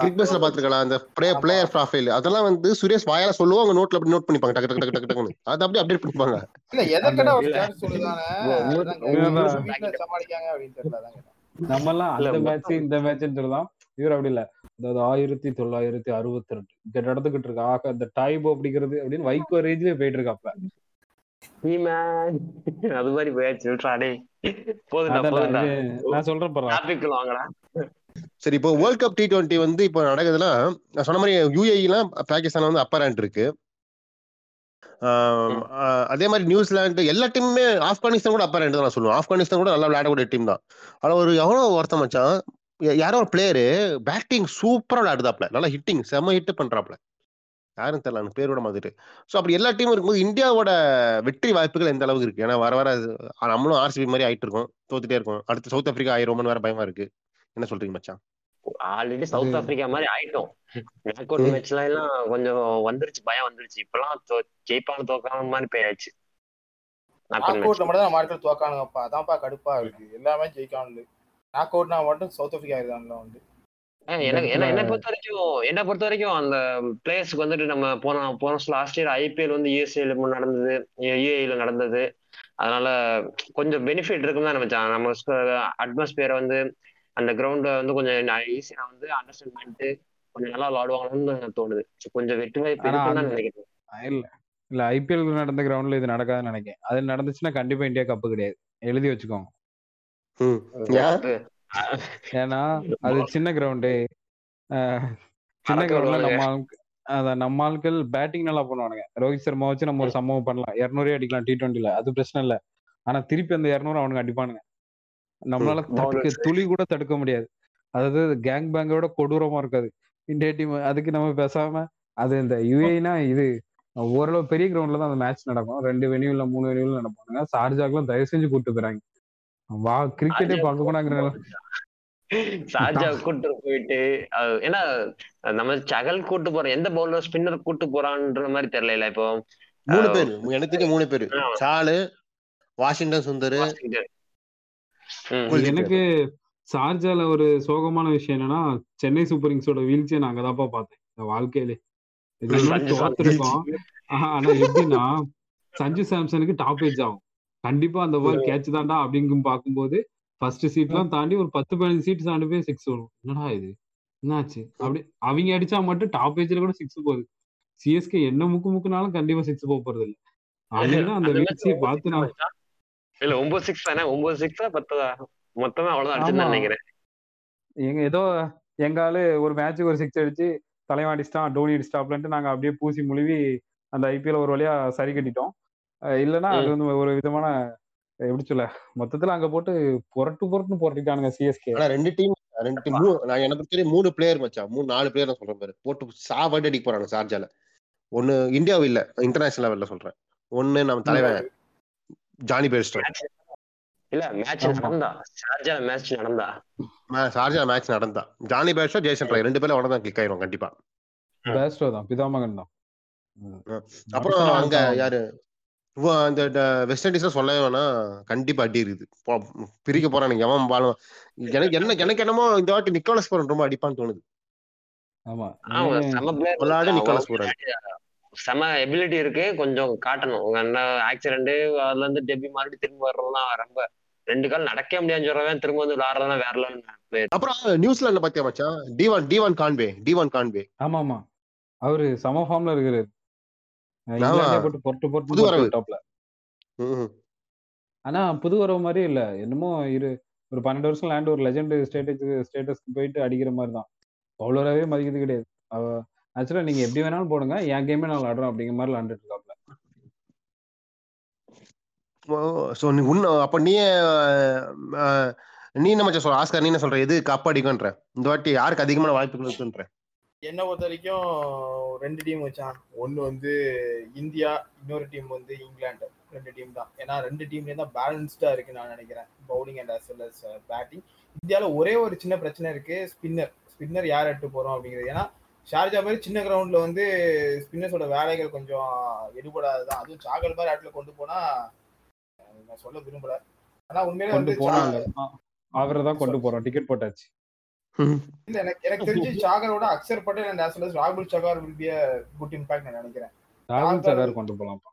கிரிக் பேஸ்ல பாத்துருக்கலாம் அந்த. பிளேயர் ப்ராஃபைல் அதெல்லாம் வந்து சுரேஷ் வாயால சொல்லுவாங்க நோட்ல அப்படி நோட் பண்ணிப்பாங்க. டக்கு டக்கு டக்கு டக்கு டக்குன்னு. அதை அப்படியே அப்டேட் பண்ணிப்பாங்க.
இல்ல ஒரு சொல்லுதானே. சமாளிக்காங்க அப்படின்னு தெரியல.
நம்ம எல்லாம் அந்த
மொத்தம்
மேட்ச் இந்த மேட்ச்னு சொல்லலாம் இவர் அப்படி இல்ல. அதாவது ஆயிரத்தி தொள்ளாயிரத்தி அறுபத்தி ரெண்டு இங்க நடந்துகிட்டு இருக்கு. ஆக அந்த டைப் அப்படிங்கிறது அப்படின்னு வைகோ ரேஞ்சிலே போயிட்டு இருக்காப்ல.
அது மாதிரி போயாச்சு.
நான் சொல்றேன்
சரி இப்போ வேர்ல்ட் கப் டி டுவெண்ட்டி வந்து இப்போ நடக்குதுன்னா நான் சொன்ன மாதிரி யூஏஇலாம் பாகிஸ்தான் வந்து அப்பர் ஹேண்ட் இருக்கு. அதே மாதிரி நியூசிலாந்து எல்லா டீமுமே ஆப்கானிஸ்தான் கூட அப்பர் ஹேண்ட் தான் நான் சொல்லுவேன். ஆப்கானிஸ்தான் கூட நல்லா விளையாடக்கூடிய டீம் தான். அதில் ஒரு எவ்வளோ ஒருத்தன் மச்சான்? யாரோ ஒரு பிளேயரு பேட்டிங் சூப்பரா விளையாடுதாப்ல. நல்லா ஹிட்டிங் செம்ம ஹிட் பண்றாப்ல. யாரும் தெரியல எனக்கு பேரோட மாதிரி ஸோ அப்படி எல்லா டீமும் இருக்கும்போது இந்தியாவோட வெற்றி வாய்ப்புகள் எந்த அளவுக்கு இருக்கு? ஏன்னா வர வர நம்மளும் ஆர்சிபி மாதிரி ஆயிட்டு இருக்கோம் தோத்துட்டே இருக்கோம். அடுத்து சவுத் ஆப்பிரிக்கா ஆயிரம் வேற பயமா இருக்கு. என்ன சொல்றீங்க மச்சான்?
ஆல்ரெடி சவுத் ஆப்பிரிக்கா மாதிரி ஆயிட்டோம். நாக் அவுட்
ம்.
மேட்ச்ல எல்லாம் கொஞ்சம் வந்துருச்சு பயம் வந்துருச்சு. இப்பெல்லாம் ஜெயிப்பாங்க தோக்காம மாதிரி போயாச்சு நாக் அவுட்
நாக் அவுட்ல மட்டும் தான் ஆட்கள் தோக்கானுங்கப்பா. அதான்ப்பா கடுப்பா இருக்கு. எல்லாமே ஜெயிக்கானு நாக் அவுட்னா மட்டும் சவுத் ஆப்பிரிக்கா இருக்கான்ல வந்து.
எனக்கு என்ன பொறுத்த வரைக்கும் என்ன பொறுத்த வரைக்கும் அந்த பிளேயர்ஸ்க்கு வந்துட்டு நம்ம போன போன லாஸ்ட் இயர் ஐபிஎல் வந்து யூஎஸ்ஏல நடந்தது யூஏஇல நடந்தது. அதனால கொஞ்சம் பெனிஃபிட் இருக்குன்னு தான் நினைச்சான். நம்ம அட்மாஸ்பியரை வந்து அந்த கிரவுண்டை வந்து கொஞ்சம் ஈஸியா வந்து அண்டர்ஸ்டாண்ட் பண்ணிட்டு கொஞ்சம் நல்லா விளாடுவாங்கன்னு எனக்கு தோணுது. கொஞ்சம் வெற்றி வாய்ப்பு நினைக்கிறேன்.
இல்ல. இல்ல ஐபிஎல் நடந்த கிரவுண்ட்ல இது நடக்காதுன்னு நினைக்கிறேன். அது நடந்துச்சுன்னா கண்டிப்பா இந்தியா கப்பு கிடையாது. எழுதி வச்சுக்கோங்க.
ம். ஏன்?
ஏன்னா அது சின்ன கிரவுண்டு சின்ன கிரவுண்ட்ல. நம்ம அதான் நம்ம ஆட்கள் பேட்டிங் நல்லா பண்ணுவானுங்க. ரோஹித் சர்மா வச்சு நம்ம ஒரு சம்பவம் பண்ணலாம். இரநூறே அடிக்கலாம் டி டுவெண்ட்டில அது பிரச்சனை இல்ல. ஆனா திருப்பி அந்த இரநூறு அவனுக்கு அடிப்பானுங்க. நம்மளால தடுக்க. துளி கூட தடுக்க முடியாது. அதாவது கேங் பேங்கோட கொடூரமா இருக்காது. இந்தியா டீம் அதுக்கு நம்ம பேசாம அது இந்த யுஏனா இது ஓரளவு பெரிய கிரவுண்ட்ல தான் அந்த மேட்ச் நடக்கும். ரெண்டு வெனியூல மூணு வெனியூல நடப்பாங்க ஷார்ஜாக்கெல்லாம் தயவு செஞ்சு கூட்டு போறாங்க வா கிரிக்கெட்டே பார்க்க போனாங்கிற
ஷார்ஜா கூட்டு போயிட்டு ஏன்னா நம்ம சகல் கூட்டு போறோம் எந்த பவுலர் ஸ்பின்னர் கூட்டு போறான்ற மாதிரி தெரியல இப்போ.
மூணு பேர். எனக்கு மூணு பேர். சாலு வாஷிங்டன் சுந்தர்
எனக்கு ஷார்ஜால ஒரு சோகமான விஷயம் என்னன்னா சென்னை சூப்பர் கிங்ஸோட வீழ்ச்சியை நான் அங்கதான்ப்பா பார்த்தேன். இந்த வாழ்க்கையிலே. தோத்துருக்கோம். ஆனா எப்படின்னா சஞ்சு சாம்சனுக்கு டாப் ஏஜ் ஆகும். கண்டிப்பா அந்த பால் கேட்ச் தான்டா அப்படிங்கும் பார்க்கும்போது ஃபர்ஸ்ட் சீட்லாம் தாண்டி ஒரு பத்து பதினஞ்சு சீட் தாண்டி போய் சிக்ஸ் வரும். என்னடா இது? என்னாச்சு? அப்படி அவங்க அடிச்சா மட்டும் டாப் ஏஜ்ல கூட சிக்ஸ் போகுது. சிஎஸ்கே என்ன முக்கு முக்குனாலும் கண்டிப்பா சிக்ஸ் போக போறது இல்ல அந்த வீழ்ச்சியை பார்த்து நான்?
இல்ல ஒன்பது சிக்ஸ் தானே? ஒன்பது சிக்ஸா பத்தா மொத்தமே அவ்வளவுதான். அடிச்சுன்னு நினைக்கிறேன்.
எங்க ஏதோ எங்க ஆளு ஒரு மேட்ச்சுக்கு ஒரு சிக்ஸ் அடிச்சு தலைவன் அடிச்சிட்டான் டோனி அடிச்சிட்டாப்லன்ட்டு நாங்க அப்படியே பூசி முழுவி அந்த ஐபிஎல் ஒரு வழியா சரி கட்டிட்டோம். இல்லைன்னா அது வந்து ஒரு விதமான எப்படி சொல்ல மொத்தத்துல அங்க போட்டு புரட்டு புரட்டுன்னு புரட்டிட்டானுங்க சிஎஸ்கே
ஆனா ரெண்டு டீம் ரெண்டு டீம் மூணு நான் எனக்கு தெரியும் மூணு பிளேயர் மச்சான். மூணு நாலு பிளேயர் நான் சொல்றேன் பாரு. போட்டு சாவடி அடிக்க போறாங்க சார்ஜால. ஒன்னு இந்தியாவும் இல்ல இன்டர்நேஷனல் லெவல்ல சொல்றேன். ஒன்னு நம்ம தலைவன். ஜானி பேஸ்டோ
இல்ல மேட்ச். நடந்தா. ஷார்ஜா மேட்ச் நடந்தா.
சார்ஜா மேட்ச் நடந்தா. ஜானி பேஸ்டோ ஜேசன் ராய் ரெண்டு பேரும் உடனே கிளிக் ஆயிரும் கண்டிப்பா.
பேஸ்டோ தான். பிதாமகன் தான்.
அப்புறம் அங்க யாரு? அந்த வெஸ்ட் இண்டீஸ்ல சொல்லவே வேணா. கண்டிப்பா அடி இருக்குது. பிரிக்க போறானுங்க எவன் பாலும் எனக்கு என்ன எனக்கு என்னமோ இந்த வாட்டி நிக்கோலஸ் போரன் ரொம்ப அடிப்பான்னு தோணுது.
ஆமா.
நிக்கோலஸ் போரன்
செம எபிலிட்டி இருக்கு. கொஞ்சம் காட்டணும். உங்க என்ன ஆக்சிடென்ட் அதுல இருந்து டெபி மறுபடியும் திரும்ப வர்றதுலாம் ரொம்ப ரெண்டு கால் நடக்க முடியாதுன்னு சொல்றவன் திரும்ப வந்து விளையாடுறதுலாம் வேற லெவல்
அப்புறம் நியூசிலாண்ட்ல பாத்தியா மச்சான்? Devon Devon Conway Devon Conway
ஆமா ஆமா அவரு சம ஃபார்ம்ல இருக்கிறாரு போட்டு பொட்டு
புது
பொட்டு. டாப்ல. ஆனா புது வரவு மாதிரி இல்ல. என்னமோ இரு ஒரு பன்னெண்டு வருஷம் லேண்ட் ஒரு லெஜெண்ட் ஸ்டேட்டஸ் ஸ்டேட்டஸ்க்கு போயிட்டு அடிக்கிற மாதிரி தான் பவுலராகவே மதிக்கிறது கிடையாது. அவ ஆக்சுவலா நீங்க எப்படி வேணாலும் போடுங்க. என் கேமே நான் விளாடுறேன் அப்படிங்கிற மாதிரி விளாண்டுட்டு இருக்காப்ல
ஓ, so நீ உன்ன அப்ப நீ நீ என்ன மச்சான் சொல்ற? ஆஸ்கர் நீ என்ன சொல்ற? எது கப் அடிக்கும்ன்ற? இந்த வாட்டி யாருக்கு அதிகமான வாய்ப்புகள் இருக்குன்ற
என்ன பொறுத்த வரைக்கும் ரெண்டு டீம் வச்சான் ஒன்னு வந்து இந்தியா இன்னொரு டீம் வந்து இங்கிலாந்து. ரெண்டு டீம் தான். ஏன்னா ரெண்டு டீம்லயும் தான் பேலன்ஸ்டா இருக்கு நான் நினைக்கிறேன். Bowling and as well as batting இந்தியால ஒரே ஒரு சின்ன பிரச்சனை இருக்கு ஸ்பின்னர் ஸ்பின்னர் யார் எடுத்து போறோம் அப்படிங்கிறது. ஏன்னா ஷார்ஜா மாதிரி சின்ன கிரவுண்ட்ல வந்து ஸ்பின்னர்ஸோட வேலைகள் கொஞ்சம் எடுபடாதுதான். அதுவும் சாகல் மாதிரி இடத்துல கொண்டு போனா நான் சொல்ல விரும்பல. ஆனா உண்மையிலே
கொண்டு
வந்து
போனாங்க. அவரை தான் கொண்டு போறோம். டிக்கெட் போட்டாச்சு.
இல்ல எனக்கு எனக்கு தெரிஞ்சு சாகரோட அக்ஷர் பட்டேல் அண்ட் as ராகுல் Chahar will be a good impact நான் நினைக்கிறேன்.
ராகுல் சகார் கொண்டு போலாம்ப்பா.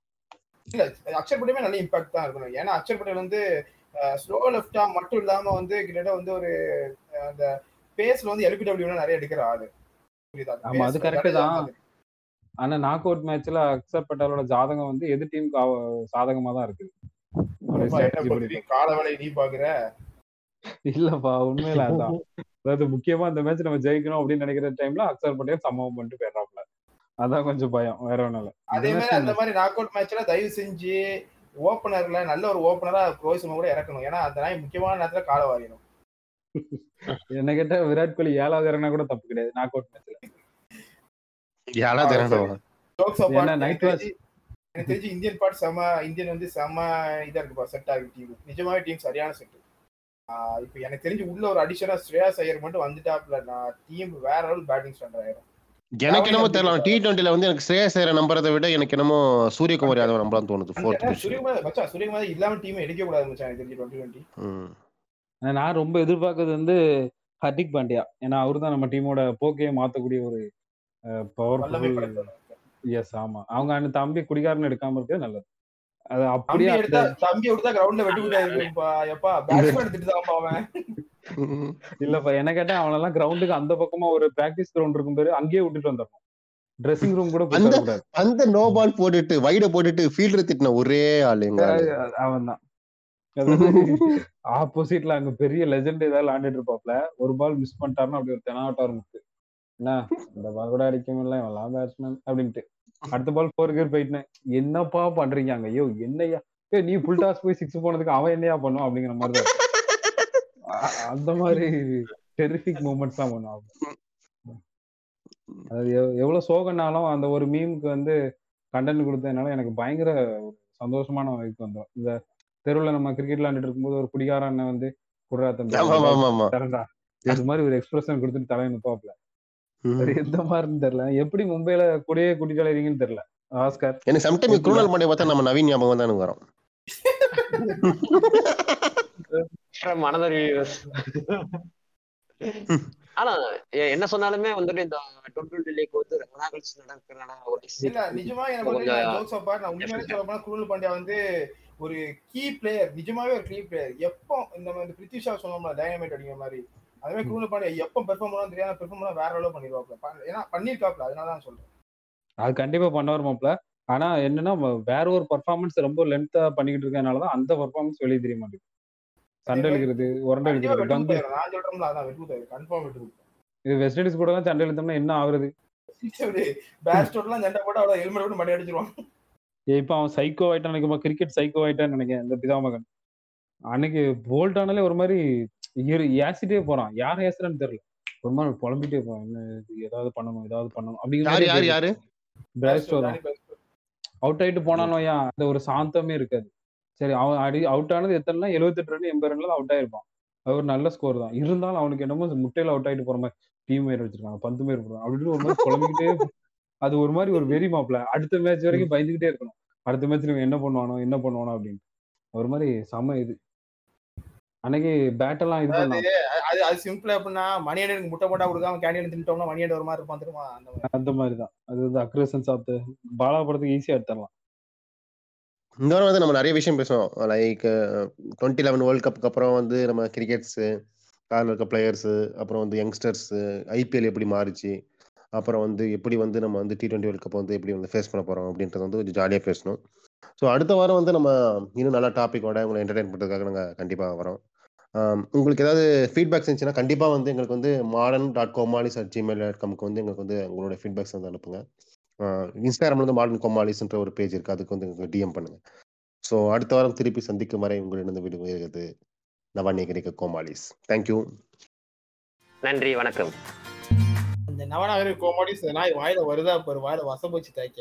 இல்ல அக்ஷர் பட்டேலுமே நல்ல இம்பாக்ட் தான் இருக்கணும். ஏன்னா அக்ஷர் பட்டேல் வந்து ஸ்லோ லெஃப்டா மட்டும் இல்லாம வந்து கிட்டத்தட்ட வந்து ஒரு அந்த பேஸ்ல வந்து எல்பிடபிள்யூ நிறைய எடுக்கிற ஆளு.
ஆமா, அது
ஜடேஜா
தான். ஆனா நாக் அவுட் மேட்ச்ல அக்சர் பட்டாலோட ஜாதகம் வந்து எது டீமுக்கு சாதகமா தான் இருக்கு அவருடைய
அப்பா, என்ன
strategy படி.
பொறுத்தவரைக்கும் கால வேலை நீ பாக்குற?
இல்லப்பா உண்மையில அதான். அதாவது முக்கியமா இந்த மேட்ச் நம்ம ஜெயிக்கணும் அப்படின்னு நினைக்கிற டைம்ல அக்சர் பட்டேல் சம்பவம் பண்ணிட்டு போயிடுறாப்ல அதான் கொஞ்சம் பயம் வேற ஒண்ணும் இல்ல.
அதே மாதிரி அந்த மாதிரி நாக் அவுட் மேட்ச்ல தயவு செஞ்சு ஓப்பனர்ல நல்ல ஒரு ஓப்பனரா ரோஹித் கூட இறக்கணும். ஏன்னா அந்த நாய் முக்கியமான நேரத்துல கால வாரியணும்.
என்ன கேட்டா விராட் கோலி ஏழாவது இறங்கினா கூட தப்பு கிடையாது. நாக் அவுட் மேட்ச்ல
ஜோக்ஸ்
ஏன்னா
அப்பார்ட்
night
எனக்கு தெரிஞ்சு இந்தியன் பார்ட் செம இந்தியன் வந்து செம இதா இருக்குப்பா செட் ஆகுது டீம் நிஜமாவே டீம் சரியான செட் இப்போ எனக்கு தெரிஞ்சு உள்ள ஒரு அடிஷனா ஸ்ரேயாஸ் ஐயர் மட்டும் வந்துட்டாப்ல. நான் டீம் வேற லெவல் பேட்டிங் ஸ்டாண்டர்ட் ஆயிரும்.
எனக்கு என்னமோ தெரியல டி டுவெண்ட்டில வந்து எனக்கு ஸ்ரேயஸ் ஐயரை நம்புறதை விட எனக்கு என்னமோ சூரியகுமார் யாதவ் நம்பலாம் தோணுது ஃபோர்த்
சூரியகுமார் மச்சான் சூரியகுமார் இல்லாம டீம் எடுக்க கூடாது மச்சான் எனக்கு தெரிஞ்சு டுவெண்ட்டி டுவெண்ட்டி
ஆனா நான் ரொம்ப எதிர்பார்க்கறது வந்து ஹர்திக் பாண்டியா. ஏன்னா அவரு தான் நம்ம டீமோட போக்கையே மாத்தக்கூடிய ஒரு பவர்ஃபுல் எஸ் ஆமா. அவங்க அந்த தம்பி குடிகாரன் எடுக்காம இருக்கிறது நல்லது. அது அப்படியே
தம்பி எடுத்தா கிரவுண்ட்ல வெட்டி விட்டாருப்பா எப்பா பேட்ஸ்மேன் எடுத்துட்டு அவன்.
இல்லப்பா என்ன கேட்டா அவனெல்லாம் கிரவுண்டுக்கு அந்த பக்கமா ஒரு பிராக்டிஸ் கிரவுண்ட் இருக்கும் பேரு அங்கேயே விட்டுட்டு வந்துடணும். ட்ரெஸ்ஸிங் ரூம் கூட
அந்த- அந்த நோ பால் போட்டுட்டு வைட போட்டுட்டு ஃபீல்டர் திட்டின ஒரே ஆள் எங்க ஆளு.
அவன் தான் ஆப்போசிட்ல அங்க பெரிய லெஜெண்ட் ஏதாவது விளையாண்டுட்டு இருப்பாப்ல ஒரு பால் மிஸ் பண்ணிட்டாருன்னா அப்படி ஒரு தெனாவட்டார் முக்கு என்ன? இந்த பால் கூட அடிக்க முடியல இவெல்லாம் பேட்ஸ்மேன் அப்படின்ட்டு. அடுத்த பால் ஃபோர் கேர் போயிட்டேன் என்னப்பா பண்றீங்க அங்க? ஐயோ என்னையா ஏய், நீ ஃபுல் டாஸ் போய் சிக்ஸ் போனதுக்கு அவன் என்னையா பண்ணும் அப்படிங்கிற மாதிரி தான் அந்த மாதிரி டெரிஃபிக் மூமெண்ட்ஸ் தான் பண்ணுவாங்க அது எவ்- எவ்வளவு சோகனாலும் அந்த ஒரு மீமுக்கு வந்து கண்டென்ட் கொடுத்ததுனால எனக்கு பயங்கர சந்தோஷமான வைப்பு வந்துடும் இந்த தெருவுல நம்ம கிரிக்கெட் விளையாண்டுட்டு இருக்கும்போது ஒரு குடிகார அண்ணன் வந்து குடுறா தம்பி
ஆமா ஆமா ஆமா ஆமா.
தரண்டா அது மாதிரி ஒரு எக்ஸ்பிரஷன் கொடுத்துட்டு தலையை நிப்பாப்ல. அது எந்த மாதிரின்னு தெரியல. எப்படி மும்பைல கூடயே கூட்டிட்டு அலைறீங்கன்னு தெரியல. ஆஸ்கர்.
எனக்கு சம்டைம் குரோனல் பாண்டிய பார்த்தா நம்ம நவீன் ஞாபகம் தான் எனக்கு வரும்
மனதர் ஆனா என்ன சொன்னாலுமே வந்துட்டு இந்த டுவெண்ட்டி லீக் வந்து ரொம்ப நாள் கழிச்சு ஒரு
நிஜமா எனக்கு பாண்டியா வந்து ஒரு கீ பிளேயர் நிஜமாவே ஒரு கீ பிளேயர் எப்போ இந்த மாதிரி பிரித்திஷா சொன்னோம்ல டைனமைட் அடிக்கிற மாதிரி. அதே மாதிரி குருல் பாண்டியா எப்போ பெர்ஃபார்ம் பண்ணா தெரியாம பெர்ஃபார்ம் பண்ணா வேற அளவு பண்ணிடுவாப்ல ஏன்னா பண்ணிருக்காப்ல அதனால தான் சொல்றேன்.
அது கண்டிப்பா பண்ண வருமாப்ல ஆனா என்னன்னா வேற ஒரு பர்ஃபார்மன்ஸ் ரொம்ப லென்த்தா பண்ணிக்கிட்டு இருக்கனாலதான் அந்த பர்ஃபார்மன்ஸ் வெளியே தெரிய மாட்டேங்குது. சண்டை இழுக்கிறது உரண்டை இழுக்கிறது கங்கு.
நான் சொல்றேன்ல அதான் குத்தாயிரும் கன்ஃபார்ம் குத்தாயிரும்
இது வெஸ்ட் இண்டீஸ் கூட சண்டை இழுத்தோம்னா என்ன ஆகுறது?
பேஸ்டோட்லாம் சண்டை போட்டு அவ்வளவு ஹெல்மெட் போட்டு மடி அடிச்சிருவான்
ஏய், இப்ப அவன் சைக்கோ ஆயிட்டான் நினைக்குமா கிரிக்கெட் சைக்கோ ஆயிட்டான்னு நினைக்கிறேன் இந்த பிதாமகன் அன்னைக்கு போல்ட் ஆனாலே ஒரு மாதிரி ஏசிட்டே போறான். யார் ஏசுறான்னு தெரியல. ஒரு மாதிரி புலம்பிட்டே போறான். என்ன ஏதாவது பண்ணணும் ஏதாவது பண்ணணும் அப்படிங்கிற
யாரு
அவுட் ஆயிட்டு ஏன்? அந்த ஒரு சாந்தமே இருக்காது. சரி அவன் அடி அவுட் ஆனது எத்தனைனா எழுபத்தெட்டு ரன் எண்பது ரன்ல அவுட் ஆயிருப்பான். அது ஒரு நல்ல ஸ்கோர் தான். இருந்தாலும் அவனுக்கு என்னமோ முட்டையில அவுட் ஆயிட்டு போற மாதிரி டீம் மேயர் வச்சிருக்காங்க பந்து மேயர் அப்படின்னு ஒரு மாதிரி குழம்பிக்கிட்டே அது ஒரு மாதிரி ஒரு வெறி மாப்பிள அடுத்த மேட்ச் வரைக்கும் பயந்துகிட்டே இருக்கணும். அடுத்த மேட்ச்ல இவன் என்ன பண்ணுவானோ என்ன பண்ணுவானோ அப்படின்னு ஒரு மாதிரி செம இது. அன்னைக்கு பேட்டெல்லாம் இது
அது அது சிம்பிள் எப்படின்னா மணியனுக்கு முட்டை போட்டா கொடுக்காம கேண்டியன் தின்ட்டோம்னா மணியன் ஒரு மாதிரி இருப்பான் தெரியுமா? அந்த மாதிரி.
தான். அது வந்து அக்ரேஷன்ஸ் ஆஃப் பாலா படத்துக்கு ஈஸியா எடுத்துடலாம்.
இந்த வாரம் வந்து நம்ம நிறைய விஷயம் பேசுவோம். லைக் டுவெண்ட்டி லெவன் வேர்ல்ட் கப்புக்கு அப்புறம் வந்து நம்ம கிரிக்கெட்ஸு காரில் இருக்க பிளேயர்ஸு அப்புறம் வந்து யங்ஸ்டர்ஸு ஐபிஎல் எப்படி மாறிச்சு அப்புறம் வந்து எப்படி வந்து நம்ம வந்து டி டுவெண்ட்டி வேர்ல்ட் கப் வந்து எப்படி வந்து ஃபேஸ் பண்ண போகிறோம் அப்படின்றது வந்து கொஞ்சம் ஜாலியாக பேசணும். ஸோ அடுத்த வாரம் வந்து நம்ம இன்னும் நல்ல டாப்பிக்கோட உங்களை என்டர்டைன் பண்ணுறதுக்காக நாங்கள் கண்டிப்பாக வரோம். உங்களுக்கு ஏதாவது ஃபீட்பேக்ஸ் இருந்துச்சுன்னா கண்டிப்பாக வந்து எங்களுக்கு வந்து modern dot Komalis at Gmail dot காம்க்கு வந்து எங்களுக்கு வந்து உங்களோட ஃபீட்பேக்ஸ் வந்து அனுப்புங்க. இன்ஸ்டாகிராமில் வந்து மாடர்ன் கோமாலிஸ்ன்ற ஒரு பேஜ் இருக்குது அதுக்கு வந்து எங்களுக்கு டிஎம் பண்ணுங்கள் ஸோ அடுத்த வாரம் திருப்பி சந்திக்கும் வரை உங்களிடம் விடுவது கிடைக்க கோமாலிஸ் தேங்க்யூ
நன்றி வணக்கம்.
இந்த நவநகரி கோமாடி நாய் வாயில வருதா பாரு? வாயில வசம் போச்சு தாய்க்க.